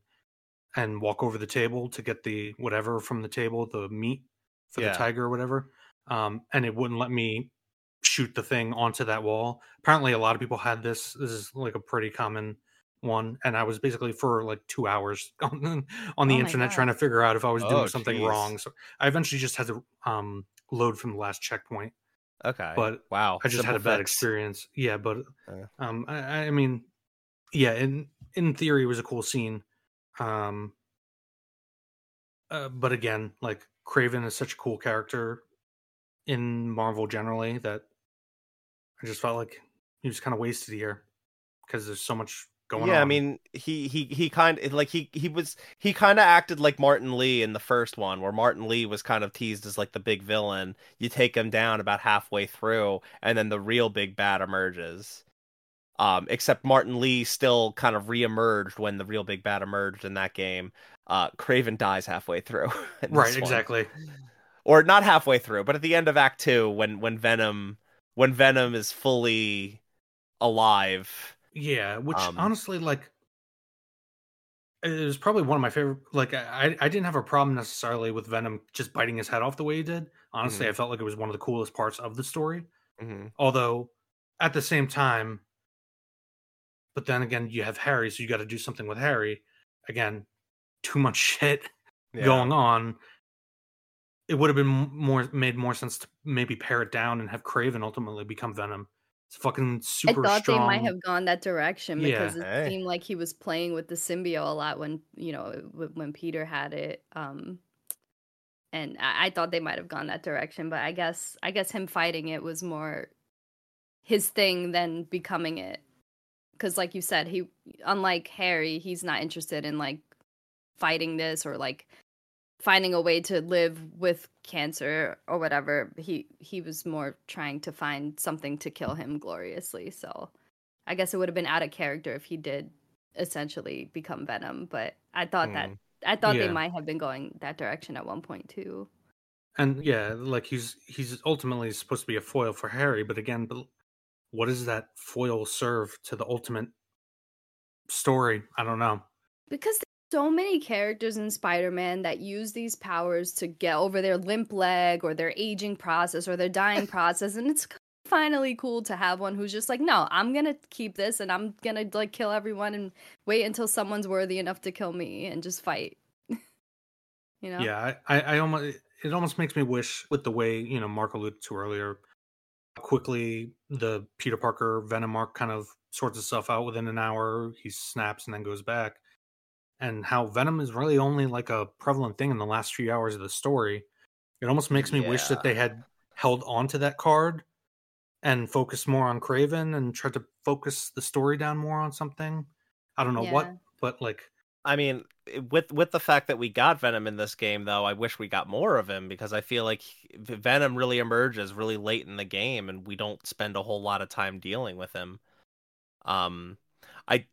and walk over the table to get the whatever from the table, the meat for Yeah. the tiger or whatever. Um, and it wouldn't let me shoot the thing onto that wall. Apparently, a lot of people had this. This is like a pretty common one, and I was basically for like two hours on the, on the Oh internet God. trying to figure out if I was Oh, doing something jeez. wrong. So I eventually just had to um, load from the last checkpoint okay, but wow, I just had a simple bad fix. experience. Yeah, but Yeah. um, I, I mean, yeah, in in theory, it was a cool scene. Um, uh, but again, like Kraven is such a cool character in Marvel generally that I just felt like he was kind of wasted here because there's so much going on. yeah, I mean, he he he kind of like he he was he kind of acted like Martin Lee in the first one, where Martin Lee was kind of teased as like the big villain. You take him down about halfway through, and then the real big bad emerges. Um, except Martin Lee still kind of reemerged when the real big bad emerged in that game. Uh, Kraven dies halfway through. right? Exactly. or not halfway through, but at the end of Act Two, when when Venom when Venom is fully alive. Yeah, which Um, honestly, like, it was probably one of my favorite. Like, I I didn't have a problem necessarily with Venom just biting his head off the way he did. Honestly, Mhm. I felt like it was one of the coolest parts of the story. Mhm. Although, at the same time, but then again, you have Harry, so you got to do something with Harry. Again, too much shit Yeah. going on. It would have been more made more sense to maybe pare it down and have Kraven ultimately become Venom. It's fucking I thought strong. they might have gone that direction Yeah. because it Hey. seemed like he was playing with the symbiote a lot when you know when Peter had it. Um, and I, I thought they might have gone that direction, but I guess I guess him fighting it was more his thing than becoming it. Because, like you said, he unlike Harry, he's not interested in like fighting this or like finding a way to live with cancer or whatever he he was more trying to find something to kill him gloriously so i guess it would have been out of character if he did essentially become venom but i thought that Hmm. i thought they might have been going that direction at one point too and yeah like he's he's ultimately supposed to be a foil for harry but again but what does that foil serve to the ultimate story? I don't know. Because so many characters in Spider-Man that use these powers to get over their limp leg or their aging process or their dying process, and it's finally cool to have one who's just like, no, I'm gonna keep this and I'm gonna like kill everyone and wait until someone's worthy enough to kill me and just fight. you know? Yeah, I, I, almost it almost makes me wish with the way you know Mark alluded to earlier, how quickly the Peter Parker Venom arc kind of sorts itself out within an hour. He snaps and then goes back, and how Venom is really only like a prevalent thing in the last few hours of the story. It almost makes me wish that they had held on to that card and focused more on Kraven and tried to focus the story down more on something. I don't know what, but like I mean, with with the fact that we got Venom in this game, though, I wish we got more of him because I feel like Venom really emerges really late in the game, and we don't spend a whole lot of time dealing with him. Um, I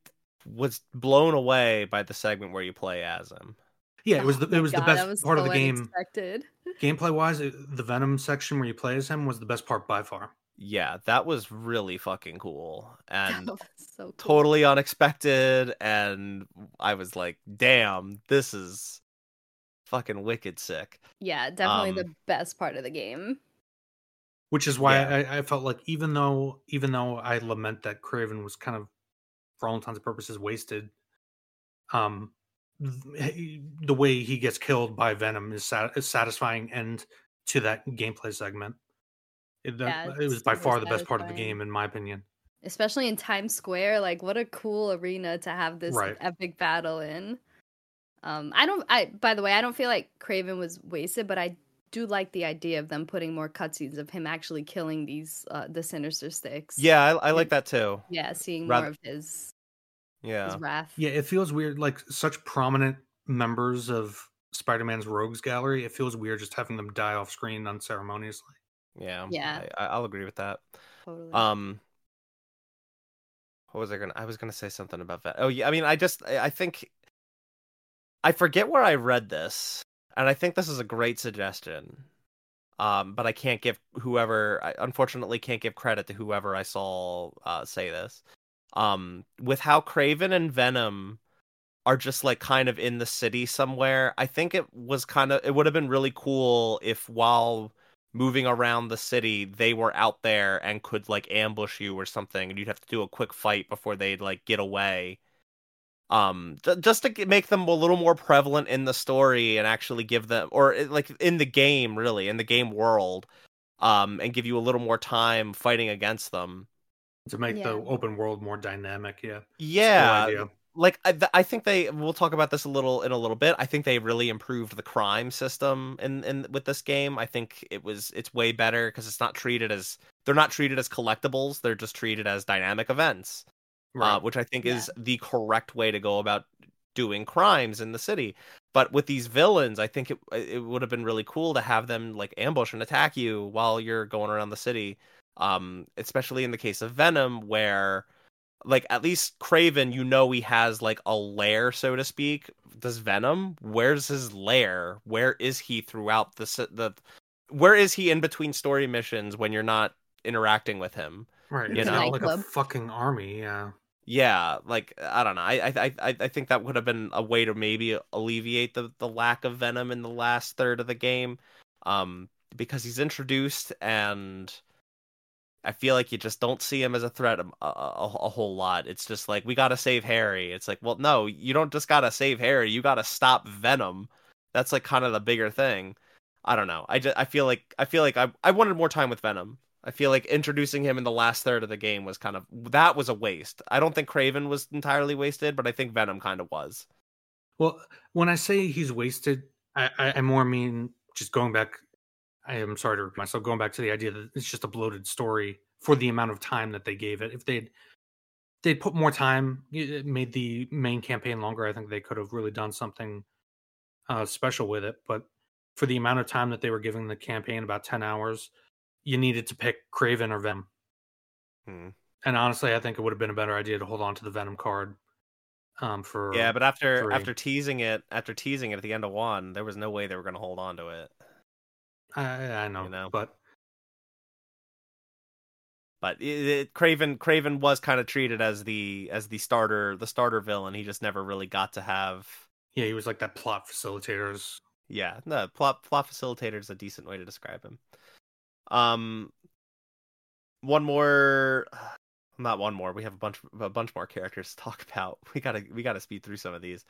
was blown away by the segment where you play as him. yeah, it was the Oh it was God, the best was part of the game. unexpected. gameplay wise, the Venom section where you play as him was the best part by far. Yeah, that was really fucking cool, and so cool. totally unexpected and i was like damn this is fucking wicked sick Yeah, definitely Um, the best part of the game. Which is why Yeah. I, I felt like even though even though I lament that Kraven was kind of for all intents and purposes wasted, um, the way he gets killed by Venom is sat- a satisfying end to that gameplay segment. It, that- Yeah, it was by far the best part of the game, in my opinion. Especially in Times Square, like what a cool arena to have this Right. epic battle in. Um, I don't. I by the way, I don't feel like Kraven was wasted, but I do like the idea of them putting more cutscenes of him actually killing these uh, the Sinister Sticks. yeah i, I like that too yeah, seeing Rath- more of his yeah his wrath. Yeah, it feels weird. Like such prominent members of Spider-Man's rogues gallery, it feels weird just having them die off screen unceremoniously. yeah Yeah. I, I- i'll agree with that Totally. um what was i gonna i was gonna say something about that oh yeah i mean i just i I think i forget where i read this and i think this is a great suggestion um but i can't give whoever i unfortunately can't give credit to whoever i saw uh say this um with how kraven and venom are just like kind of in the city somewhere i think it was kind of it would have been really cool if while moving around the city they were out there and could like ambush you or something and you'd have to do a quick fight before they'd like get away. Um just to make them a little more prevalent in the story and actually give them or like in the game really in the game world um and give you a little more time fighting against them To make the open world more dynamic, yeah. It's cool yeah like I, th- I think they we'll talk about this a little in a little bit. I think they really improved the crime system in in with this game. I think it was it's way better because it's not treated as they're not treated as collectibles they're just treated as dynamic events. Uh, which i think is the correct way to go about doing crimes in the city. But with these villains i think it it would have been really cool to have them like ambush and attack you while you're going around the city um especially in the case of venom where like at least Kraven, you know he has like a lair, so to speak. Does Venom? Where's his lair? Where is he throughout the s- the? Where is he in between story missions when you're not interacting with him? right. you It's know? not like a fucking army, yeah. Yeah, like I don't know. I I I I think that would have been a way to maybe alleviate the the lack of Venom in the last third of the game, um, because he's introduced and I feel like you just don't see him as a threat a, a, a whole lot. It's just like we gotta save Harry. It's like, well, no, you don't just gotta save Harry. You gotta stop Venom. That's like kind of the bigger thing. I don't know. I just I feel like I feel like I I wanted more time with Venom. I feel like introducing him in the last third of the game was kind of that was a waste. I don't think Kraven was entirely wasted, but I think Venom kind of was. Well, when I say he's wasted, I, I, I more mean just going back. I am sorry to myself. Going back to the idea that it's just a bloated story for the amount of time that they gave it. If they'd they'd put more time, it made the main campaign longer. I think they could have really done something uh, special with it. But for the amount of time that they were giving the campaign, about ten hours, you needed to pick Kraven or Venom. Hmm. And honestly, I think it would have been a better idea to hold on to the Venom card. Um, for Yeah, but after three. after teasing it, after teasing it at the end of one, there was no way they were going to hold on to it. I, I know, you know. but but it, it, Kraven Kraven was kind of treated as the as the starter the starter villain. He just never really got to have. Yeah, he was like that plot facilitators. Yeah, no plot plot facilitator is a decent way to describe him. Um, one more, not one more. We have a bunch of a bunch more characters to talk about. We gotta we gotta speed through some of these.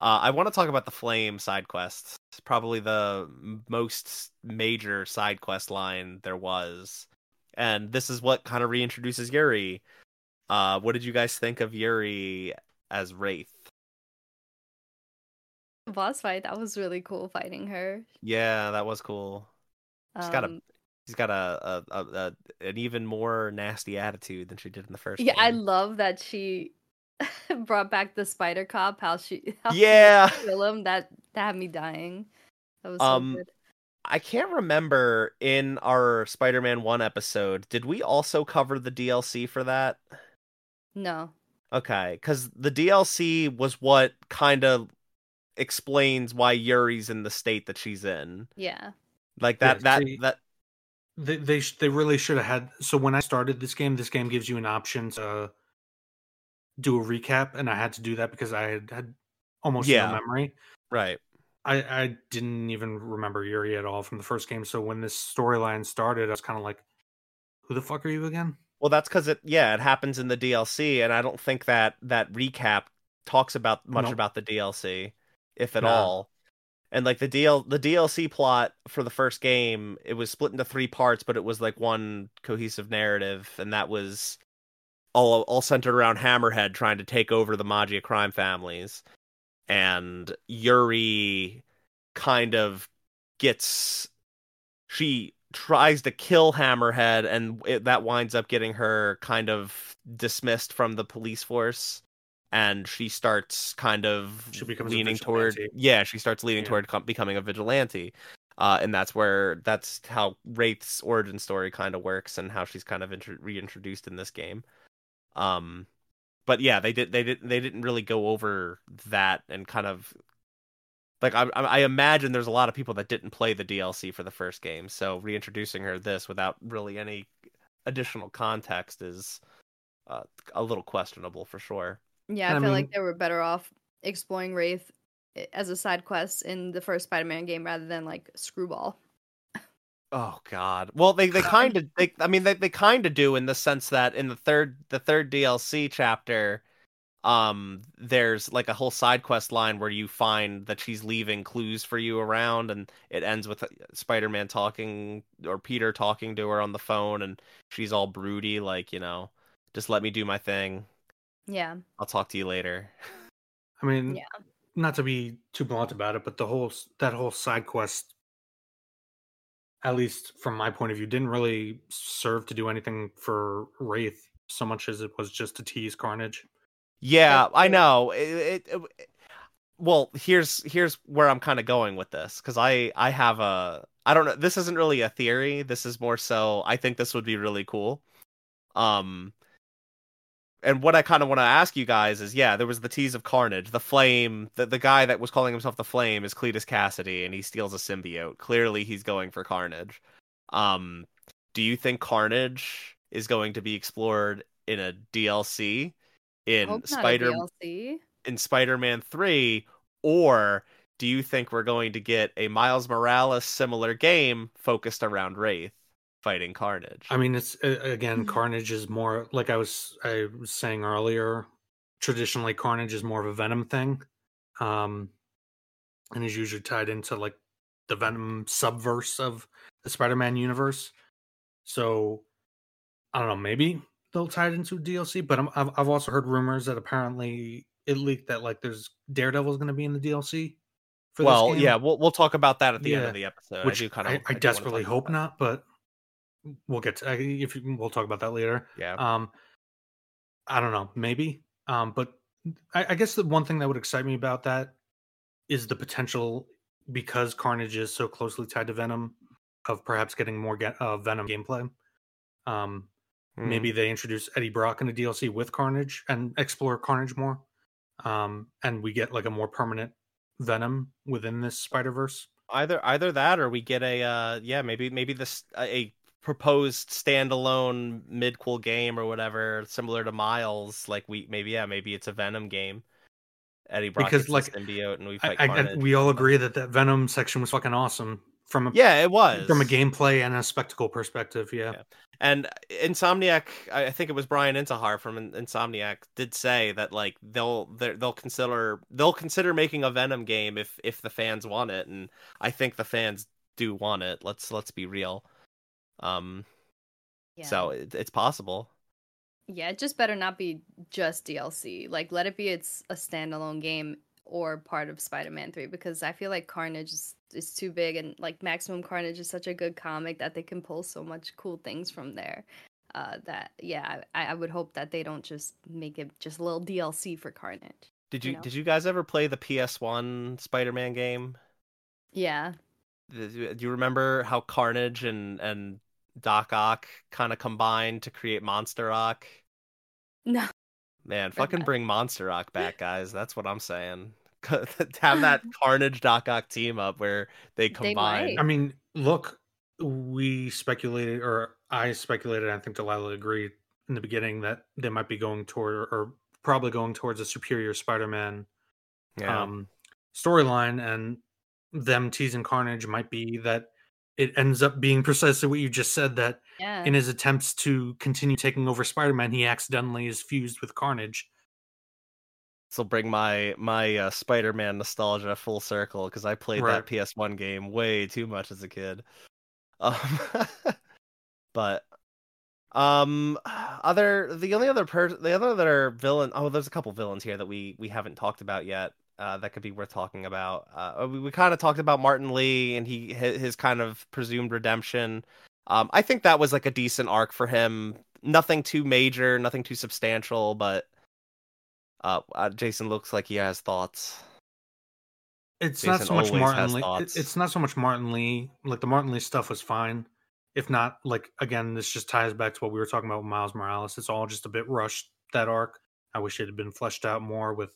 Uh, I want to talk about the Flame side quest. It's probably the most major side quest line there was, and this is what kind of reintroduces Yuri. Uh, what did you guys think of Yuri as Wraith? Boss fight that was really cool fighting her. Yeah, that was cool. She's um, got a um, she's got a, a, a, a, an even more nasty attitude than she did in the first. Yeah. I love that she brought back the spider cop. How she how yeah she kill him that that had me dying. That was so um, good. I can't remember in our Spider-Man One episode. Did we also cover the DLC for that? No. Okay, because the DLC was what kind of explains why Yuri's in the state that she's in. Yeah. Like that. Yeah, that see, that. They they they really should have had. So when I started this game, this game gives you an option to do a recap, and I had to do that because I had, had almost yeah. no memory. Right. I, I didn't even remember Yuri at all from the first game. So when this storyline started, I was kind of like, "Who the fuck are you again?" Well, that's because it yeah it happens in the DLC, and I don't think that that recap talks about much nope. about the DLC, if at no. all. And like the DL the DLC plot for the first game, it was split into three parts, but it was like one cohesive narrative, and that was all all centered around Hammerhead trying to take over the Maggia crime families, and Yuri kind of gets she tries to kill Hammerhead, and it, that winds up getting her kind of dismissed from the police force. And she starts kind of leaning toward, yeah, she starts leaning yeah. toward com- becoming a vigilante. Uh, and that's where that's how Wraith's origin story kind of works, and how she's kind of intro- reintroduced in this game. Um, but yeah, they did they didn't. they didn't really go over that and kind of like I, I imagine there's a lot of people that didn't play the DLC for the first game, so reintroducing her this without really any additional context is uh, a little questionable for sure. Yeah, I, I feel mean... like they were better off exploring Wraith eh, as a side quest in the first Spider-Man game rather than like Screwball. Oh God. Well, they they kind of they I mean they they kind of do in the sense that in the third the third DLC chapter, um, there's like a whole side quest line where you find that she's leaving clues for you around, and it ends with uh, Spider-Man talking or Peter talking to her on the phone, and she's all broody, like you know, just let me do my thing. Yeah. I'll talk to you later. I mean, yeah. Not to be too blunt about it, but the whole that whole side quest at least from my point of view, didn't really serve to do anything for Wraith so much as it was just to tease Carnage. Yeah, I know. It, it, it, well, here's here's where I'm kind of going with this because I I have a I don't know. This isn't really a theory. This is more so I think this would be really cool. Um, and what I kind of want to ask you guys is, yeah, there was the tease of Carnage, the Flame, the the guy that was calling himself the Flame is Cletus Kasady, and he steals a symbiote. Clearly, he's going for Carnage. Um, do you think Carnage is going to be explored in a DLC in Spider in Spider-Man Three, or do you think we're going to get a Miles Morales similar game focused around Wraith? Fighting Carnage. I mean, it's again, mm-hmm. Carnage is more like I was I was saying earlier. Traditionally, Carnage is more of a Venom thing, um, and is usually tied into like the Venom subverse of the Spider-Man universe. So, I don't know. Maybe they'll tie it into DLC, but i have I've also heard rumors that apparently it leaked that like there's Daredevil's going to be in the DLC. well, yeah, we'll we'll talk about that at the yeah, end of the episode. Which I do kind of. I, I, I desperately hope not, but we'll get to if we'll talk about that later. Yeah. Um, I don't know, maybe. Um, but I, I guess the one thing that would excite me about that is the potential because Carnage is so closely tied to Venom of perhaps getting more get, uh, Venom gameplay. Um, mm. maybe they introduce Eddie Brock in the DLC with Carnage and explore Carnage more. Um, and we get like a more permanent Venom within this Spider Verse. Either either that or we get a uh, yeah maybe maybe this a proposed standalone midquel game or whatever, similar to Miles. Like we maybe yeah, maybe it's a Venom game. Eddie Brock Because, like, symbiote and we fight I, I- we all agree that that Venom section was fucking awesome from a yeah, it was from a gameplay and a spectacle perspective. Yeah, Yeah. And Insomniac, I I think it was Bryan Intihar from Insomniac, did say that like they'll they'll consider they'll consider making a Venom game if if the fans want it, and I think the fans do want it. Let's let's be real. Um, Yeah. so it, it's possible. Yeah, it just better not be just DLC. Like, let it be it's a standalone game or part of Spider-Man Three because I feel like Carnage is, is too big and like Maximum Carnage is such a good comic that they can pull so much cool things from there. Uh, that yeah, I, I would hope that they don't just make it just a little DLC for Carnage. Did You you know. did you guys ever play the PS One Spider Man game? Yeah, Do you remember how Carnage and and Doc Ock kind of combined to create Monster Ock? no, Man, Bring fucking back- bring Monster Ock back, guys. That's what I'm saying. Have that Carnage Doc Ock team up where they They combine. might. I mean, look, we speculated, or I speculated. I think Delaila agreed in the beginning that they might be going toward, or probably going towards a superior Spider-Man yeah. um, storyline, and them teasing Carnage might be that it ends up being precisely what you just said. That yeah, in his attempts to continue taking over Spider-Man, he accidentally is fused with Carnage. This will bring my my uh, Spider-Man nostalgia full circle because I played Right. that PS1 game way too much as a kid. Um, but um, other the only other per the other other villain. Oh, there's a couple villains here that we we haven't talked about yet. Uh, that could be worth talking about. Uh, we, we kind of talked about Martin Lee and he his, his kind of presumed redemption. Um, I think that was like a decent arc for him. Nothing too major, nothing too substantial, but uh, uh, Jason looks like he has thoughts. It's not so much Martin Lee. thoughts. It's not so much Martin Lee. Like the Martin Lee stuff was fine. If not, like again, this just ties back to what we were talking about with Miles Morales. It's all just a bit rushed that arc. I wish it had been fleshed out more with,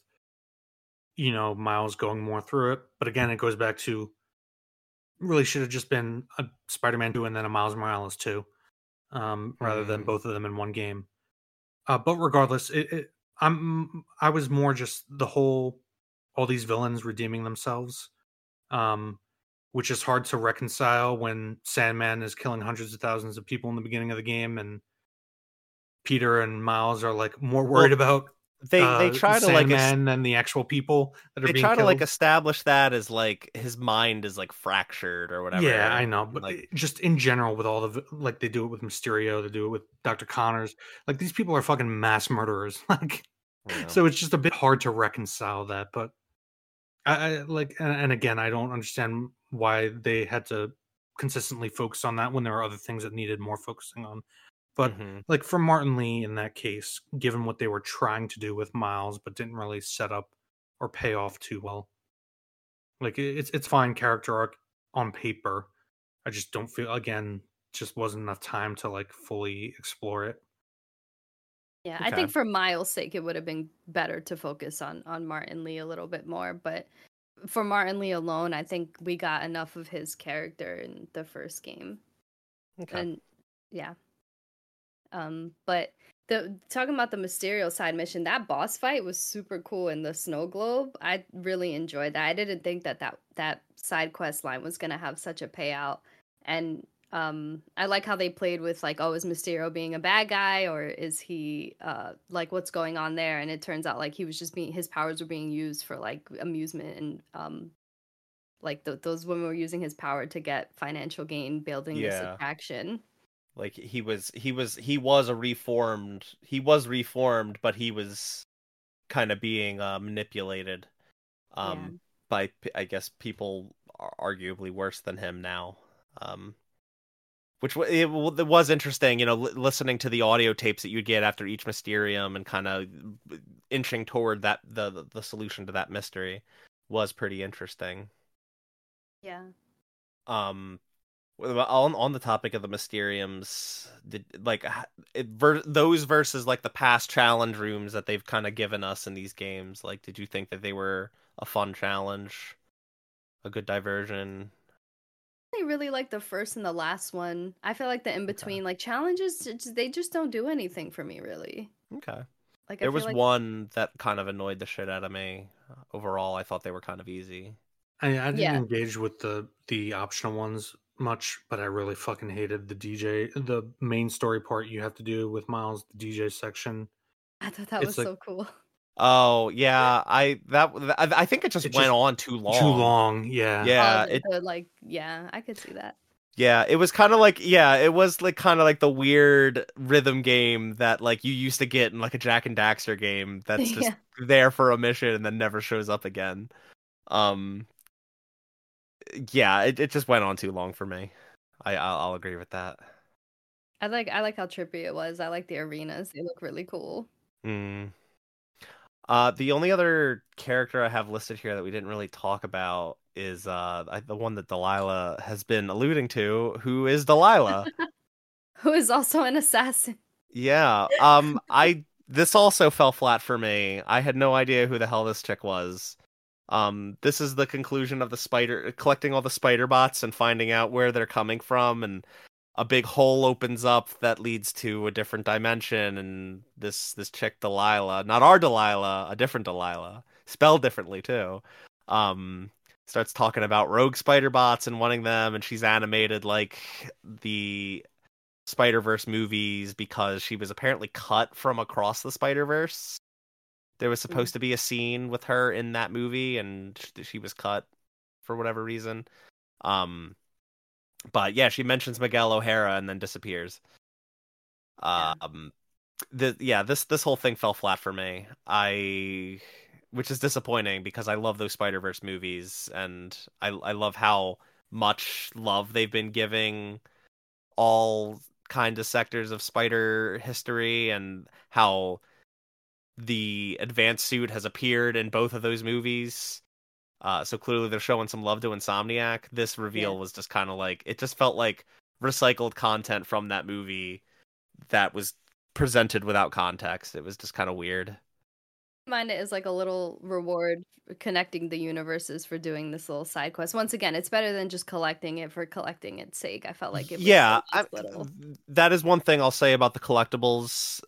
you know, Miles going more through it. But again, it goes back to really should have just been a Spider-Man two and then a Miles Morales two, um, rather than Mhm. both of them in one game. Uh, but regardless, it, it I'm I was more just the whole all these villains redeeming themselves, um, which is hard to reconcile when Sandman is killing hundreds of thousands of people in the beginning of the game, and Peter and Miles are like more worried about They uh, they try to like Sandman than the actual people that are they being try to like establish that as like his mind is like fractured or whatever. Yeah, I know, but Like, just in general, with all the like they do it with Mysterio, they do it with Doctor Connors. Like these people are fucking mass murderers. Like know. so it's just a bit hard to reconcile that but i, I like and, and again i don't understand why they had to consistently focus on that when there are other things that needed more focusing on but Mhm. like for martin lee in that case given what they were trying to do with miles but didn't really set up or pay off too well like it's it's fine character arc on paper i just don't feel again just wasn't enough time to like fully explore it Yeah, I think for Miles' sake, it would have been better to focus on on Martin Lee a little bit more. But for Martin Lee alone, I think we got enough of his character in the first game, okay. and yeah. Um, but the talking about the Mysterio side mission, that boss fight was super cool in the snow globe. I really enjoyed that. I didn't think that that that side quest line was gonna have such a payout, and um i like how they played with like oh is mysterio being a bad guy or is he uh like what's going on there and it turns out like he was just being his powers were being used for like amusement and um like th- those women were using his power to get financial gain building this Yeah. attraction like he was he was he was a reformed he was reformed but he was kind of being uh, manipulated um by I guess people arguably worse than him now um which it, it was interesting you know li- listening to the audio tapes that you'd get after each mysterium and kind of inching toward that the the- solution to that mystery was pretty interesting. Yeah. Um on on the topic of the mysteriums did like it, ver- those versus like the past challenge rooms that they've kind of given us in these games like did you think that they were a fun challenge a good diversion I really like the first and the last one. I feel like the in between, like challenges, they just don't do anything for me really. Okay. Like There feel was like, one that kind of annoyed the shit out of me. Overall, I thought they were kind of easy. I, I didn't Yeah. engage with the the optional ones much, but I really fucking hated the DJ, the main story part you have to do with Miles, the DJ section. I thought that it's was like- so cool. Oh yeah, I that I I think it just It went just- on too long. Too long, yeah. Yeah, Oh, it the, like yeah, I could see that. yeah, it was kind of like yeah, it was like kind of like the weird rhythm game that like you used to get in like a Jak and Daxter game that's just Yeah. there for a mission and then never shows up again. Um yeah, it it just went on too long for me. I I'll, I'll agree with that. I like I like how trippy it was. I like the arenas. They look really cool. Mm. Uh, the only other character I have listed here that we didn't really talk about is uh the one that Delaila has been alluding to, who is Delilah. Who is also an assassin. yeah. Um, I this also fell flat for me. I had no idea who the hell this chick was. Um, this is the conclusion of the spider collecting all the spider bots and finding out where they're coming from, and a big hole opens up that leads to a different dimension. And this this chick Delilah, not our Delaila, a different Delilah, spelled differently too. Um, starts talking about rogue spider bots and wanting them, and she's animated like the Spider Verse movies because she was apparently cut from across the Spider Verse. There was supposed to be a scene with her in that movie, and she was cut for whatever reason. Um, but yeah, she mentions Miguel O'Hara and then disappears. Yeah. Um, the yeah, this this whole thing fell flat for me. I, which is disappointing because I love those Spider Verse movies, and I I love how much love they've been giving all kind of sectors of spider history and how the advanced suit has appeared in both of those movies. Uh, so clearly they're showing some love to Insomniac. This reveal Yeah. was just kind of like it just felt like recycled content from that movie that was presented without context. It was just kind of weird. Mind it as like a little reward connecting the universes for doing this little side quest. Once again, it's better than just collecting it for collecting its sake. I felt like it was yeah, I, that is one thing I'll say about the collectibles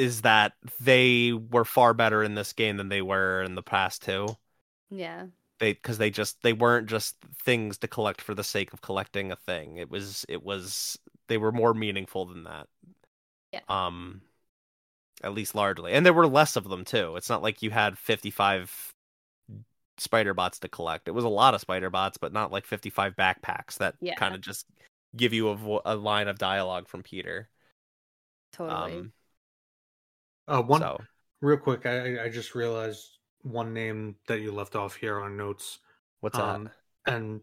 is that they were far better in this game than they were in the past two. Yeah. They because they just they weren't just things to collect for the sake of collecting a thing. It was it was they were more meaningful than that. Yeah. Um at least largely. And there were less of them too. It's not like you had 55 spider bots to collect. It was a lot of spider bots, but not like 55 backpacks that Yeah. kind of just give you a, vo- a line of dialogue from Peter. Totally. Um, Uh, one so real quick, I I- I just realized one name that you left off here on notes. what's um, that? and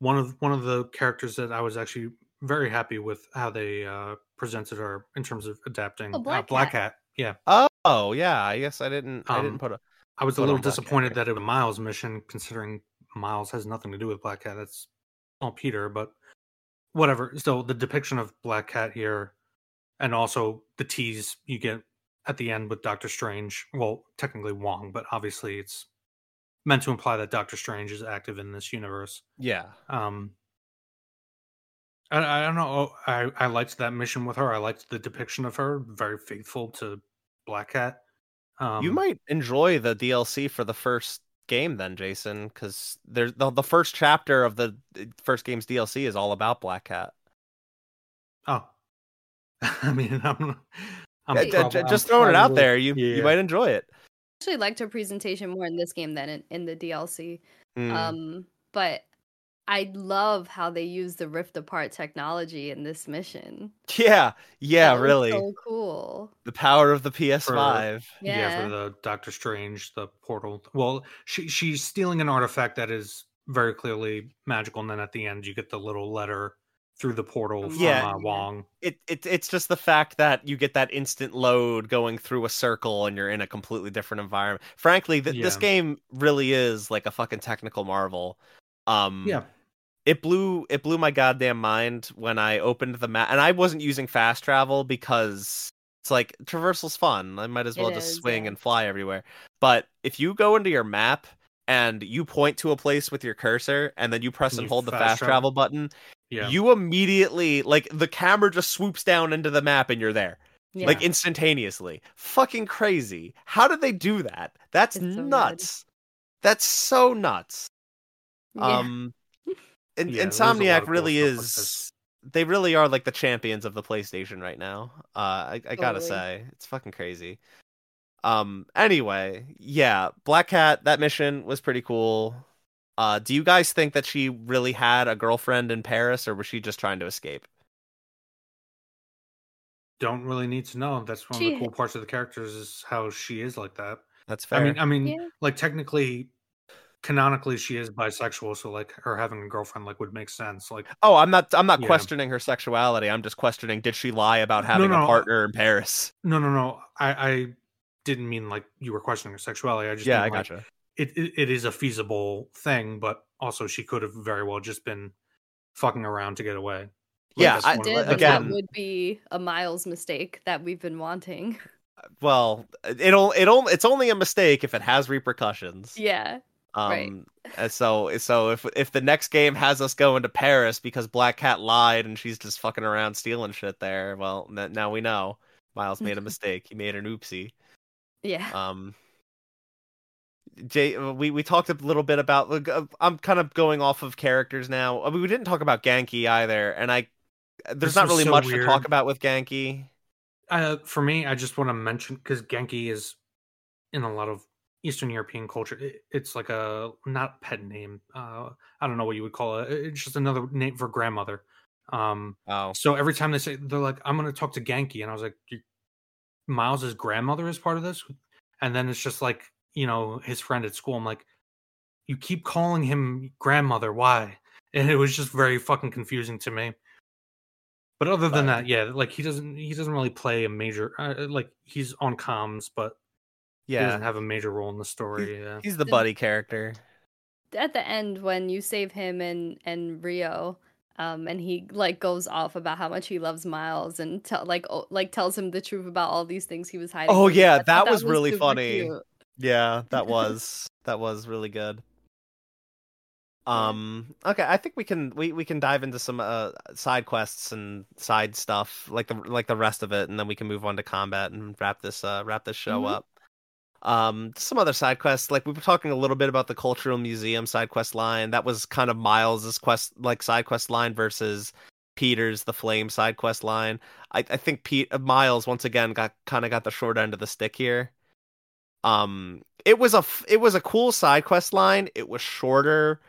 one of one of the characters that I was actually very happy with how they uh, presented her in terms of adapting Oh, Black uh, Black Cat. Cat. Yeah, Oh, yeah. I guess I didn't. I Um, didn't put a. I was a little Black Cat disappointed here. that it was Miles mission, considering Miles has nothing to do with Black Cat. That's all Peter, but whatever. So the depiction of Black Cat here, and also the tease you get at the end with Doctor Strange. Well, technically Wong, but obviously it's meant to imply that Doctor Strange is active in this universe. Yeah. Um, I, I don't know. I I liked that mission with her. I liked the depiction of her, very faithful to Black Cat. Um, you might enjoy the DLC for the first game then, Jason, because there's the, the first chapter of the first game's DLC is all about Black Cat. Oh, I mean, I'm. I'm j- prob- j- I'm just throwing it out there. You yeah. you might enjoy it. I actually liked her presentation more in this game than in, in the DLC. Mm. Um, but I love how they use the rift apart technology in this mission. yeah, yeah, That really. so cool. The power of the PS5. Yeah. Yeah. for the Doctor Strange, the portal. Well, she she's stealing an artifact that is very clearly magical, and then at the end you get the little letter through the portal From from Yeah. uh, Wong. it, it it's just the fact that you get that instant load going through a circle and you're in a completely different environment. Frankly, th- this game really is like a fucking technical marvel. Um Yeah, it blew it blew my goddamn mind when I opened the map and I wasn't using fast travel because it's like traversal's fun. I might as It well just is, swing yeah. and fly everywhere. But if you go into your map and you point to a place with your cursor and then you press And and you hold the fast fast travel. travel button, Yeah. you immediately like the camera just swoops down into the map and you're there. Yeah. Like instantaneously. Fucking crazy. How did they do that? That's It's so good. nuts. That's so nuts. Yeah. Um and Yeah, there's Insomniac of cool really stuff like is they really are like the champions of the PlayStation right now. Uh I, I gotta Totally. say. It's fucking crazy. Um anyway, yeah, Black Cat, that mission was pretty cool. Uh do you guys think that she really had a girlfriend in Paris or was she just trying to escape? Don't really need to know. That's one of the cool parts of the characters is how she is like that. That's fair. I mean, I mean, Yeah. like technically, canonically, she is bisexual, so like her having a girlfriend like would make sense. Like, oh, I'm not I'm not Yeah. questioning her sexuality. I'm just questioning did she lie about having no, a uh partner in Paris? no, no, no. I, I didn't mean like you were questioning her sexuality. I just Yeah, I mean, like, gotcha. It, it it is a feasible thing, but also she could have very well just been fucking around to get away. Yeah, I- one of Did, but again- that would be a Miles mistake that we've been wanting. Well, it'll it'll it's only a mistake if it has repercussions. Yeah. right. Um, and so so if if the next game has us going to Paris because Black Cat lied and she's just fucking around stealing shit there, well, n- now we know Miles made a mistake. He made an oopsie. Yeah. Um, Jay, uh, we we talked a little bit about. uh, I'm kind of going off of characters now. I mean, we didn't talk about Ganke either, and I there's This not really so much to talk about with Ganke. Uh, for me, I just want to mention because Ganke is in a lot of Eastern European culture. It, it's like a not pet name. Uh, I don't know what you would call it. It's just another name for grandmother. Um, Oh, so every time they say they're like, "I'm going to talk to Ganke," and I was like, "Miles's grandmother is part of this," and then it's just like you know his friend at school. I'm like, "You keep calling him grandmother, why?" And it was just very fucking confusing to me. But other than But- that, yeah, like he doesn't he doesn't really play a major uh, like he's on comms, but he doesn't yeah, have a major role in the story. Yeah. he's the The- buddy character. At the end, when you save him and and Rio, um, and he like goes off about how much he loves Miles and tell like oh, like tells him the truth about all these things he was hiding. Oh, from yeah, I thought that was really funny. cute. Yeah, that was that was really good. Um okay, I think we can we, we can dive into some uh side quests and side stuff like the like the rest of it and then we can move on to combat and wrap this uh wrap this show Mhm. up. Um some other side quests like we were talking a little bit about the cultural museum side quest line. That was kind of Miles's quest like side quest line versus Peter's the flame side quest line. I I think Pete uh, Miles once again got kind of got the short end of the stick here um it was a it was a cool side quest line. It was shorter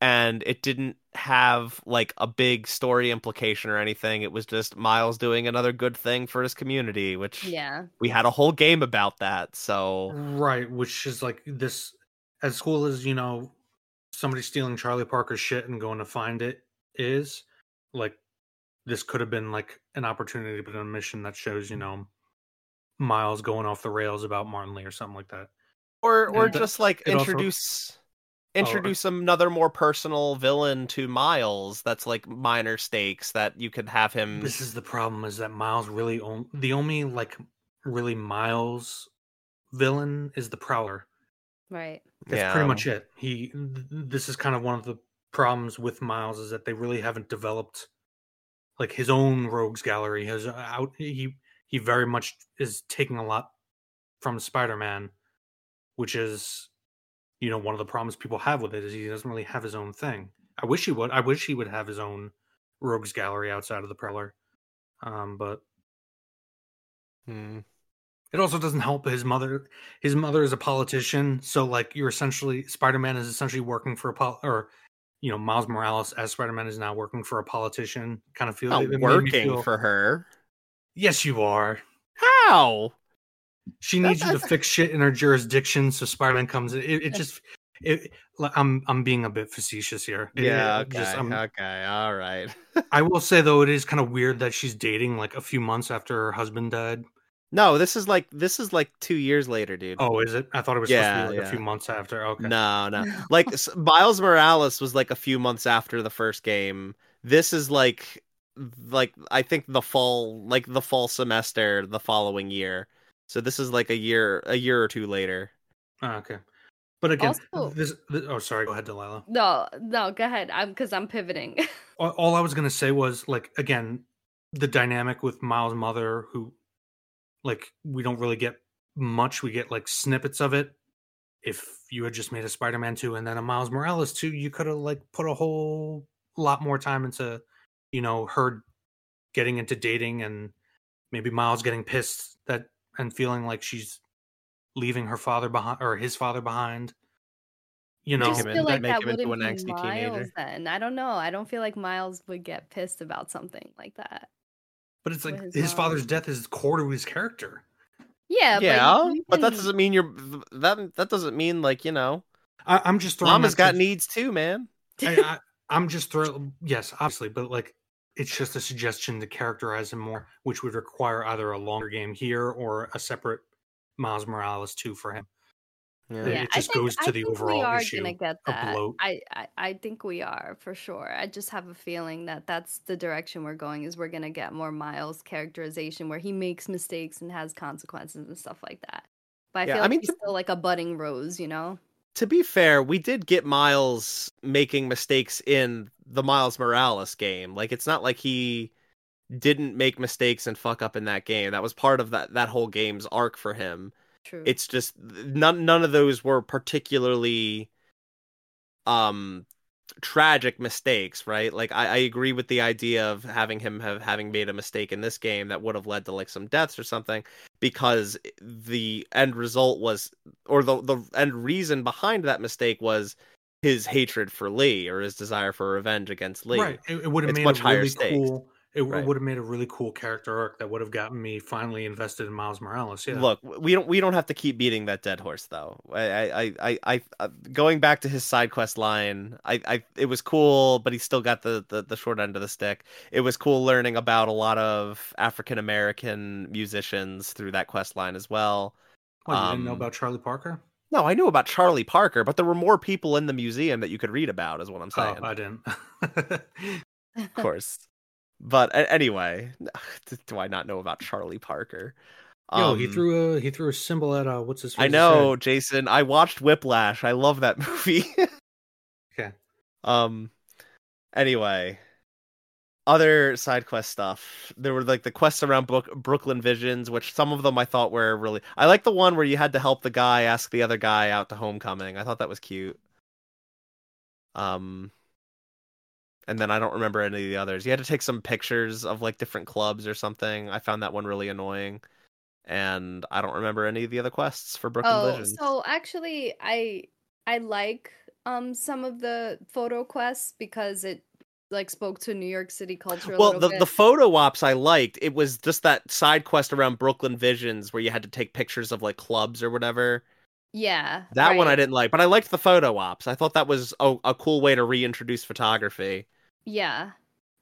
and it didn't have like a big story implication or anything. It was just miles doing another good thing for his community which Yeah. we had a whole game about that so Right, which is like this as cool as, you know, somebody stealing Charlie Parker's shit and going to find it is, like this could have been like an opportunity but a mission that shows, you know, Miles going off the rails about Martin Lee or something like that. or or And just like it also- introduce Oh, introduce another more personal villain to miles that's like minor stakes that you could have him This is the problem is that Miles really on- the only like really Miles villain is the Prowler. Right. That's pretty much it. He th- this is kind of one of the problems with Miles is that they really haven't developed like his own rogues gallery. His uh, out he he very much is taking a lot from Spider-Man, which is you know one of the problems people have with it is he doesn't really have his own thing. I wish he would. I wish he would have his own rogues gallery outside of the Prowler. Um, but Hmm. it also doesn't help his mother. His mother is a politician, so like you're essentially Spider-Man is essentially working for a pol- or you know Miles Morales as Spider-Man is now working for a politician. Kind of feel not it made me working feel- for her Yes, you are. how She That- needs you to fix shit in her jurisdiction, so Spider-Man comes in. It, it just, it, I'm I'm being a bit facetious here. It- yeah okay just- I'm- okay all right I will say though, it is kind of weird that she's dating like a few months after her husband died. No, this is like this is like two years later, dude. Oh, is it? I thought it was Yeah, supposed to be like yeah. a few months after. Okay. No, no. Like Miles Morales was like a few months after the first game. This is like like I think the fall like the fall semester the following year. So this is like a year a year or two later. Oh, okay. But again, Also- this, th- oh sorry, go ahead, Delaila. No, no, go ahead. I'm because I'm pivoting. All, all I was gonna say was like again, the dynamic with Miles' mother, who like we don't really get much. We get like snippets of it. If you had just made a Spider-Man two and then a Miles Morales two, you could have like put a whole lot more time into, you know, her getting into dating and maybe Miles getting pissed that and feeling like she's leaving her father behind or his father behind. You know, Make just him feel in- like make that him into wouldn't an be angsty Miles teenager. then. I don't know. I don't feel like Miles would get pissed about something like that. but it's like his his, father's death is core to his character. Yeah, yeah, but, you but that doesn't mean you're that that doesn't mean like you know I, I'm just throwing. mama's that got to- needs too, man. I, I, I'm just throwing. Yes, obviously, but like it's just a suggestion to characterize him more, which would require either a longer game here or a separate Miles Morales two for him. Yeah. Yeah. Yeah, it just think- goes to I the overall we are issue gonna get that. I, I I think we are for sure. I just have a feeling that that's the direction we're going. Is we're gonna get more Miles characterization where he makes mistakes and has consequences and stuff like that. But I Yeah, feel I like mean, he's to- still like a budding rose, you know. To be fair, we did get Miles making mistakes in the Miles Morales game. Like it's not like he didn't make mistakes and fuck up in that game. That was part of that that whole game's arc for him. True. it's just none none of those were particularly um tragic mistakes right like I, I agree with the idea of having him have having made a mistake in this game that would have led to like some deaths or something because the end result was or the the end reason behind that mistake was his hatred for lee or his desire for revenge against lee Right. It, it would have made much a higher really stakes. It Right. would have made a really cool character arc that would have gotten me finally invested in Miles Morales. Yeah. Look, we don't we don't have to keep beating that dead horse though. I I I, I, I going back to his side quest line, I, I it was cool, but he still got the, the the short end of the stick. It was cool learning about a lot of African American musicians through that quest line as well. What, you didn't know um, about Charlie Parker? No, I knew about Charlie Parker, but there were more people in the museum that you could read about, is what I'm saying. Oh, I didn't. of course. But anyway, do I not know about Charlie Parker? Yo, he Um, threw a he threw a symbol at uh what's his I know, head. Jason. I watched Whiplash. I love that movie. Okay. um. Anyway, other side quest stuff. There were like the quests around Brook- Brooklyn Visions, which some of them I thought were really. I like the one where you had to help the guy ask the other guy out to homecoming. I thought that was cute. Um. And then I don't remember any of the others. You had to take some pictures of like different clubs or something. I found that one really annoying. And I don't remember any of the other quests for Brooklyn oh, Visions. so actually, I I like um some of the photo quests because it like spoke to New York City culture. A well little the, bit. the photo ops i liked it was just that side quest around brooklyn visions where you had to take pictures of like clubs or whatever yeah, that one i didn't like but i liked the photo ops i thought that was a, a cool way to reintroduce photography Yeah.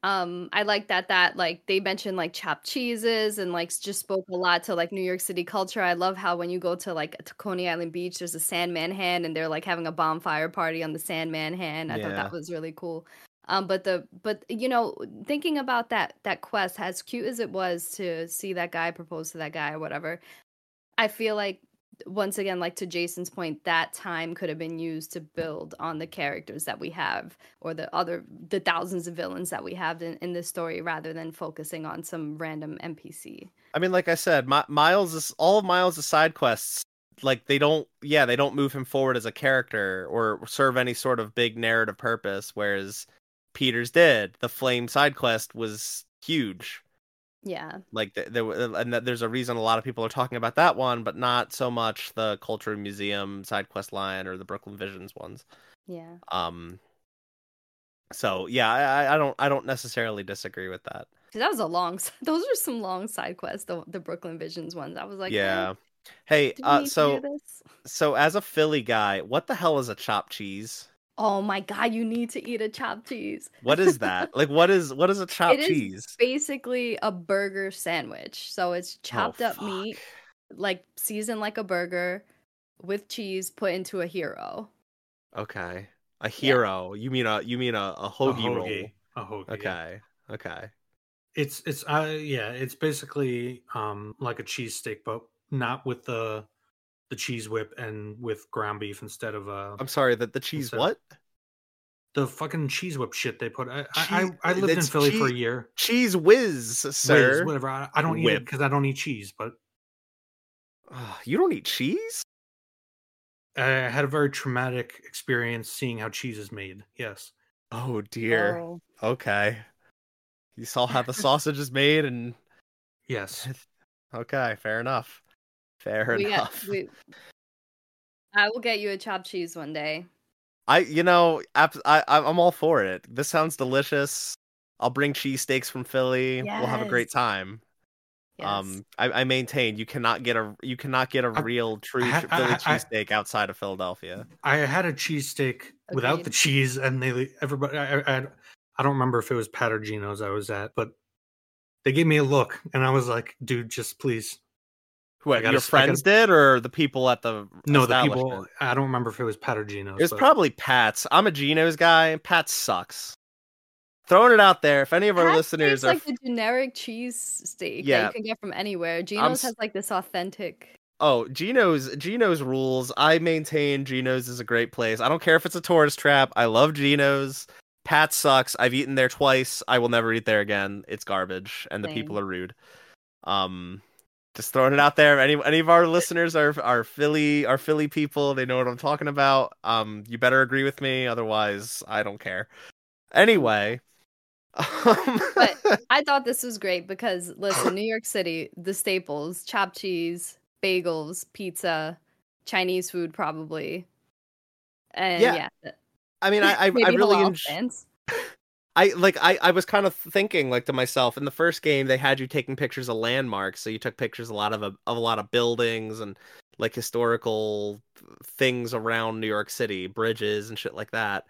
Um, I like that that like they mentioned like chopped cheeses and like just spoke a lot to like New York City culture. I love how when you go to like to Coney Island Beach, there's a Sandman hand and they're like having a bonfire party on the Sandman hand. I thought that was really cool. Um, but the but you know thinking about that that quest, as cute as it was to see that guy propose to that guy or whatever, I feel like once again, like to Jason's point, that time could have been used to build on the characters that we have or the other the thousands of villains that we have in, in this story rather than focusing on some random NPC. i mean like i said Mi- miles is all of miles' side quests like they don't yeah they don't move him forward as a character or serve any sort of big narrative purpose whereas peter's did the flame side quest was huge Yeah. like there were- and there's a reason a lot of people are talking about that one but not so much the culture museum side quest line or the brooklyn visions ones Yeah. um so yeah I, I- don't i don't necessarily disagree with that that was a long those are some long side quests, the the Brooklyn Visions ones. I was like, yeah eh, hey uh so so as a philly guy what the hell is a chopped cheese Oh my god, you need to eat a chopped cheese. what is that like what is what is a chopped cheese? It is cheese basically a burger sandwich. So it's chopped Oh, up meat, like seasoned like a burger, with cheese put into a hero. okay a hero you mean a you mean a, a A hoagie, roll. A hoagie. yeah. okay okay It's it's uh yeah, it's basically um like a cheesesteak, but not with the the cheese whip and with ground beef instead of uh I'm sorry that the cheese So- what? the fucking cheese whip shit they put. I I, Cheese- I, I lived in it's Philly for a year. Cheese whiz, sir. Whiz, whatever. I, I don't eat it because I don't eat cheese, but Ugh, you don't eat cheese? I had a very traumatic experience seeing how cheese is made. Yes. Oh dear. Oh. Okay. You saw how the sausage is made and Yes. okay, fair enough. Fair We got- enough. we- I will get you a chopped cheese one day. I you know, I I- I'm all for it. This sounds delicious. I'll bring cheesesteaks from Philly. We'll have a great time. Yes. Um, I, I maintain you cannot get a you cannot get a I- real true I- ch- I- Philly I- I- cheesesteak outside of Philadelphia. I had a cheesesteak without the cheese, and they everybody. I, I, I I don't remember if it was Pat or Geno's I was at, but they gave me a look, and I was like, "Dude, just please." What gotta your s- I gotta- friends did, or the people at the No, the people. I don't remember if it was Pat or Geno's. It was but- probably Pat's. I'm a Geno's guy. Pat sucks. Throwing it out there. If any of our Pat listeners tastes are like the generic cheese steak that you can get from anywhere. Geno's s- has like this authentic. Oh, Geno's Geno's rules. I maintain Geno's is a great place. I don't care if it's a tourist trap. I love Geno's. Pat sucks. I've eaten there twice. I will never eat there again. It's garbage and the people are rude. Um just throwing it out there. Any any of our listeners are are Philly are Philly people. They know what I'm talking about. Um you better agree with me otherwise I don't care. Anyway, um, But- I thought this was great because listen, New York City, the staples, chopped cheese, bagels, pizza, Chinese food probably. And Yeah, yeah, I mean I I, I really enjoy. I like I, I was kind of thinking like to myself in the first game they had you taking pictures of landmarks so you took pictures a lot of a, of a lot of buildings and like historical things around New York City bridges and shit like that.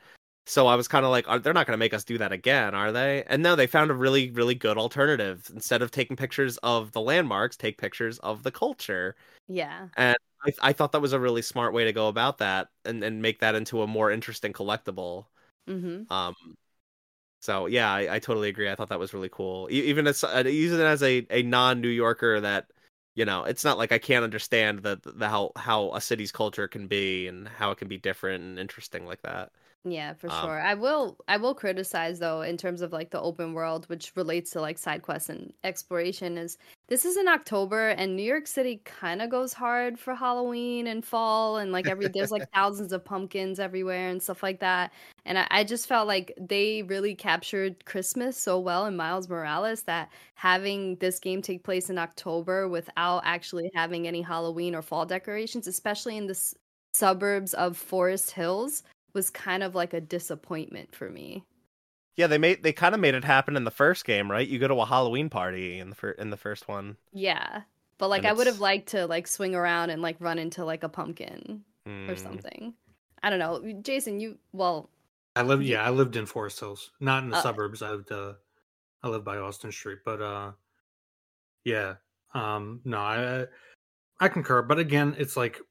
So I was kind of like are, they're not going to make us do that again are they? And no they found a really really good alternative. Instead of taking pictures of the landmarks take pictures of the culture. Yeah. And I, I thought that was a really smart way to go about that and and make that into a more interesting collectible. Mm-hmm. um, so yeah, I, I totally agree. I thought that was really cool. Even as uh, even as a, a non New Yorker, that you know, it's not like I can't understand the, the how how a city's culture can be and how it can be different and interesting like that. Yeah, for Um, sure. I will I will criticize though in terms of like the open world which relates to like side quests and exploration is this is in October and New York City kind of goes hard for Halloween and fall and like every there's like thousands of pumpkins everywhere and stuff like that. And I, I just felt like they really captured Christmas so well in Miles Morales that having this game take place in October without actually having any Halloween or fall decorations, especially in the s- suburbs of Forest Hills, was kind of like a disappointment for me. Yeah, they made they kind of made it happen in the first game, right? You go to a Halloween party in the fir- in the first one. Yeah. But like I would have liked to like swing around and like run into like a pumpkin or Hmm. something. I don't know. Jason, you well, I lived. Yeah, I lived in Forest Hills, not in the Uh, suburbs. I lived. Uh, I lived by Austin Street, but uh, yeah. Um, no, I I concur. But again, it's like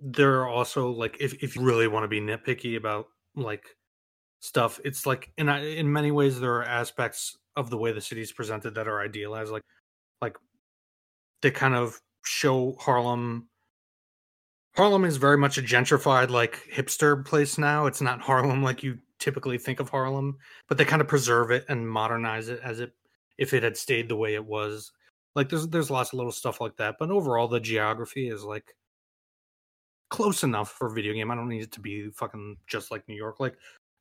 there are also like if if you really want to be nitpicky about like stuff, it's like in in many ways there are aspects of the way the city's presented that are idealized. Like like they kind of show Harlem. Harlem is very much a gentrified, like hipster place now. It's not Harlem like you typically think of Harlem, but they kind of preserve it and modernize it as it if it had stayed the way it was. Like there's there's lots of little stuff like that, but overall the geography is like close enough for a video game. I don't need it to be fucking just like New York, like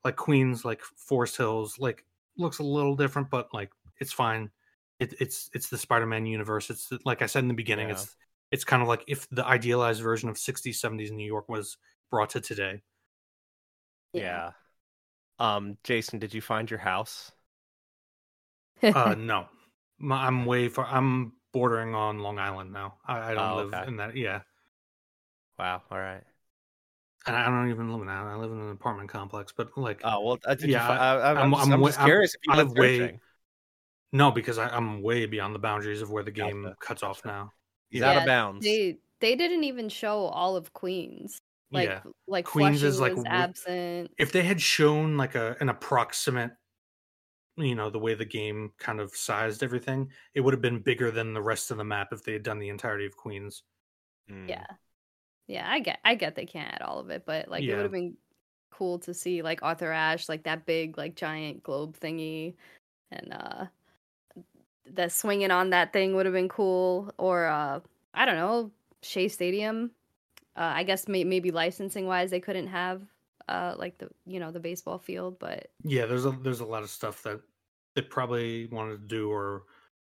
like Queens, like Forest Hills, like looks a little different, but like it's fine. It, it's it's the Spider-Man universe. It's the, like I said in the beginning. Yeah. It's it's kind of like if the idealized version of 60s, 70s New York was brought to today. Yeah. Um, Jason, did you find your house? Uh, no, My, I'm way far. I'm bordering on Long Island now. I, I don't Oh, live okay. in that. Yeah, Wow. All right. and I don't even live in that. I live in an apartment complex. But like, Oh well. Uh, did Yeah, you fi- I, I'm, I'm- I'm, just, I'm I'm wa- just I'm- curious if you I went live way- searching. no, because I, I'm way beyond the boundaries of where the game Gotcha, cuts off now. He's Yeah. out of bounds. They they didn't even show all of Queens. Like yeah, like Queens Flushing is, like, was absent. if they had shown like a an approximate you know the way the game kind of sized everything it would have been bigger than the rest of the map if they had done the entirety of queens Mm. Yeah. Yeah, I get I get they can't add all of it, but like it would have been cool to see like Arthur Ashe, like that big like giant globe thingy and uh the swinging on that thing would have been cool or uh I don't know, Shea Stadium. Uh I guess may- maybe licensing wise they couldn't have uh like the you know the baseball field, but Yeah, there's a there's a lot of stuff that they probably wanted to do, or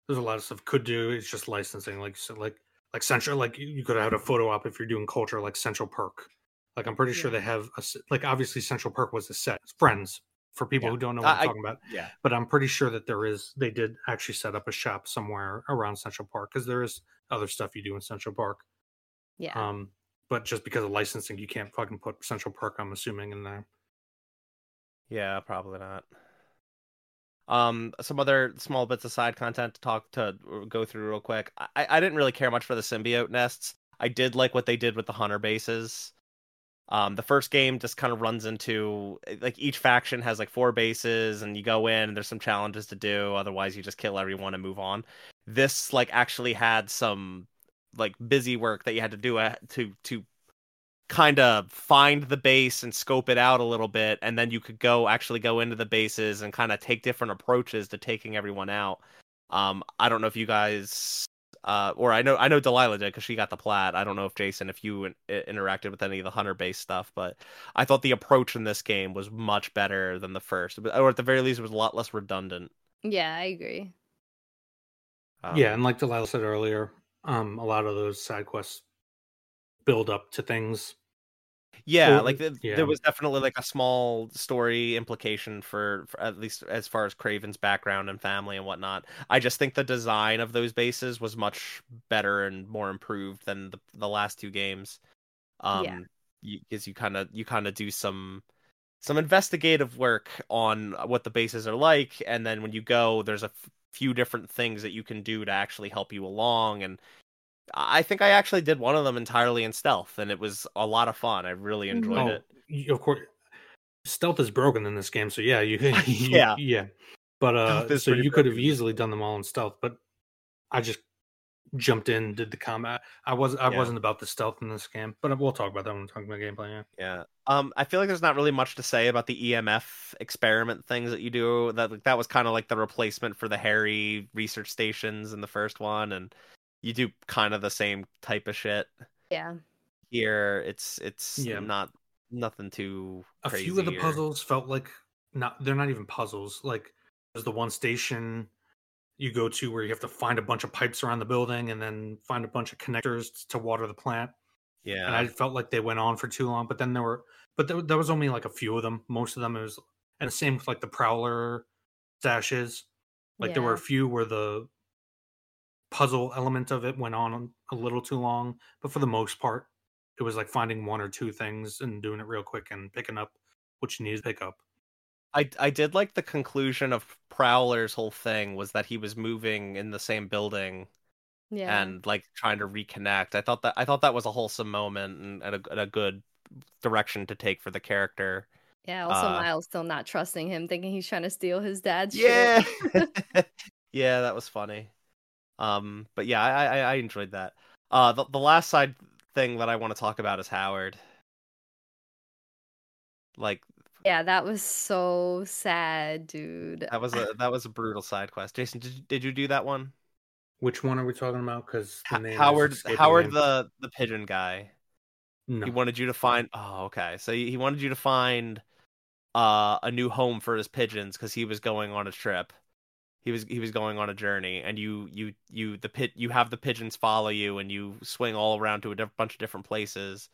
there's a lot of stuff could do. It's just licensing, like so, like like Central. Like you- you could have had a photo op if you're doing culture, like Central Perk. Like I'm pretty sure they have a s- like obviously Central Perk was a set. Friends for people Yeah. who don't know what I- I'm talking about, Yeah. but I'm pretty sure that there is they did actually set up a shop somewhere around Central Park because there is other stuff you do in Central Park. yeah. Um, but just because of licensing, you can't fucking put Central Park. I'm assuming in there. Yeah, probably not. Um, some other small bits of side content to talk to go through real quick. I I didn't really care much for the symbiote nests. I did like what they did with the hunter bases. Um, the first game just kind of runs into like each faction has like four bases, and you go in and there's some challenges to do. Otherwise, you just kill everyone and move on. This like actually had some like busy work that you had to do to to kind of find the base and scope it out a little bit and then you could go actually go into the bases and kind of take different approaches to taking everyone out. Um i don't know if you guys uh or i know i know delaila did because she got the plat. I don't know if jason if you in- interacted with any of the hunter base stuff but i thought the approach in this game was much better than the first or at the very least it was a lot less redundant. Yeah, I agree. um, yeah, and like Delaila said earlier, um, a lot of those side quests build up to things. Yeah, Or- like th- yeah. there was definitely like a small story implication for, for at least as far as Kraven's background and family and whatnot. I just think the design of those bases was much better and more improved than the the last two games. Um, Yeah. because you kind of you kind of do some some investigative work on what the bases are like, and then when you go, there's a f- few different things that you can do to actually help you along and. I think I actually did one of them entirely in stealth, and it was a lot of fun. I really enjoyed Oh, it. y- of course, stealth is broken in this game, so yeah, you, you Yeah. yeah. But uh, so pretty you could have easily done them all in stealth, but I just jumped in, did the combat. I was I Yeah. wasn't about the stealth in this game, but we'll talk about that when we're talking about gameplay. Yeah. Yeah. Um, I feel like there's not really much to say about the EMF experiment things that you do. That like, that was kind of like the replacement for the Harry research stations in the first one, and you do kind of the same type of shit Yeah. here. It's it's Yeah. not nothing too. a crazy few of the or- puzzles felt like not they're not even puzzles like there's the one station you go to where you have to find a bunch of pipes around the building and then find a bunch of connectors to water the plant Yeah. and i felt like they went on for too long but then there were but there, there was only like a few of them most of them it was and the same with like the prowler stashes like there were a few where the puzzle element of it went on a little too long but for the most part it was like finding one or two things and doing it real quick and picking up what you need to pick up I I did like the conclusion of Prowler's whole thing was that he was moving in the same building Yeah. and like trying to reconnect. I thought that I thought that was a wholesome moment and, and, a, and a good direction to take for the character. yeah. Also, uh, Miles still not trusting him, thinking he's trying to steal his dad's Yeah, shit. yeah, that was funny. Um, but yeah, I I, I enjoyed that. Uh, the the last side thing that I want to talk about is Howard. Like Yeah, that was so sad, dude. that was a that was a brutal side quest. Jason, did you, did you do that one? which one are we talking about because Howard Howard the the pigeon guy. no He wanted you to find. Oh, okay. So he he wanted you to find uh, a new home for his pigeons because he was going on a trip. He was he was going on a journey, and you you you the pit you have the pigeons follow you, and you swing all around to a diff- bunch of different places,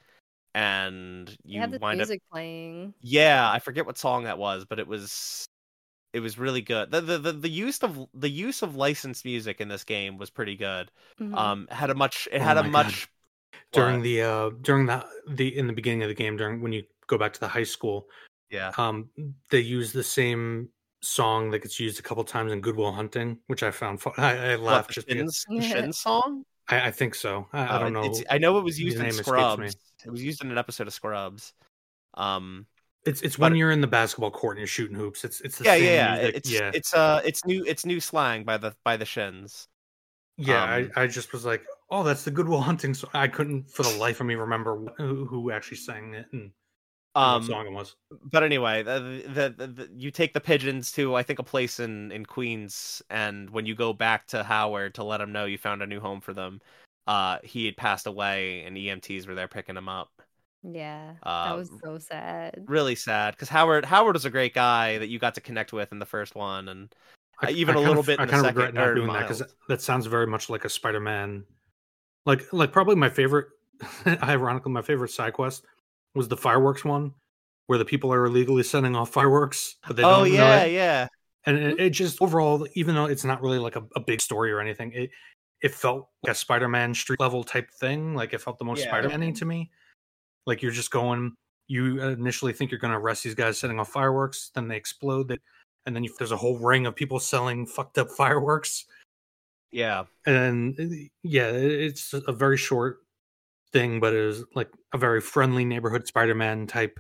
and You you had the wind up. music playing. Yeah, I forget what song that was, but it was it was really good. The, the the the use of the use of licensed music in this game was pretty good. Mhm. Um, had a much it Oh had a my God. much during what? the uh during the the in the beginning of the game during when you go back to the high school yeah um they use the same song that gets used a couple times in Good Will Hunting, which I found fun. I, I laughed the just because Shins, the Yeah. Song. I, I think so. I, I Uh, don't know. It's, I know it was used in Scrubs. It was used in an episode of Scrubs. Um, It's it's when you're in the basketball court and you're shooting hoops. It's it's the yeah, same yeah, yeah. music. It's yeah, it's uh it's new it's new slang by the by the Shins. yeah. um, I, I just was like, Oh, that's the Good Will Hunting song. I couldn't for the life of me remember who, who actually sang it and Um, song it was. but anyway, the, the, the, the you take the pigeons to I think a place in in Queens, and when you go back to Howard to let him know you found a new home for them, uh, he had passed away, and EMTs were there picking him up. Yeah, Uh, that was so sad. Really sad because Howard Howard was a great guy that you got to connect with in the first one, and I, even a little of, bit I in the kind of regret not or doing that because that, that sounds very much like a Spider-Man. Like, like probably my favorite, ironically, my favorite side quest was the fireworks one, where the people are illegally setting off fireworks, but they oh don't know yeah, it. yeah, And it, mm-hmm. it just overall, even though it's not really like a, a big story or anything, it it felt like a Spider-Man street level type thing. Like it felt the most Yeah. Spider-Man to me. Like you're just going. You initially think you're going to arrest these guys setting off fireworks, then they explode. They, and then you, there's a whole ring of people selling fucked up fireworks. yeah. And yeah, it's a very short thing, but it is like a very friendly neighborhood Spider-Man type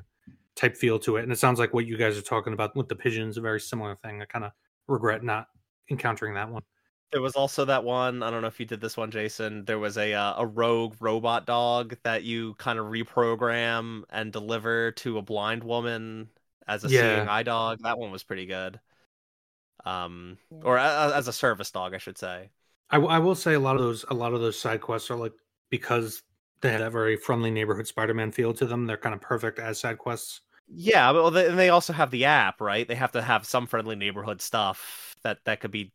type feel to it. And it sounds like what you guys are talking about with the pigeons, a very similar thing. I kind of regret not encountering that one. There was also that one. I don't know if you did this one, Jason. There was a uh, a rogue robot dog that you kind of reprogram and deliver to a blind woman as a Yeah. seeing eye dog. That one was pretty good. Um, or a, as a service dog, I should say. I, w- I will say a lot of those a lot of those side quests are like because they have that very friendly neighborhood Spider-Man feel to them. They're kind of perfect as side quests. Yeah, but well, they, and they also have the app, right? They have to have some friendly neighborhood stuff that that could be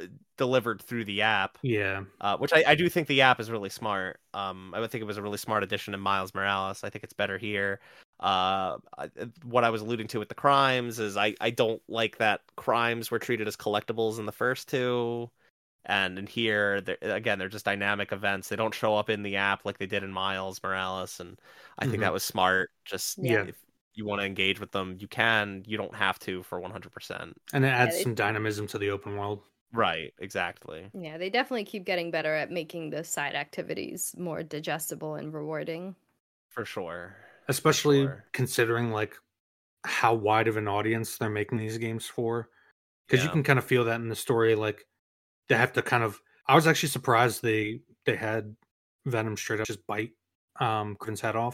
uh, delivered through the app. Yeah, uh, which I, I do think the app is really smart. Um, I would think it was a really smart addition in Miles Morales. I think it's better here. Uh, I- what I was alluding to with the crimes is I, I don't like that crimes were treated as collectibles in the first two, and in here they're, again they're just dynamic events. They don't show up in the app like they did in Miles Morales, and I think Mhm. that was smart. Just Yeah. if you want to engage with them, you can. You don't have to for one hundred percent. and it adds they- some dynamism to the open world. Right, exactly. Yeah, they definitely keep getting better at making the side activities more digestible and rewarding. For sure. especially sure. considering like how wide of an audience they're making these games for because you can kind of feel that in the story like they have to kind of i was actually surprised they they had venom straight up just bite um Quinn's head off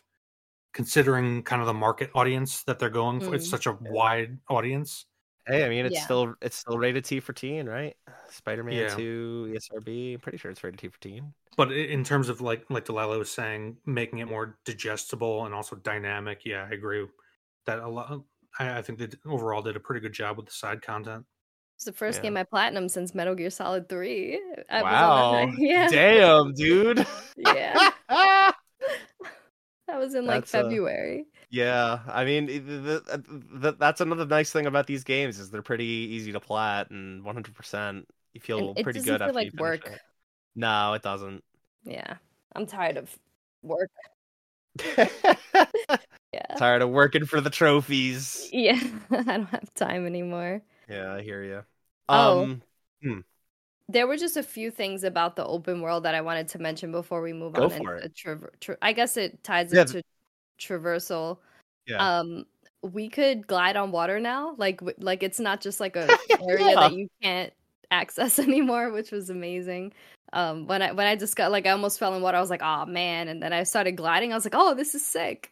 considering kind of the market audience that they're going for it's Mm. such a wide audience Hey, I mean, it's Yeah. still it's still rated T for teen, right? Spider-Man Yeah. Two, E ESRB. I'm pretty sure it's rated T for teen. but in terms of like like delaila was saying making it more digestible and also dynamic yeah i agree that a lot i, I think they overall did a pretty good job with the side content It's the first Yeah. game I platinum since Metal Gear Solid 3. I wow, Yeah. damn, dude. Yeah. That was in like That's, uh, February. yeah, I mean, the, the, the, that's another nice thing about these games is they're pretty easy to plat and 100. percent You feel And pretty good feel after like you work. it. No, it doesn't. Yeah. I'm tired of work. Yeah. Tired of working for the trophies. Yeah. I don't have time anymore. Yeah, I hear you. Oh. Um, There were just a few things about the open world that I wanted to mention before we move Go on. for it. tra- I guess it ties Yeah, into traversal. yeah. Um, we could glide on water now. Like, w- like it's not just like a area Yeah. that you can't access anymore, which was amazing. Um, when I when I just got like I almost fell in water, I was like, oh man, and then I started gliding. I was like, oh, this is sick.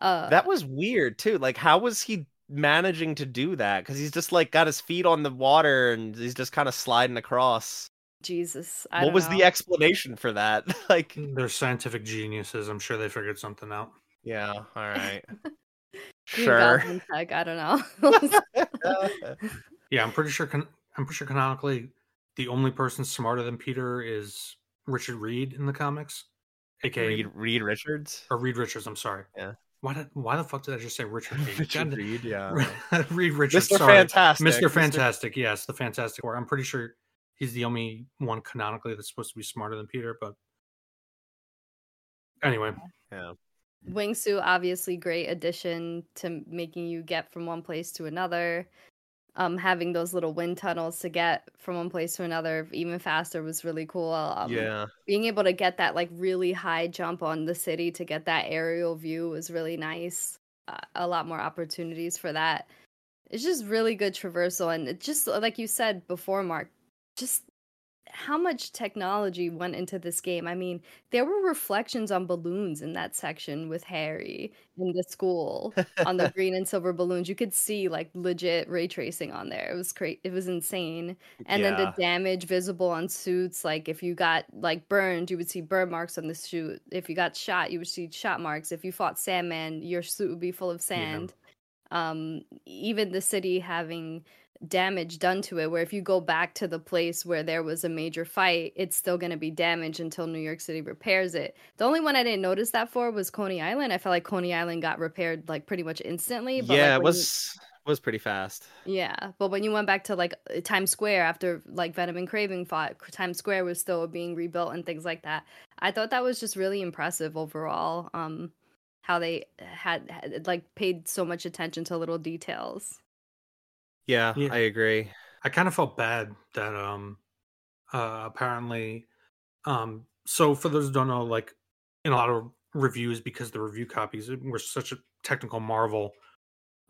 Uh, that was weird too. Like, how was he managing to do that? Because he's just like got his feet on the water and he's just kind of sliding across. Jesus. I what don't was know. the explanation for that? like, mm, They're scientific geniuses. I'm sure they figured something out. yeah, all right, sure. Goblin tech, I don't know. Yeah, I'm pretty sure. Can, I'm pretty sure canonically, the only person smarter than Peter is Richard Reed in the comics, aka Reed, Reed Richards. or Reed Richards. I'm sorry. Yeah. Why did Why the fuck did I just say Richard Reed? Richard God- Reed, yeah. Reed Richards. Mr. Sorry. Fantastic. Mr. Fantastic. Yes, the Fantastic Four. I'm pretty sure he's the only one canonically that's supposed to be smarter than Peter. But anyway, Yeah. Wingsuit, obviously, great addition to making you get from one place to another. Um, having those little wind tunnels to get from one place to another even faster was really cool. Um, yeah. being able to get that like really high jump on the city to get that aerial view was really nice. Uh, a lot more opportunities for that. It's just really good traversal, and it just like you said before, Mark, just how much technology went into this game. I mean, there were reflections on balloons in that section with Harry in the school on the green and silver balloons. You could see like legit ray tracing on there. It was great. It was insane. And then the damage visible on suits. Like if you got like burned, you would see burn marks on the suit. If you got shot, you would see shot marks. If you fought Sandman, your suit would be full of sand. Um, even the city having damage done to it where if you go back to the place where there was a major fight it's still going to be damaged until new york city repairs it. The only one i didn't notice that for was coney island. I felt like coney island got repaired like pretty much instantly but yeah, like, it was was pretty fast. yeah but when you went back to like uh, times square after like venom and kraven fought times square was still being rebuilt and things like that i thought that was just really impressive overall um how they had, had like paid so much attention to little details Yeah, Yeah. I agree. I kind of felt bad that um uh apparently um so for those who don't know like in a lot of reviews because the review copies were such a technical marvel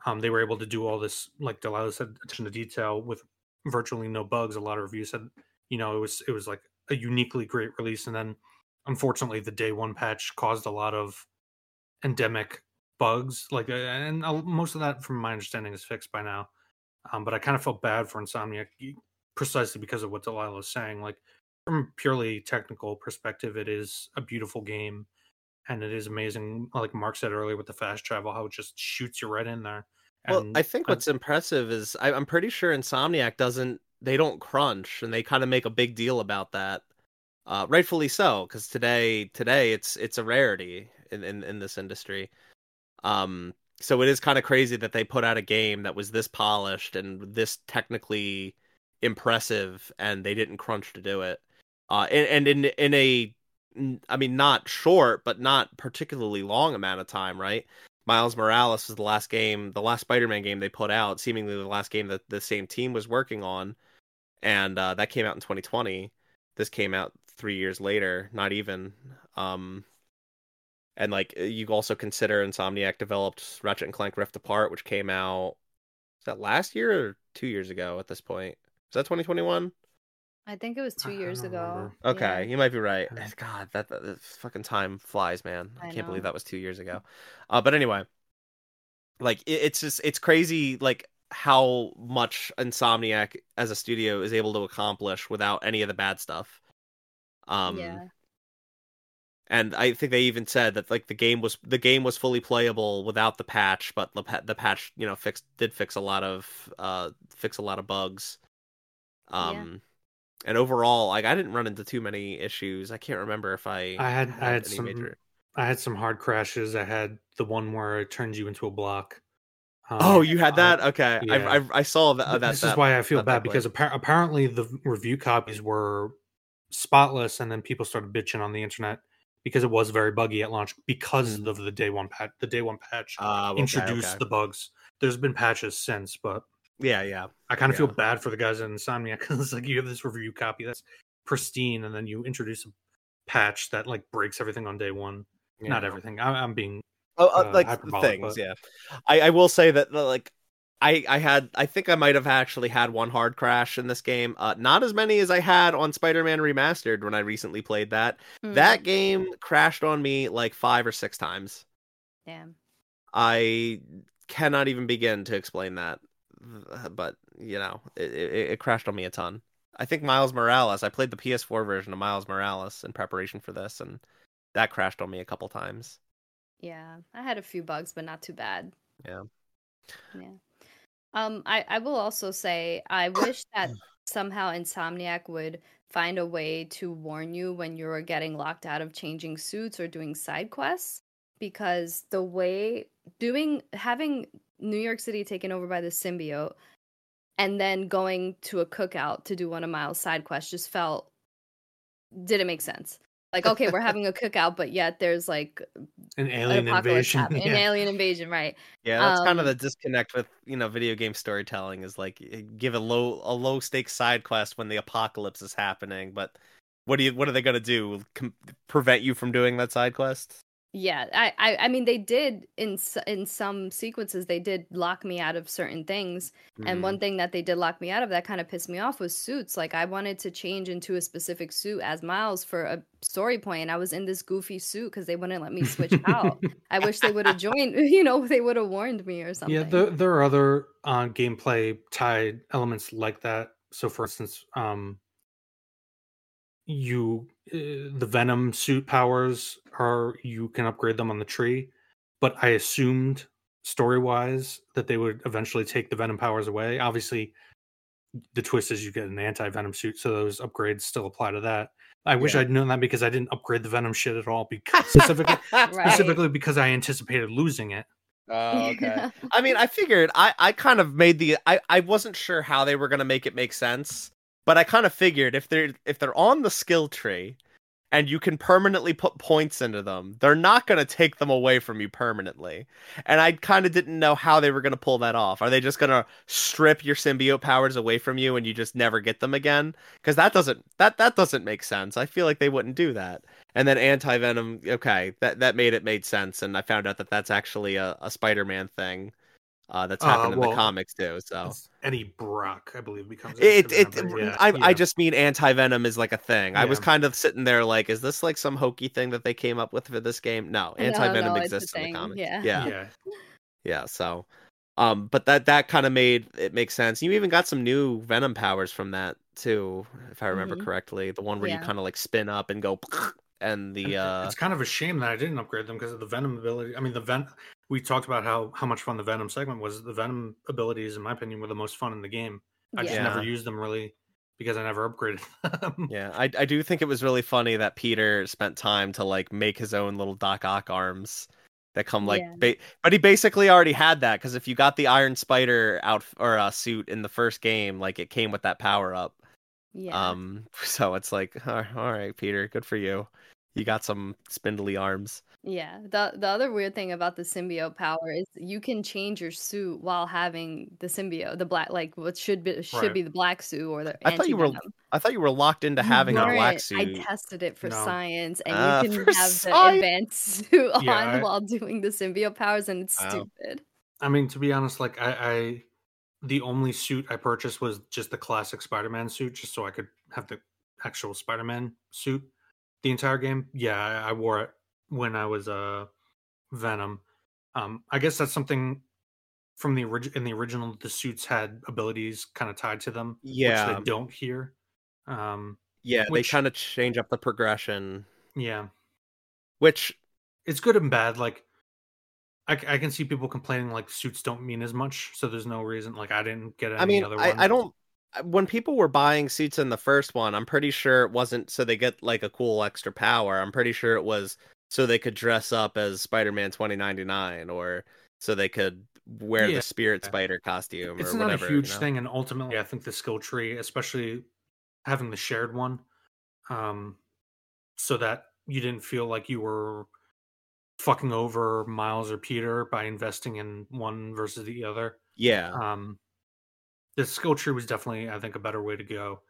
um they were able to do all this like Delaila said attention to detail with virtually no bugs a lot of reviews said you know it was it was like a uniquely great release and then unfortunately the day one patch caused a lot of endemic bugs like and most of that from my understanding is fixed by now um, but I kind of felt bad for Insomniac precisely because of what Delaila was saying. Like from a purely technical perspective, it is a beautiful game, and it is amazing. Like Mark said earlier with the fast travel, how it just shoots you right in there. Well, And I think what's impressive is I, I'm pretty sure Insomniac doesn't. They don't crunch, and they kind of make a big deal about that. Uh, rightfully so, because today, today it's it's a rarity in, in in this industry. Um, so it is kind of crazy that they put out a game that was this polished and this technically impressive, and they didn't crunch to do it. Uh, and, and in in a, I mean, not short, but not particularly long amount of time, right? Miles Morales was the last game, the last Spider-Man game they put out, seemingly the last game that the same team was working on, and uh, that came out in 2020. This came out three years later, not even. Um, and like you also consider Insomniac developed Ratchet and Clank Rift Apart, which came out is that last year or two years ago at this point? Is that 2021? I think it was two I- I years ago. remember. Okay, Yeah. you might be right. Yeah. God, that, that, that fucking time flies, man. I, I can't believe that was two years ago. Uh, but anyway, like it, it's just it's crazy, like how much Insomniac as a studio is able to accomplish without any of the bad stuff. Um, yeah. And I think they even said that like the game was the game was fully playable without the patch, but the the patch you know fixed did fix a lot of uh fix a lot of bugs. Um, and overall, like I didn't run into too many issues. I can't remember if I I had I had any some I had some hard crashes. I had the one where it turns you into a block. Um, Oh, you had uh, that? Okay, yeah. I, I I saw that. Th- that this that, is why I feel that- that bad because appar- apparently the review copies were spotless, and then people started bitching on the internet because it was very buggy at launch because Mhm. of the day one patch. The day one patch uh, okay, introduced okay. the bugs. There's been patches since, but yeah, yeah, I kind of feel bad for the guys at Insomniac because it's like you have this review copy that's pristine, and then you introduce a patch that like breaks everything on day one. Not everything. I- I'm being Oh, uh, uh, like things, but- yeah. I I will say that like. I, I had I think I might have actually had one hard crash in this game. Uh, not as many as I had on Spider-Man Remastered when I recently played that. Mm, That game crashed on me like five or six times. damn. I cannot even begin to explain that, but you know, it, it, it crashed on me a ton. I think Miles Morales. I played the PS4 version of Miles Morales in preparation for this, and that crashed on me a couple times. Yeah, I had a few bugs, but not too bad. Yeah. Yeah. Um, I I will also say I wish that somehow Insomniac would find a way to warn you when you're getting locked out of changing suits or doing side quests because the way doing having New York City taken over by the symbiote and then going to a cookout to do one of Miles' side quests just felt didn't make sense. Like, okay, we're having a cookout, but yet there's like an an alien apocalypse invasion. happening, an alien invasion, right? Yeah, that's kind of Um, the disconnect with you know video game storytelling is like y- give a low a low stakes side quest when the apocalypse is happening, but what do you what are they gonna do? Com- prevent you from doing that side quest? Yeah, I, I, I mean, they did in in some sequences. They did lock me out of certain things, and Mm. one thing that they did lock me out of that kind of pissed me off was suits. Like I wanted to change into a specific suit as Miles for a story point, and I was in this goofy suit because they wouldn't let me switch out. I wish they would have joined. You know, they would have warned me or something. Yeah, there there are other uh, gameplay tied elements like that. So, for instance, um, you uh, the Venom suit powers are you can upgrade them on the tree, but I assumed story wise that they would eventually take the Venom powers away. Obviously, the twist is you get an anti Venom suit, so those upgrades still apply to that. I wish Yeah. I'd known that because I didn't upgrade the Venom shit at all. Because specifically, Right. specifically because I anticipated losing it. Oh, okay. I mean, I figured I, I kind of made the I, I wasn't sure how they were gonna make it make sense, but I kind of figured if they're if they're on the skill tree and you can permanently put points into them, they're not gonna take them away from you permanently. And I kind of didn't know how they were gonna pull that off. Are they just gonna strip your symbiote powers away from you and you just never get them again? Because that doesn't that that doesn't make sense. I feel like they wouldn't do that. And then anti venom, okay, that that made it made sense, and I found out that that's actually a, a Spider Man thing uh, that's Uh, happened in the comics too. So Eddie Brock, I believe, becomes it it, yeah, I yeah. I just mean anti venom is like a thing. I was kind of sitting there like, is this like some hokey thing that they came up with for this game? No, anti venom no, exists in the comics. yeah. yeah, yeah. yeah. So, um, but that that kind of made it make sense. You even got some new venom powers from that too, if I remember Mhm. correctly. The one where you kind of like spin up and go, and the uh, it's kind of a shame that I didn't upgrade them because of the Venom ability. I mean, the Ven. We talked about how how much fun the Venom segment was. The Venom abilities, in my opinion, were the most fun in the game. I just never used them really because I never upgraded them. Yeah, I I do think it was really funny that Peter spent time to like make his own little Doc Ock arms that come like, Yeah. ba- but he basically already had that because if you got the Iron Spider out or uh, suit in the first game, like it came with that power up. yeah. Um, so it's like, all all right, Peter, good for you. You got some spindly arms. Yeah. The the other weird thing about the symbiote power is you can change your suit while having the symbiote, the black like what should be should Right. be the black suit or the I thought you were. I thought you were locked into having a black suit. I tested it for No. science, and Ah, you can for have the advanced suit on Yeah, I- while doing the symbiote powers, and it's Wow. stupid. I mean, to be honest, like I, I, the only suit I purchased was just the classic Spider-Man suit, just so I could have the actual Spider-Man suit the entire game. Yeah, I, I wore it when I was uh Venom. Um, I guess that's something from the original. In the original, the suits had abilities kind of tied to them, yeah, which they don't here. Um, yeah, which- they kind of change up the progression, yeah, which it's good and bad. Like, I can see people complaining like suits don't mean as much, so there's no reason. Like, I didn't get any I mean, other I. I don't. When people were buying suits in the first one, I'm pretty sure it wasn't so they get like a cool extra power. I'm pretty sure it was so they could dress up as Spider-Man 2099 or so they could wear Yeah. the Spirit Spider costume it's or not whatever. a you huge know? thing and ultimately i think the skill tree especially having the shared one um so that you didn't feel like you were fucking over miles or peter by investing in one versus the other Yeah, um the skill tree was definitely i think a better way to go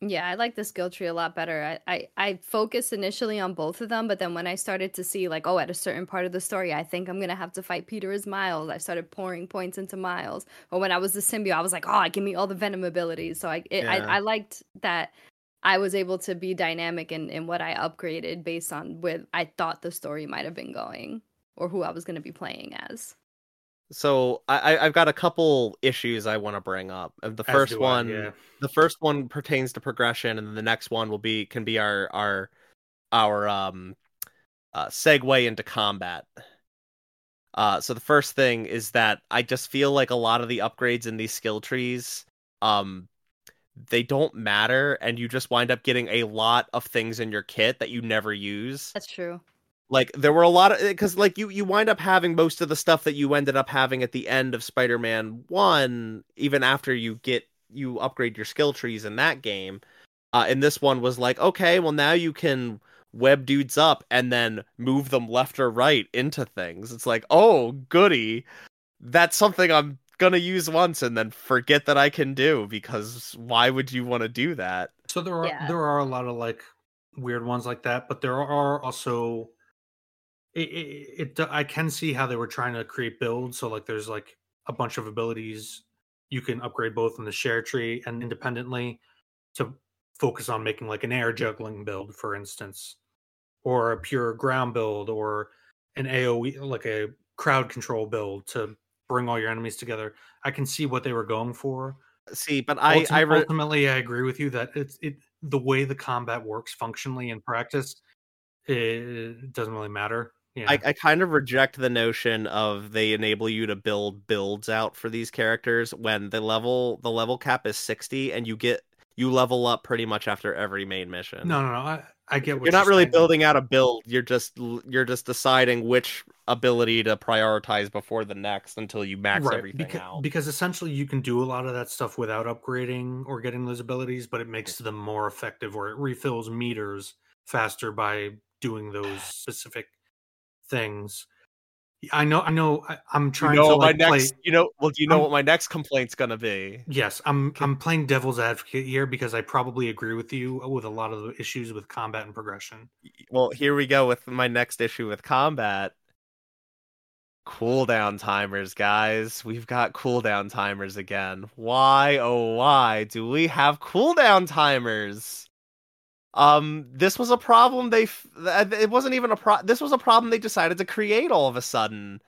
Yeah, I like the skill tree a lot better. I, I I focused initially on both of them, but then when I started to see like, oh, at a certain part of the story, I think I'm gonna have to fight Peter as Miles. I started pouring points into Miles. Or when I was the symbiote, I was like, oh, give me all the Venom abilities. So I it, Yeah. I, I liked that I was able to be dynamic in, in what I upgraded based on where I thought the story might have been going or who I was gonna be playing as. So I, I- I've got a couple issues I want to bring up. Uh, The first do I, one, yeah. the first one pertains to progression, and then the next one will be can be our our our um uh, segue into combat. Uh, so the first thing is that I just feel like a lot of the upgrades in these skill trees, um, they don't matter, and you just wind up getting a lot of things in your kit that you never use. That's true. Like there were a lot of because like you you wind up having most of the stuff that you ended up having at the end of Spider-Man One, even after you get you upgrade your skill trees in that game. Uh, and this one was like, okay, well now you can web dudes up and then move them left or right into things. It's like, oh goody, that's something I'm gonna use once and then forget that I can do because why would you want to do that? so there are Yeah. there are a lot of like weird ones like that but there are also it, it, it I can see how they were trying to create builds. So like there's like a bunch of abilities you can upgrade both in the share tree and independently to focus on making like an air juggling build, for instance, or a pure ground build, or an AOE like a crowd control build to bring all your enemies together. I can see what they were going for. See, but I, I re- ultimately I agree with you that it's it the way the combat works functionally in practice, it doesn't really matter. Yeah, I, I kind of reject the notion of they enable you to build builds out for these characters when the level the level cap is 60 and you get you level up pretty much after every main mission. no, no, no. I, I get what you're not really building out a build. You're just you're just deciding which ability to prioritize before the next until you max everything because, out. because essentially you can do a lot of that stuff without upgrading or getting those abilities, but it makes them more effective or it refills meters faster by doing those specific things. I know, I know. I, I'm you trying know to what my like play. you know well do you know I'm- what my next complaint's gonna be? Yes, I'm. I'm playing devil's advocate here because I probably agree with you with a lot of the issues with combat and progression. Well, here we go with my next issue with combat. Cooldown timers, guys. We've got cooldown timers again. Why, oh, why do we have cooldown timers? Um, this was a problem they. f- It wasn't even a pro. This was a problem they decided to create all of a sudden.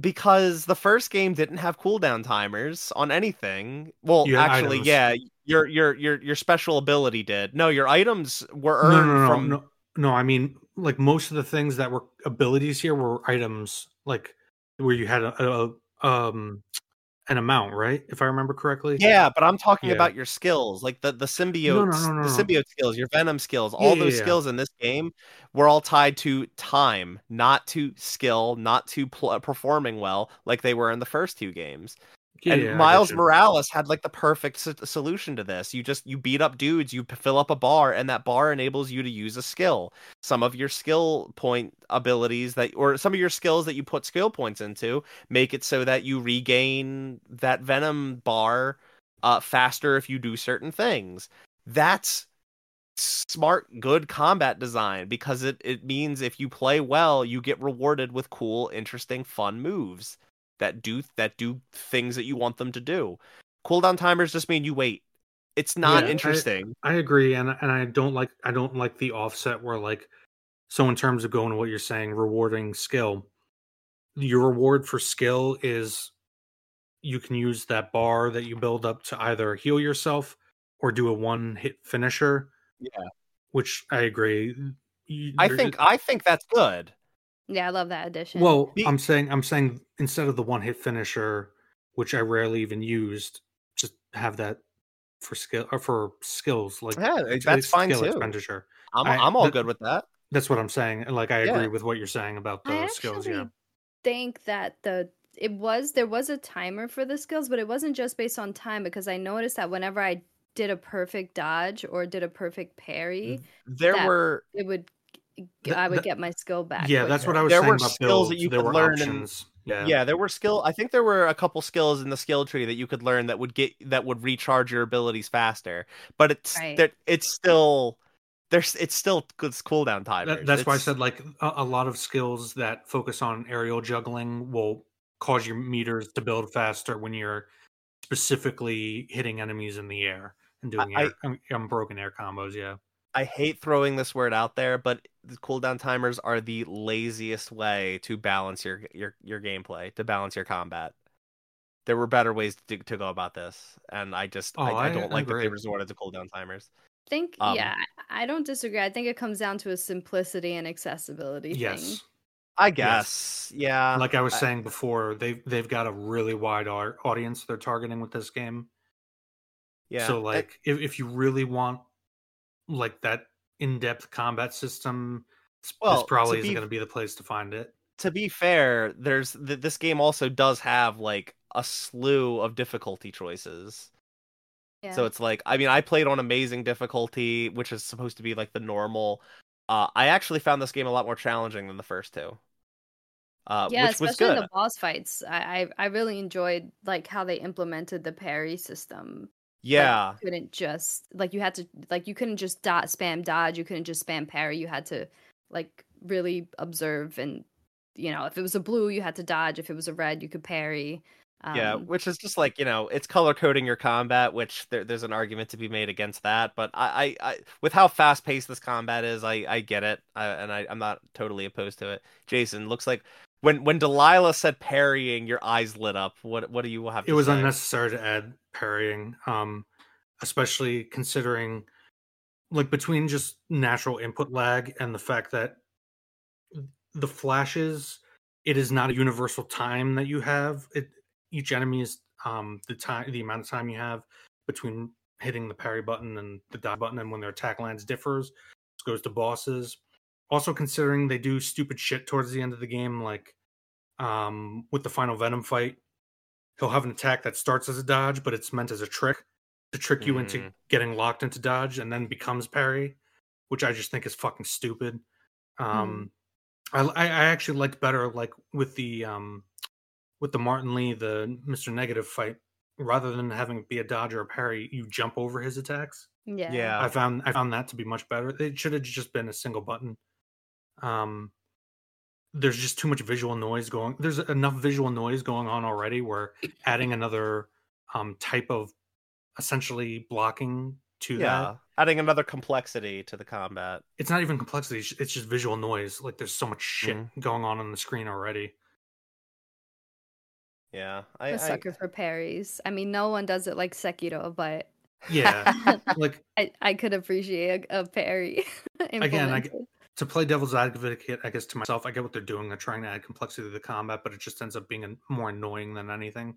Because the first game didn't have cooldown timers on anything. Well, actually, items. yeah, your your your your special ability did. No, your items were No, earned no, no, from no, no. I mean, like most of the things that were abilities here were items, like where you had a, a um an amount, right? If I remember correctly. Yeah, but I'm talking Yeah. about your skills, like the the symbiote, no, no, no, the symbiote skills, your venom skills. Yeah, All those yeah. skills in this game were all tied to time, not to skill, not to pl- performing well, like they were in the first two games. Yeah, and yeah, I get Miles. Morales had like the perfect solution to this. You just you beat up dudes, you fill up a bar, and that bar enables you to use a skill. Some of your skill point abilities that, or some of your skills that you put skill points into, make it so that you regain that venom bar uh, faster if you do certain things. That's smart, good combat design because it it means if you play well, you get rewarded with cool, interesting, fun moves that do that do things that you want them to do. Cooldown timers just mean you wait. It's not Yeah, interesting. I agree, and and I don't like I don't like the offset where like so in terms of going to what you're saying, rewarding skill, your reward for skill is you can use that bar that you build up to either heal yourself or do a one hit finisher. Yeah. which I agree. I think I think that's good. Yeah, I love that addition. Well, Be- I'm saying I'm saying instead of the one hit finisher, which I rarely even used, just have that for skill or for skills like Yeah, that's fine skill too. expenditure. I'm I- I'm all that- good with that. That's what I'm saying. and, Like I agree with what you're saying about the I skills. actually Yeah. think that the it was there was a timer for the skills, but it wasn't just based on time because I noticed that whenever I did a perfect dodge or did a perfect parry, There were it would Th- I would th- get my skill back. Yeah, that's what. I was There saying were about skills that you there could were learn and- Yeah. yeah, there were skill. I think there were a couple skills in the skill tree that you could learn that would get that would recharge your abilities faster. But it's Right. that it's still there's it's still good cooldown timers. That, that's why I said like a, a lot of skills that focus on aerial juggling will cause your meters to build faster when you're specifically hitting enemies in the air and doing I- air, um, unbroken air combos. Yeah, I hate throwing this word out there, but the cooldown timers are the laziest way to balance your your your gameplay, to balance your combat. There were better ways to, to go about this, and I just Oh, I, I I- don't I like that they agree. resorted to cooldown timers. I think Um, yeah, I I don't disagree. I think it comes down to a simplicity and accessibility thing. yes. I guess, yeah. Like I was saying before, they've they've got a really wide audience they're targeting with this game. yeah. So I- like if if you really want like that in-depth combat system, this, Well, this probably to isn't be- going to be the place to find it. to be fair, there's th- this game also does have like a slew of difficulty choices. Yeah. So it's like, I mean, I played on amazing difficulty, which is supposed to be like the normal. Uh, I actually found this game a lot more challenging than the first two. Uh, yeah, which was especially good. the boss fights. I, I I really enjoyed like how they implemented the parry system. Like, Yeah, you couldn't just like you had to like you couldn't just dot spam dodge. You couldn't just spam parry. You had to like really observe and you know if it was a blue you had to dodge if it was a red you could parry um, yeah, which is just like you know, it's color coding your combat, which there, there's an argument to be made against that. But I, I, I with how fast paced this combat is, I, I get it, I, and I, I'm not totally opposed to it. Jason, looks like when when Delaila said parrying, your eyes lit up. What what do you have? It was say? unnecessary to add parrying, um, especially considering like between just natural input lag and the fact that the flashes it is not a universal time that you have. It each enemy is um the time the amount of time you have between hitting the parry button and the dodge button and when their attack lands differs this goes to bosses. Also considering they do stupid shit towards the end of the game like um with the final venom fight he'll have an attack that starts as a dodge but it's meant as a trick to trick you into Mm. getting locked into dodge and then becomes parry which i just think is fucking stupid. Um I, I I actually liked better like with the um with the Martin Li the Mr. Negative fight rather than having it be a dodge or a parry you jump over his attacks. Yeah. Yeah, I found I found that to be much better. It should have just been a single button. Um there's just too much visual noise going there's enough visual noise going on already where adding another um type of essentially blocking to that yeah, adding another complexity to the combat. it's not even complexity it's- it's just visual noise like there's so much shit Mhm. going on on the screen already Yeah, I'm I, a I sucker for parries i mean no one does it like sekiro but yeah like I, I could appreciate a, a parry Again, I implemented. To play devil's advocate i guess to myself i get what they're doing they're trying to add complexity to the combat but it just ends up being more annoying than anything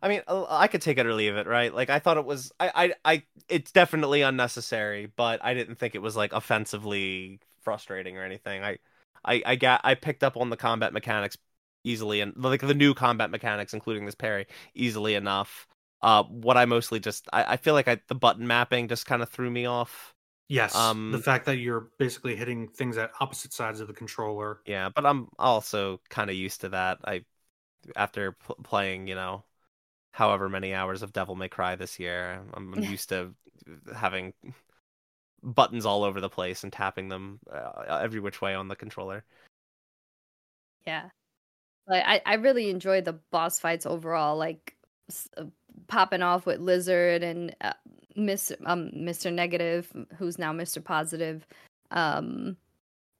I mean, uh, I could take it or leave it, right? Like I thought it was, I, I, I, it's definitely unnecessary, but I didn't think it was like offensively frustrating or anything. I, I, I got, I picked up on the combat mechanics easily and like the new combat mechanics, including this parry, easily enough. Uh, what I mostly just, I, I feel like I, the button mapping just kind of threw me off. Yes Um, the fact that you're basically hitting things at opposite sides of the controller Yeah, but I'm also kind of used to that. I, after pl- playing, you know, however many hours of Devil May Cry this year, I'm, I'm used to having buttons all over the place and tapping them uh, every which way on the controller. Yeah. Like I, I really enjoy the boss fights overall, like s- uh, popping off with Lizard and uh, Miss um Mr. Negative, who's now Mr. Positive, um,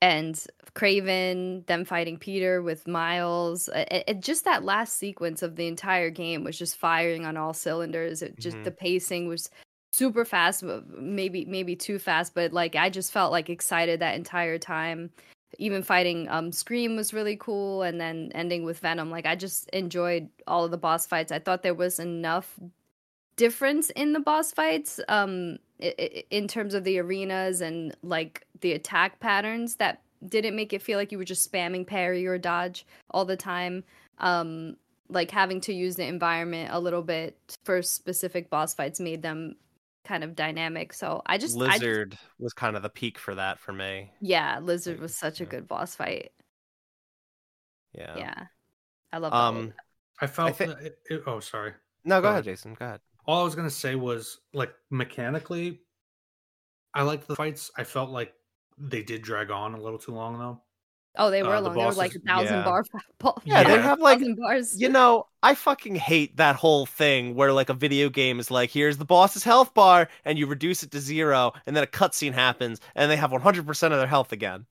and Kraven, them fighting Peter with Miles. It, it, just that last sequence of the entire game was just firing on all cylinders. It just Mhm. the pacing was super fast, maybe maybe too fast, but like I just felt like excited that entire time even fighting um Scream was really cool and then ending with Venom like I just enjoyed all of the boss fights. I thought there was enough difference in the boss fights um in terms of the arenas and like the attack patterns that didn't make it feel like you were just spamming parry or dodge all the time. Um like having to use the environment a little bit for specific boss fights made them kind of dynamic. So I just I just- Lizard was kind of the peak for that for me. yeah, Lizard was such a good boss fight. Yeah. Yeah. I love Um. that. i felt thi- that it- it- oh sorry No, go Go ahead, ahead. Jason. Go ahead. all i was going to say was like mechanically i liked the fights i felt like they did drag on a little too long though Oh, they were uh, the long. They were like a thousand yeah. bar. bar Yeah, they have like bars. You know, I fucking hate that whole thing where like a video game is like, here's the boss's health bar, and you reduce it to zero, and then a cutscene happens, and they have 100% of their health again.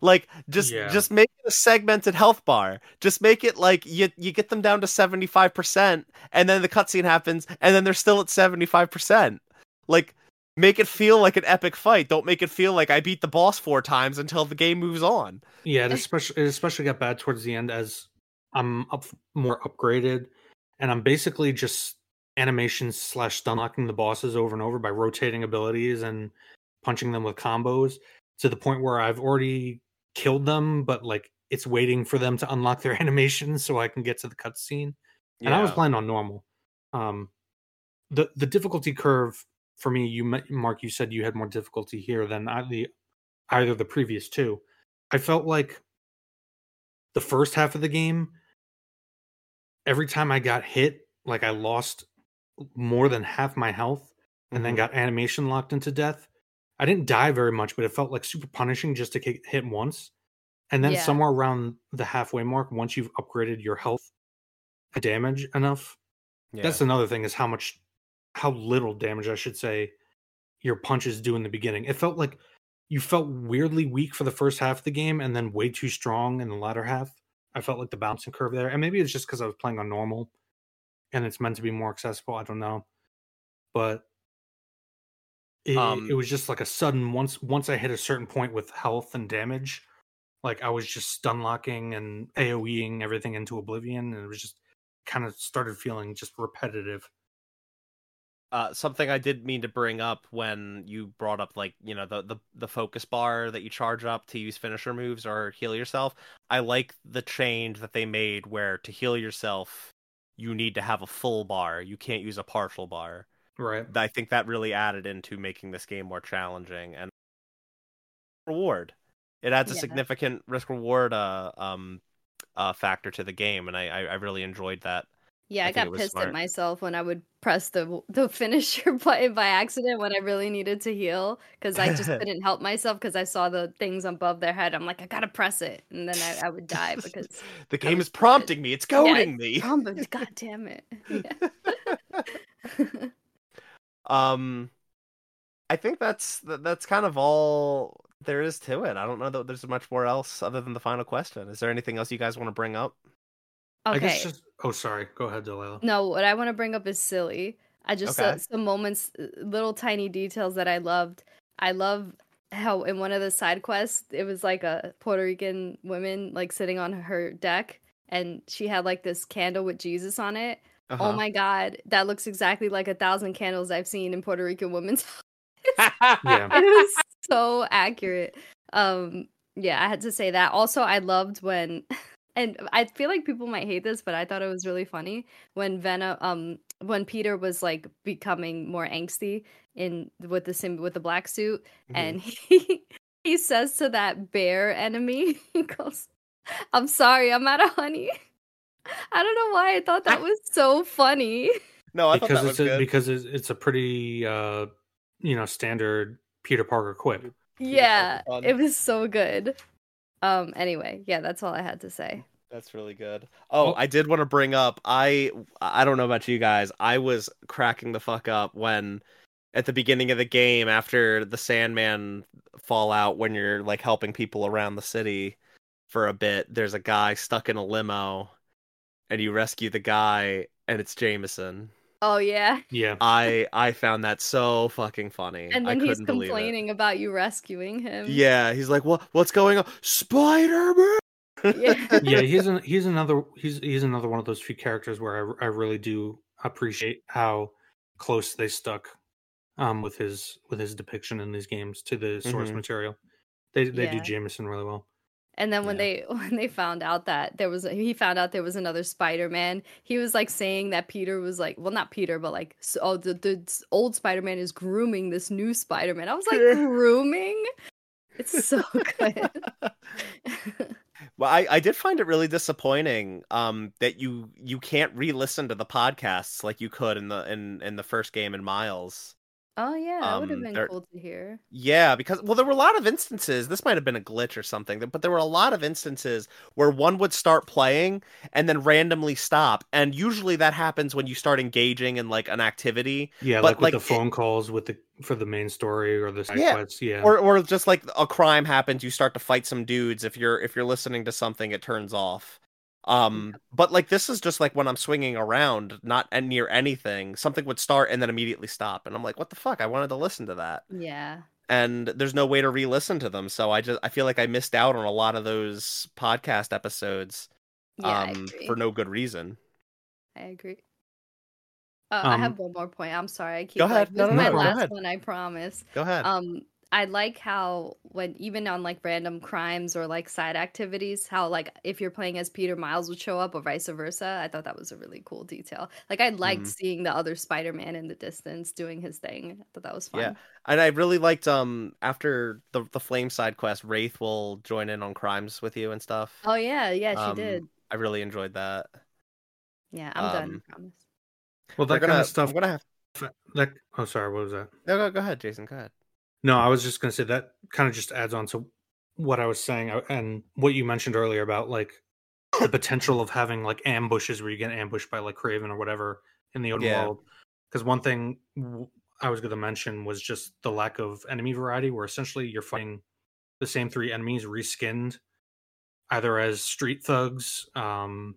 Like, just Yeah. just make it a segmented health bar. Just make it like you you get them down to 75%, and then the cutscene happens, and then they're still at 75%. Like, make it feel like an epic fight. Don't make it feel like I beat the boss four times until the game moves on. Yeah, it especially it especially got bad towards the end as I'm up more upgraded, and I'm basically just animation slash stun locking the bosses over and over by rotating abilities and punching them with combos to the point where I've already killed them, but like it's waiting for them to unlock their animation so I can get to the cutscene. And I was playing on normal. Um, the the difficulty curve for me, you Mark, you said you had more difficulty here than the either the previous two. I felt like the first half of the game, every time I got hit, like I lost more than half my health, and then Mhm. got animation locked into death. I didn't die very much, but it felt like super punishing just to ki- hit once. And then Yeah. somewhere around the halfway mark, once you've upgraded your health damage enough, Yeah. that's another thing is how much, how little damage I should say, your punches do in the beginning. It felt like you felt weirdly weak for the first half of the game, and then way too strong in the latter half. I felt like the bouncing curve there, and maybe it's just because I was playing on normal, and it's meant to be more accessible. I don't know, but it, Um, it was just like a sudden once once I hit a certain point with health and damage, like I was just stun locking and AOEing everything into oblivion, and it was just kind of started feeling just repetitive. Uh, something I did mean to bring up when you brought up like you know the, the the focus bar that you charge up to use finisher moves or heal yourself. I like the change that they made where to heal yourself you need to have a full bar. You can't use a partial bar. Right. I think that really added into making this game more challenging and reward. It adds a Yeah. significant risk reward uh um uh factor to the game, and I I, I really enjoyed that. Yeah, I I, got pissed smart. at myself when I would press the the finisher button by accident when I really needed to heal because I just couldn't help myself because I saw the things above their head. I'm like, I gotta press it, and then I, I would die because the game is prompting me. It's goading me. oh, but god damn it. Yeah. um i think that's that- that's kind of all there is to it i don't know that there's much more else other than the final question is there anything else you guys want to bring up I okay. guess just. Oh, sorry. Go ahead, Delaila. No, what I want to bring up is silly. I just Okay. some moments, uh, little tiny details that I loved. I love how in one of the side quests, it was like a Puerto Rican woman like sitting on her deck, and she had like this candle with Jesus on it. Uh-huh. Oh my god, that looks exactly like a thousand candles I've seen in Puerto Rican women's. Yeah. it was so accurate. Um, yeah, I had to say that. Also, I loved when, and I feel like people might hate this, but I thought it was really funny when Venom, um, when Peter was like becoming more angsty in with the sim with the black suit, Mhm. and he he says to that bear enemy, he goes, "I'm sorry, I'm out of honey." I don't know why I thought that was so funny. no i thought because that it's a, good because it's, it's a pretty uh you know standard Peter Parker quip. Yeah, it was so good. Um. Anyway, yeah, that's all I had to say. That's really good. Oh, Oh. I did want to bring up. I I don't know about you guys. I was cracking the fuck up when at the beginning of the game after the Sandman fallout when you're like helping people around the city for a bit. There's a guy stuck in a limo and you rescue the guy and it's Jameson. Oh yeah, Yeah. I I found that so fucking funny. and I then he's couldn't believe complaining about you rescuing him. Yeah, he's like, "What what's going on? Spider-Man?" Yeah. yeah, he's an, he's another he's he's another one of those few characters where I I really do appreciate how close they stuck um with his with his depiction in these games to the source Mhm. material. They they do Jameson really well. And then when Yeah. they when they found out that there was he found out there was another Spider-Man, he was like saying that Peter was like, well, not Peter, but like, so, oh, the, the old Spider-Man is grooming this new Spider-Man. I was like, grooming. It's so good. Well, I, I did find it really disappointing um, that you you can't re-listen to the podcasts like you could in the in, in the first game in Miles. Oh yeah, that would have Um, been there- cool to hear. Yeah, because well, there were a lot of instances. This might have been a glitch or something, but there were a lot of instances where one would start playing and then randomly stop, and usually that happens when you start engaging in like an activity, Yeah, But, like with like, the it- phone calls with the for the main story or the side Yeah, quests. Yeah. or or just like a crime happens, you start to fight some dudes. If you're if you're listening to something, it turns off. Um, but like this is just like when I'm swinging around, not an- near anything, something would start and then immediately stop, and I'm like, what the fuck? I wanted to listen to that. Yeah. and there's no way to re-listen to them so i just i feel like i missed out on a lot of those podcast episodes Yeah, um for no good reason I agree. Uh, I Um, have one more point. I'm sorry. I keep Go like, ahead. this No, is no, my no, last ahead. one. I promise. go ahead Um, I like how when even on like random crimes or like side activities, how like if you're playing as Peter Miles would show up or vice versa. I thought that was a really cool detail. Like I liked Mhm. seeing the other Spider-Man in the distance doing his thing. I thought that was fun. Yeah. and i really liked um after the the flame side quest wraith will join in on crimes with you and stuff Oh yeah, yeah, she Um, did. i really enjoyed that Yeah, I'm done. um, I promise. well, that gonna, kind of stuff. What i'm gonna have That oh, sorry. What was that? no go, go ahead jason go ahead No, I was just going to say that kind of just adds on to what I was saying uh, and what you mentioned earlier about like the potential of having like ambushes where you get ambushed by like Kraven or whatever in the open Yeah. world. Because one thing I was going to mention was just the lack of enemy variety, where essentially you're fighting the same three enemies reskinned, either as street thugs, um,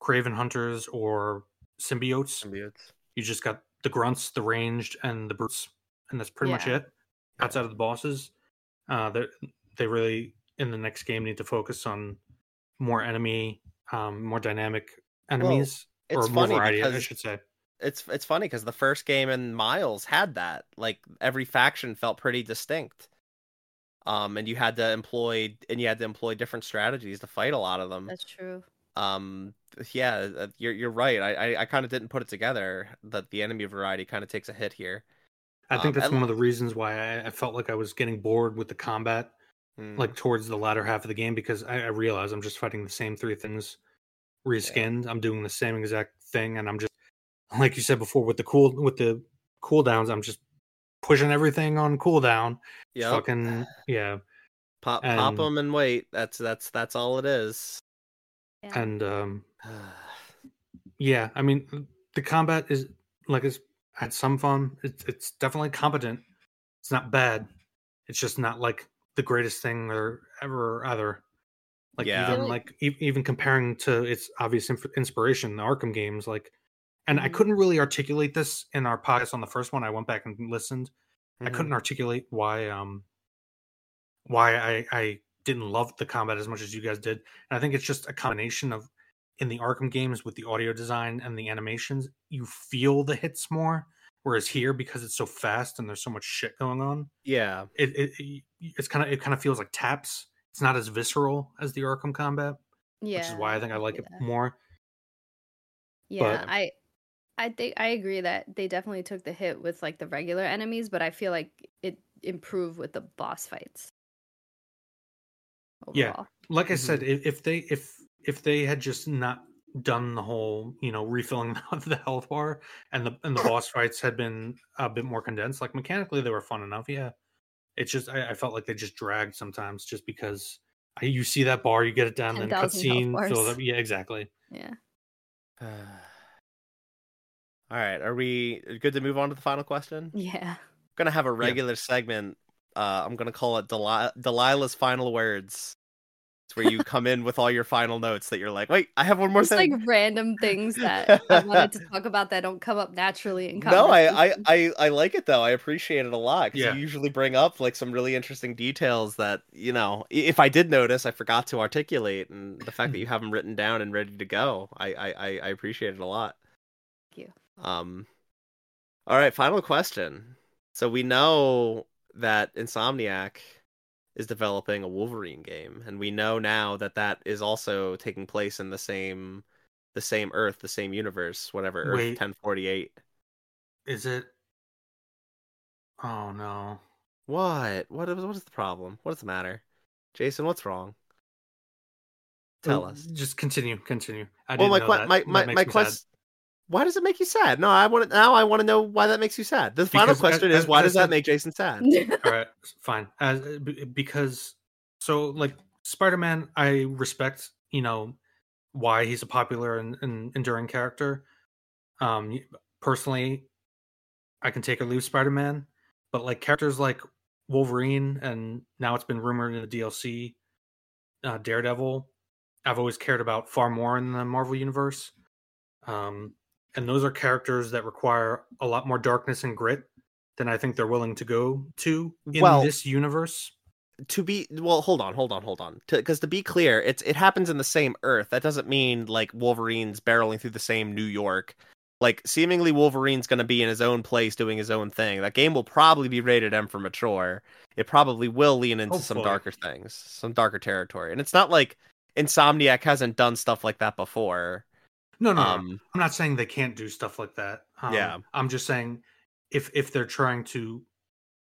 Kraven hunters, or symbiotes. Symbiotes. You just got the grunts, the ranged, and the brutes, and that's pretty much it. Outside of the bosses, uh, they they really in the next game need to focus on more enemy, um, more dynamic enemies, it's or more funny variety, I should say. It's it's funny because the first game in Miles had that. Like every faction felt pretty distinct. Um, and you had to employ and you had to employ different strategies to fight a lot of them. That's true. Um, yeah, uh, you're you're right. I I, I kind of didn't put it together that the enemy variety kind of takes a hit here. I think Um, that's and- one of the reasons why I, I felt like I was getting bored with the combat, Mm. like towards the latter half of the game, because I, I realized I'm just fighting the same three things reskinned. I'm doing the same exact thing, and I'm just like you said before with the cool with the cooldowns. I'm just pushing everything on cooldown. Yeah, Fucking yeah, pop pop them and wait. That's that's that's all it is. Yeah. and um yeah. I mean, the combat is like it's I had some fun. It's it's definitely competent. It's not bad. It's just not like the greatest thing or ever or other. Like Yeah. even like e- even comparing to its obvious inf- inspiration, the Arkham games, like, and I Mhm. couldn't really articulate this in our podcast on the first one. I went back and listened. I Mhm. couldn't articulate why um why I I didn't love the combat as much as you guys did. And I think it's just a combination of in the Arkham games with the audio design and the animations, you feel the hits more. Whereas here, because it's so fast and there's so much shit going on, Yeah. it, it it- it's kind of it kind of feels like taps. It's not as visceral as the Arkham combat, yeah. which is why I think I like see it more. Yeah, but- I I think I agree that they definitely took the hit with like the regular enemies, but I feel like it improved with the boss fights. Yeah. Like I Mm-hmm. said, if, if they if if they had just not done the whole you know refilling of the health bar and the and the boss fights had been a bit more condensed, like mechanically they were fun enough. Yeah, it's just I, I felt like they just dragged sometimes, just because I, you see that bar, you get it down, then cutscene fills bars. up. Yeah, exactly. Yeah. All right, are we good to move on to the final question? Yeah. gonna have a regular segment. Uh, I'm gonna call it Deli- Delaila's final words. It's where you come in with all your final notes that you're like, wait, I have one more Just like random things that I wanted to talk about that don't come up naturally in no, I, I. I, I like it though. I appreciate it a lot because Yeah. you usually bring up like some really interesting details that you know, if I did notice, I forgot to articulate, and the fact that you have them written down and ready to go, I, I, I, I appreciate it a lot. Thank you. Um, all right, final question. So we know that Insomniac is developing a Wolverine game, and we know now that that is also taking place in the same, the same Earth, the same universe, whatever Earth Wait. ten forty eight. Is it? Oh no. What? What is what is the problem? What does the matter? Jason, what's wrong? Tell Oh, us. Just continue. Continue. I Well, didn't my know que- my That my my me sad. Question. Why does it make you sad? No, I want to now. I want to know why that makes you sad. The final Because question as- is, why as I does that make Jason sad? All right, fine. Uh, because so like Spider-Man, I respect you know why he's a popular and, and enduring character. Um, personally, I can take or leave Spider-Man, but like characters like Wolverine, and now it's been rumored in the DLC, uh, Daredevil. I've always cared about far more in the Marvel universe. Um, and those are characters that require a lot more darkness and grit than I think they're willing to go to in Well- this universe. to be well hold on hold on hold on. Because to, be clear it's it happens in the same earth. That doesn't mean like wolverine's barreling through the same new york. Like seemingly wolverine's going to be in his own place doing his own thing. That game will probably be rated m for mature. It probably will lean into oh, some darker things some darker territory. And it's not like insomniac hasn't done stuff like that before No, no, no, um I'm not saying they can't do stuff like that. Um, Yeah. I'm just saying if if they're trying to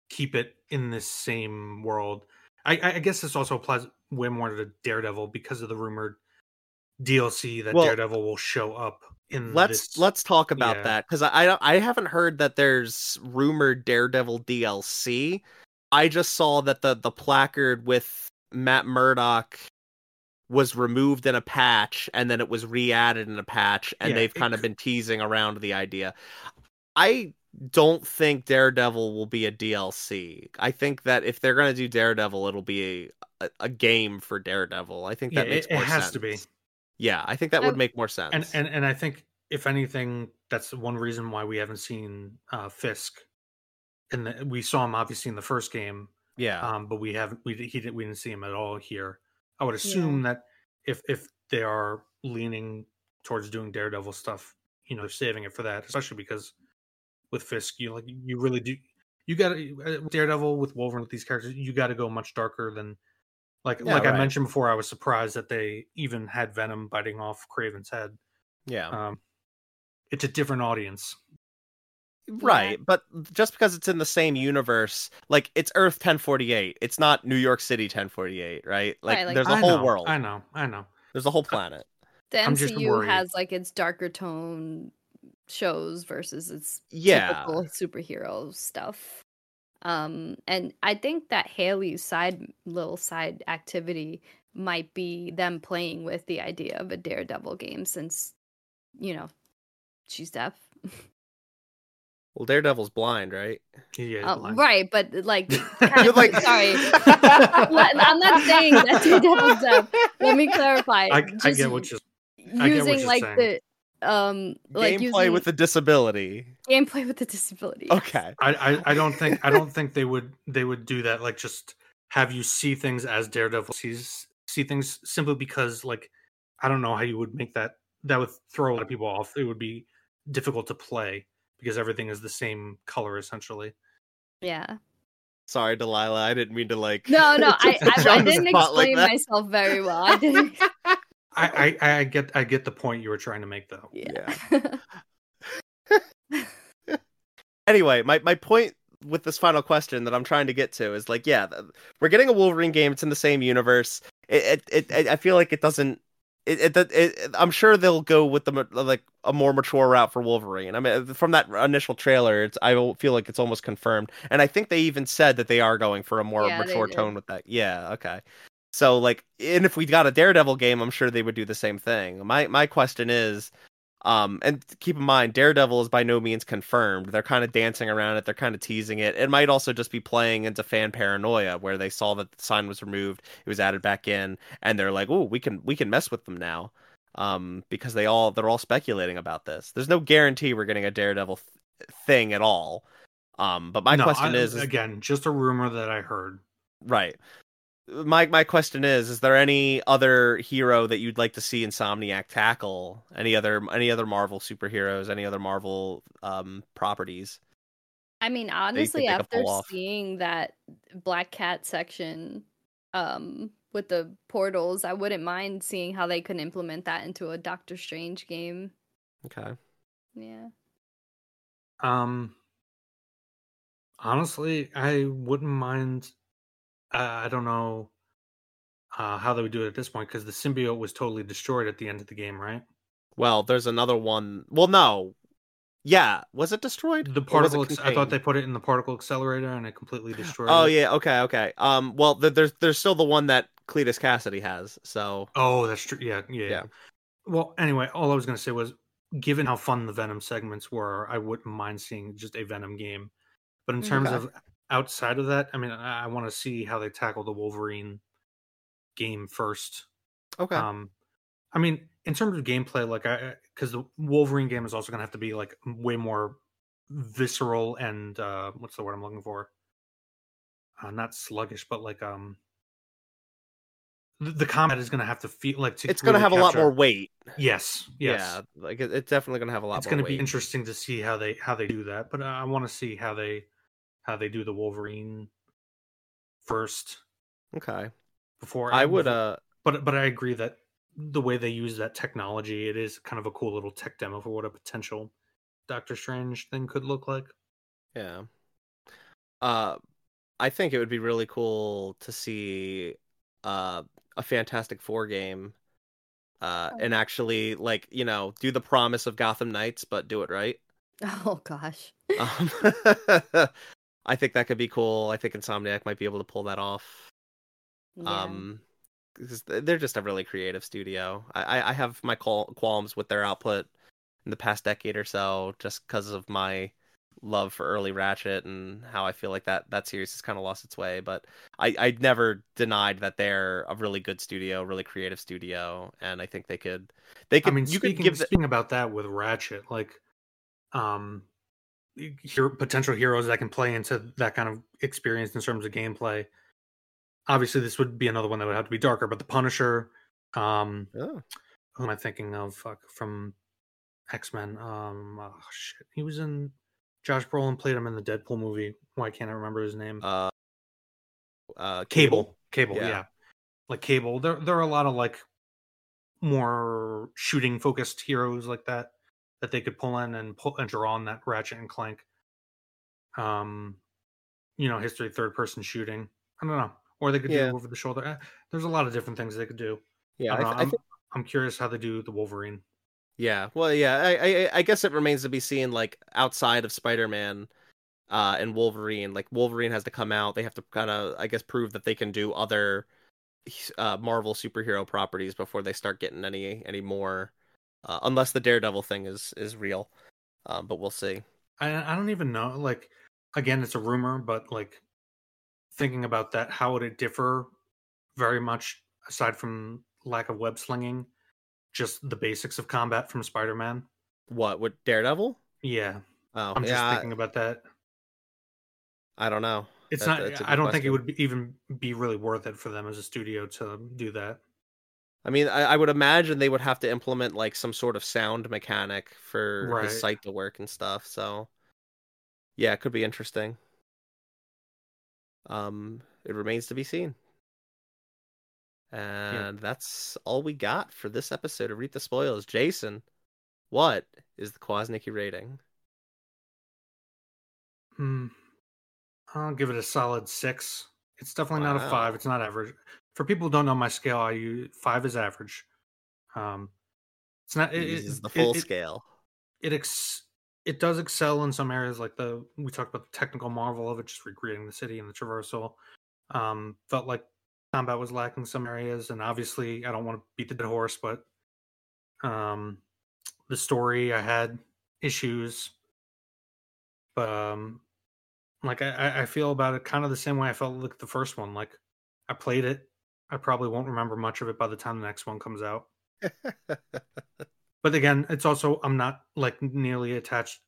keep it in this same world, I, I guess this also applies way more to Daredevil because of the rumored DLC that Well, Daredevil will show up in. let's this. let's talk about yeah. that because I, I I haven't heard that there's rumored Daredevil DLC. I just saw that the the placard with Matt Murdock was removed in a patch and then it was re-added in a patch and Yeah, they've kind of been teasing around the idea. I don't think Daredevil will be a DLC. I think that if they're going to do Daredevil it'll be a, a, a game for Daredevil. I think Yeah, that makes it, it more has sense. to be. Yeah, I think that I- would make more sense. And and and I think if anything, that's one reason why we haven't seen uh, Fisk. And we saw him obviously in the first game, yeah. um, but we haven't we he didn't we didn't see him at all here. I would assume that if if they are leaning towards doing Daredevil stuff, you know, they're saving it for that, especially because with Fisk, you like you really do you got to Daredevil with Wolverine with these characters, you got to go much darker than like Yeah, like I mentioned before. I was surprised that they even had Venom biting off Kraven's head. yeah. Um, it's a different audience. Right, but just because it's in the same universe, like it's Earth 1048, it's not New York City 1048, right? Like, Right, like- there's a I whole know, world. I know, I know. There's a whole planet. The I'm MCU has like its darker tone shows versus its Yeah. typical superhero stuff. Um, and I think that Hailey's side little side activity might be them playing with the idea of a Daredevil game since, you know, she's deaf. Well, Daredevil's blind, right? Yeah, Uh, blind. right, but like, You're kind of, like- sorry, I'm not saying that Daredevil's deaf. Let me clarify. I, I get what you're. I what using you're like saying. the um like Gameplay using with a disability. gameplay with the disability. yes. Okay. I, I I don't think I don't think they would they would do that. Like just have you see things as Daredevil sees see things simply because like I don't know how you would make that that would throw a lot of people off. It would be difficult to play because everything is the same color essentially. Yeah. Sorry, Delaila. I didn't mean to like. No, no, I I, I didn't spot like explain myself very well. I didn't. I, I I get I get the point you were trying to make though. Yeah. Anyway, my my point with this final question that I'm trying to get to is like, yeah, we're getting a Wolverine game. It's in the same universe. It, it, it, it I feel like it doesn't. It, it, it, I'm sure they'll go with the like a more mature route for Wolverine. I mean, uh, from that initial trailer, it's I feel like it's almost confirmed, and I think they even said that they are going for a more Yeah, mature tone with that. Yeah, okay. So like, and if we got a Daredevil game, I'm sure they would do the same thing. My my question is, um, and keep in mind, Daredevil is by no means confirmed. They're kind of dancing around it. They're kind of teasing it. It might also just be playing into fan paranoia, where they saw that the sign was removed, it was added back in, and they're like, "Oh, we can we can mess with them now," um, because they all they're all speculating about this. There's no guarantee we're getting a Daredevil th- thing at all. Um, but my No, question I- is, is again just a rumor that I heard. right. My my question is: Is there any other hero that you'd like to see Insomniac tackle? Any other any other Marvel superheroes? Any other Marvel um properties? I mean, honestly, after seeing that Black Cat section um with the portals, I wouldn't mind seeing how they could implement that into a Doctor Strange game. Okay. Yeah. Um, honestly, I wouldn't mind. Uh, I don't know uh, how they would do it at this point because the symbiote was totally destroyed at the end of the game, right? Well, there's another one. Well, no. Yeah, was it destroyed? The Or was it particle. I thought they put it in the particle accelerator and it completely destroyed. Oh it. yeah, okay, okay. Um, well, th- there's there's still the one that Cletus Kasady has. So Oh, that's true. Yeah, yeah. Yeah. Well, anyway, all I was going to say was, given how fun the Venom segments were, I wouldn't mind seeing just a Venom game. But in terms Okay. of outside of that, I mean, I, I want to see how they tackle the Wolverine game first. okay, Um, I mean, in terms of gameplay, like I because the Wolverine game is also going to have to be like way more visceral and uh what's the word I'm looking for? Uh, not sluggish, but like um. The, the combat is going to have to feel like to it's gonna really have a lot more weight. Yes, yes. Yeah, like it, it's definitely gonna have a lot it's going to be interesting to see how they how they do that. But I want to see how they how they do the Wolverine first Okay, before I would. before- Uh, but but I agree that the way they use that technology, it is kind of a cool little tech demo for what a potential Doctor Strange thing could look like. Yeah. Uh I think it would be really cool to see uh a Fantastic Four game uh and actually like, you know, do the promise of Gotham Knights but do it right. Oh gosh. Um, I think that could be cool. I think Insomniac might be able to pull that off. Yeah. Um, 'cause they're just a really creative studio. I I- I have my qualms with their output in the past decade or so, just because of my love for early Ratchet and how I feel like that that series has kind of lost its way. But I I never denied that they're a really good studio, really creative studio, and I think they could they could. I mean, you speaking could give the, speaking about that with Ratchet, like, um, hero, potential heroes that can play into that kind of experience in terms of gameplay. Obviously, this would be another one that would have to be darker, but the Punisher, um, oh, who am I thinking of? Fuck, from X Men. Um, oh shit, he was in. Josh Brolin played him in the Deadpool movie. Why can't I remember his name? uh uh Cable, Cable, Yeah. yeah. Like Cable. There, there are a lot of like more shooting focused heroes like that that they could pull in and pull and draw on that Ratchet and Clank. Um, you know, history third person shooting. I don't know, or they could Yeah. do over the shoulder. Eh, There's a lot of different things they could do. yeah I I I'm, think I'm curious how they do the Wolverine. Yeah, well, yeah, I, I, I guess it remains to be seen. Like outside of Spider-Man, uh, and Wolverine, like Wolverine has to come out. They have to kind of, I guess, prove that they can do other, uh, Marvel superhero properties before they start getting any any more. Uh, unless the Daredevil thing is is real, um, but we'll see. I I don't even know. Like again, it's a rumor, but like thinking about that, how would it differ very much aside from lack of web slinging, just the basics of combat from Spider Man? What with Daredevil? Yeah, Oh, I'm just yeah, thinking about that. I, don't know. It's That- not. that's a good I don't think it would be, even be really worth it for them as a studio to do that. I mean, I, I would imagine they would have to implement like some sort of sound mechanic for Right. his sight to work and stuff. So, yeah, it could be interesting. Um, it remains to be seen. And that's all we got for this episode of Reap the Spoils. Jason, what is the Kwasnicky rating? Hmm. I'll give it a solid six. It's definitely not a five. It's not average. For people who don't know my scale, I use five is average. Um, it's not. It, it- uses the full it- scale. it ex- it does excel in some areas like the we talked about the technical marvel of it just recreating the city and the traversal um felt like combat was lacking some areas and obviously i don't want to beat the dead horse but um the story i had issues but um like I- I, I feel about it kind of the same way i felt like the first one like i played it i probably won't remember much of it by the time the next one comes out but again, it's also I'm not like nearly attached,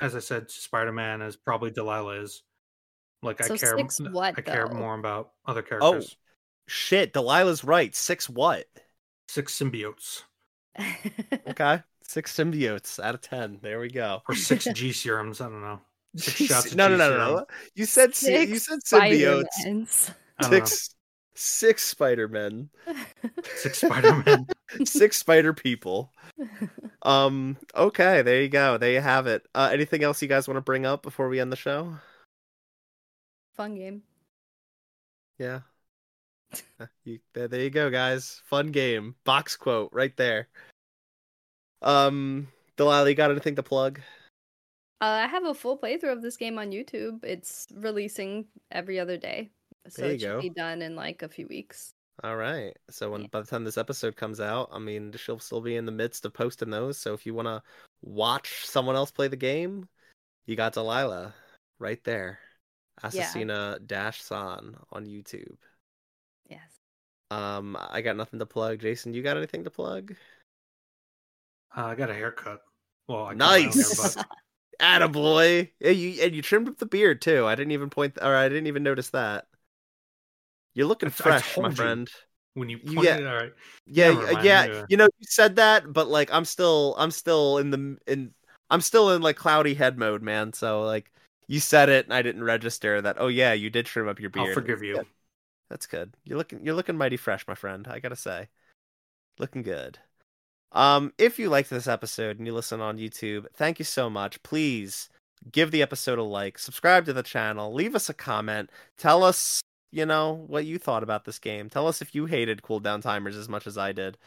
as I said, to Spider Man as probably Delaila is. Like So I care, six what, I care more about other characters. oh, characters. shit. Delaila's right. Six what? Six symbiotes Okay. Six symbiotes out of 10. There we go. or six G serums. I don't know. Six shots of no, no, G no, no, serum. no. You said six you said symbiotes. Spider-Mans. I don't know. Six six Spider-Men. Six Spider-Men. six spider people. Um okay, there you go. There you have it. Uh anything else you guys want to bring up before we end the show? Fun game. Yeah. Uh, You, there, there you go, guys. Fun game. Box quote right there. Um Delaila, you got anything to plug? Uh, I have a full playthrough of this game on YouTube. It's releasing every other day, so There you it should go. be done in like a few weeks. All right. So when Yeah. by the time this episode comes out, I mean she'll still be in the midst of posting those. So if you want to watch someone else play the game, you got Delaila right there. Assassina Dash San on YouTube. Yes. Um, I got nothing to plug. Jason, you got anything to plug? Uh, I got a haircut. Well, I cut my own hair, Nice. but Attaboy. Yeah, you and you trimmed up the beard too. I didn't even point or I didn't even notice that. You're looking I t- I fresh, my you. friend. when you pointed get- it, all right. Yeah, yeah. yeah. You know, you said that, but like, I'm still, I'm still in the in, I'm still in like cloudy head mode, man. So like, you said it, and I didn't register that. Oh yeah, you did trim up your beard. I'll forgive you. That's good. You're looking, you're looking mighty fresh, my friend. I gotta say, looking good. Um, if you liked this episode and you listen on YouTube, thank you so much. Please give the episode a like, subscribe to the channel, leave us a comment, tell us, you know, what you thought about this game. Tell us if you hated cooldown timers as much as I did.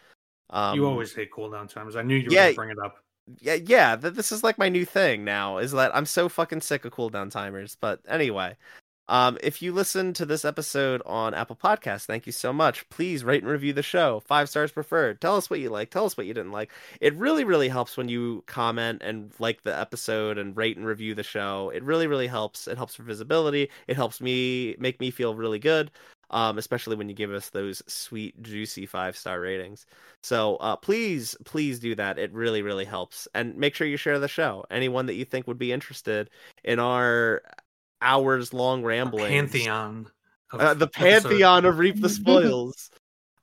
Um, you always hate cooldown timers. I knew you were yeah, going to bring it up. yeah, yeah, th- this is like my new thing now. Is that I'm so fucking sick of cooldown timers. But anyway, um, if you listen to this episode on Apple Podcasts, thank you so much. Please rate and review the show. Five stars preferred. Tell us what you like. Tell us what you didn't like. It really, really helps when you comment and like the episode and rate and review the show. It really, really helps. It helps for visibility. It helps me make me feel really good. Um, especially when you give us those sweet, juicy five star ratings. So uh, please, please do that. It really, really helps. And make sure you share the show. Anyone that you think would be interested in our hours long rambling Pantheon. of uh, the pantheon of reap the spoils.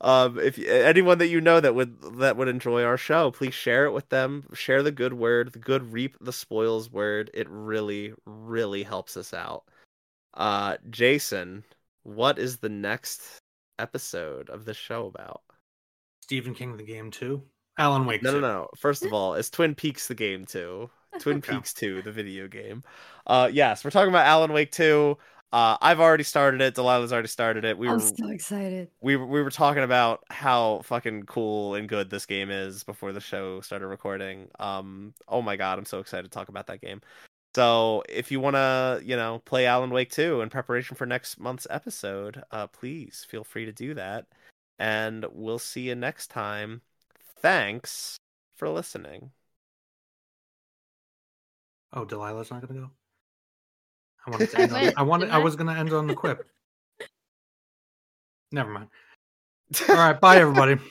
Um if anyone that you know that would that would enjoy our show please share it with them. Share the good word the good reap the spoils word. It really really helps us out. Uh jason what is the next episode of the show about? Stephen King the game too. Alan Wake. no no no. First of all is twin peaks the game too twin peaks 2 the video game uh yes we're talking about alan wake 2 uh i've already started it delaila's already started it we I'm were so excited. we we were talking about how fucking cool and good this game is before the show started recording. Um, oh my god, I'm so excited to talk about that game. So if you want to, you know, play Alan Wake 2 in preparation for next month's episode, uh, please feel free to do that. And we'll see you next time. Thanks for listening. Oh, Delaila's not gonna go. I wanted to end on, I wanted. I I? was gonna end on the quip. Never mind. All right. Bye, everybody.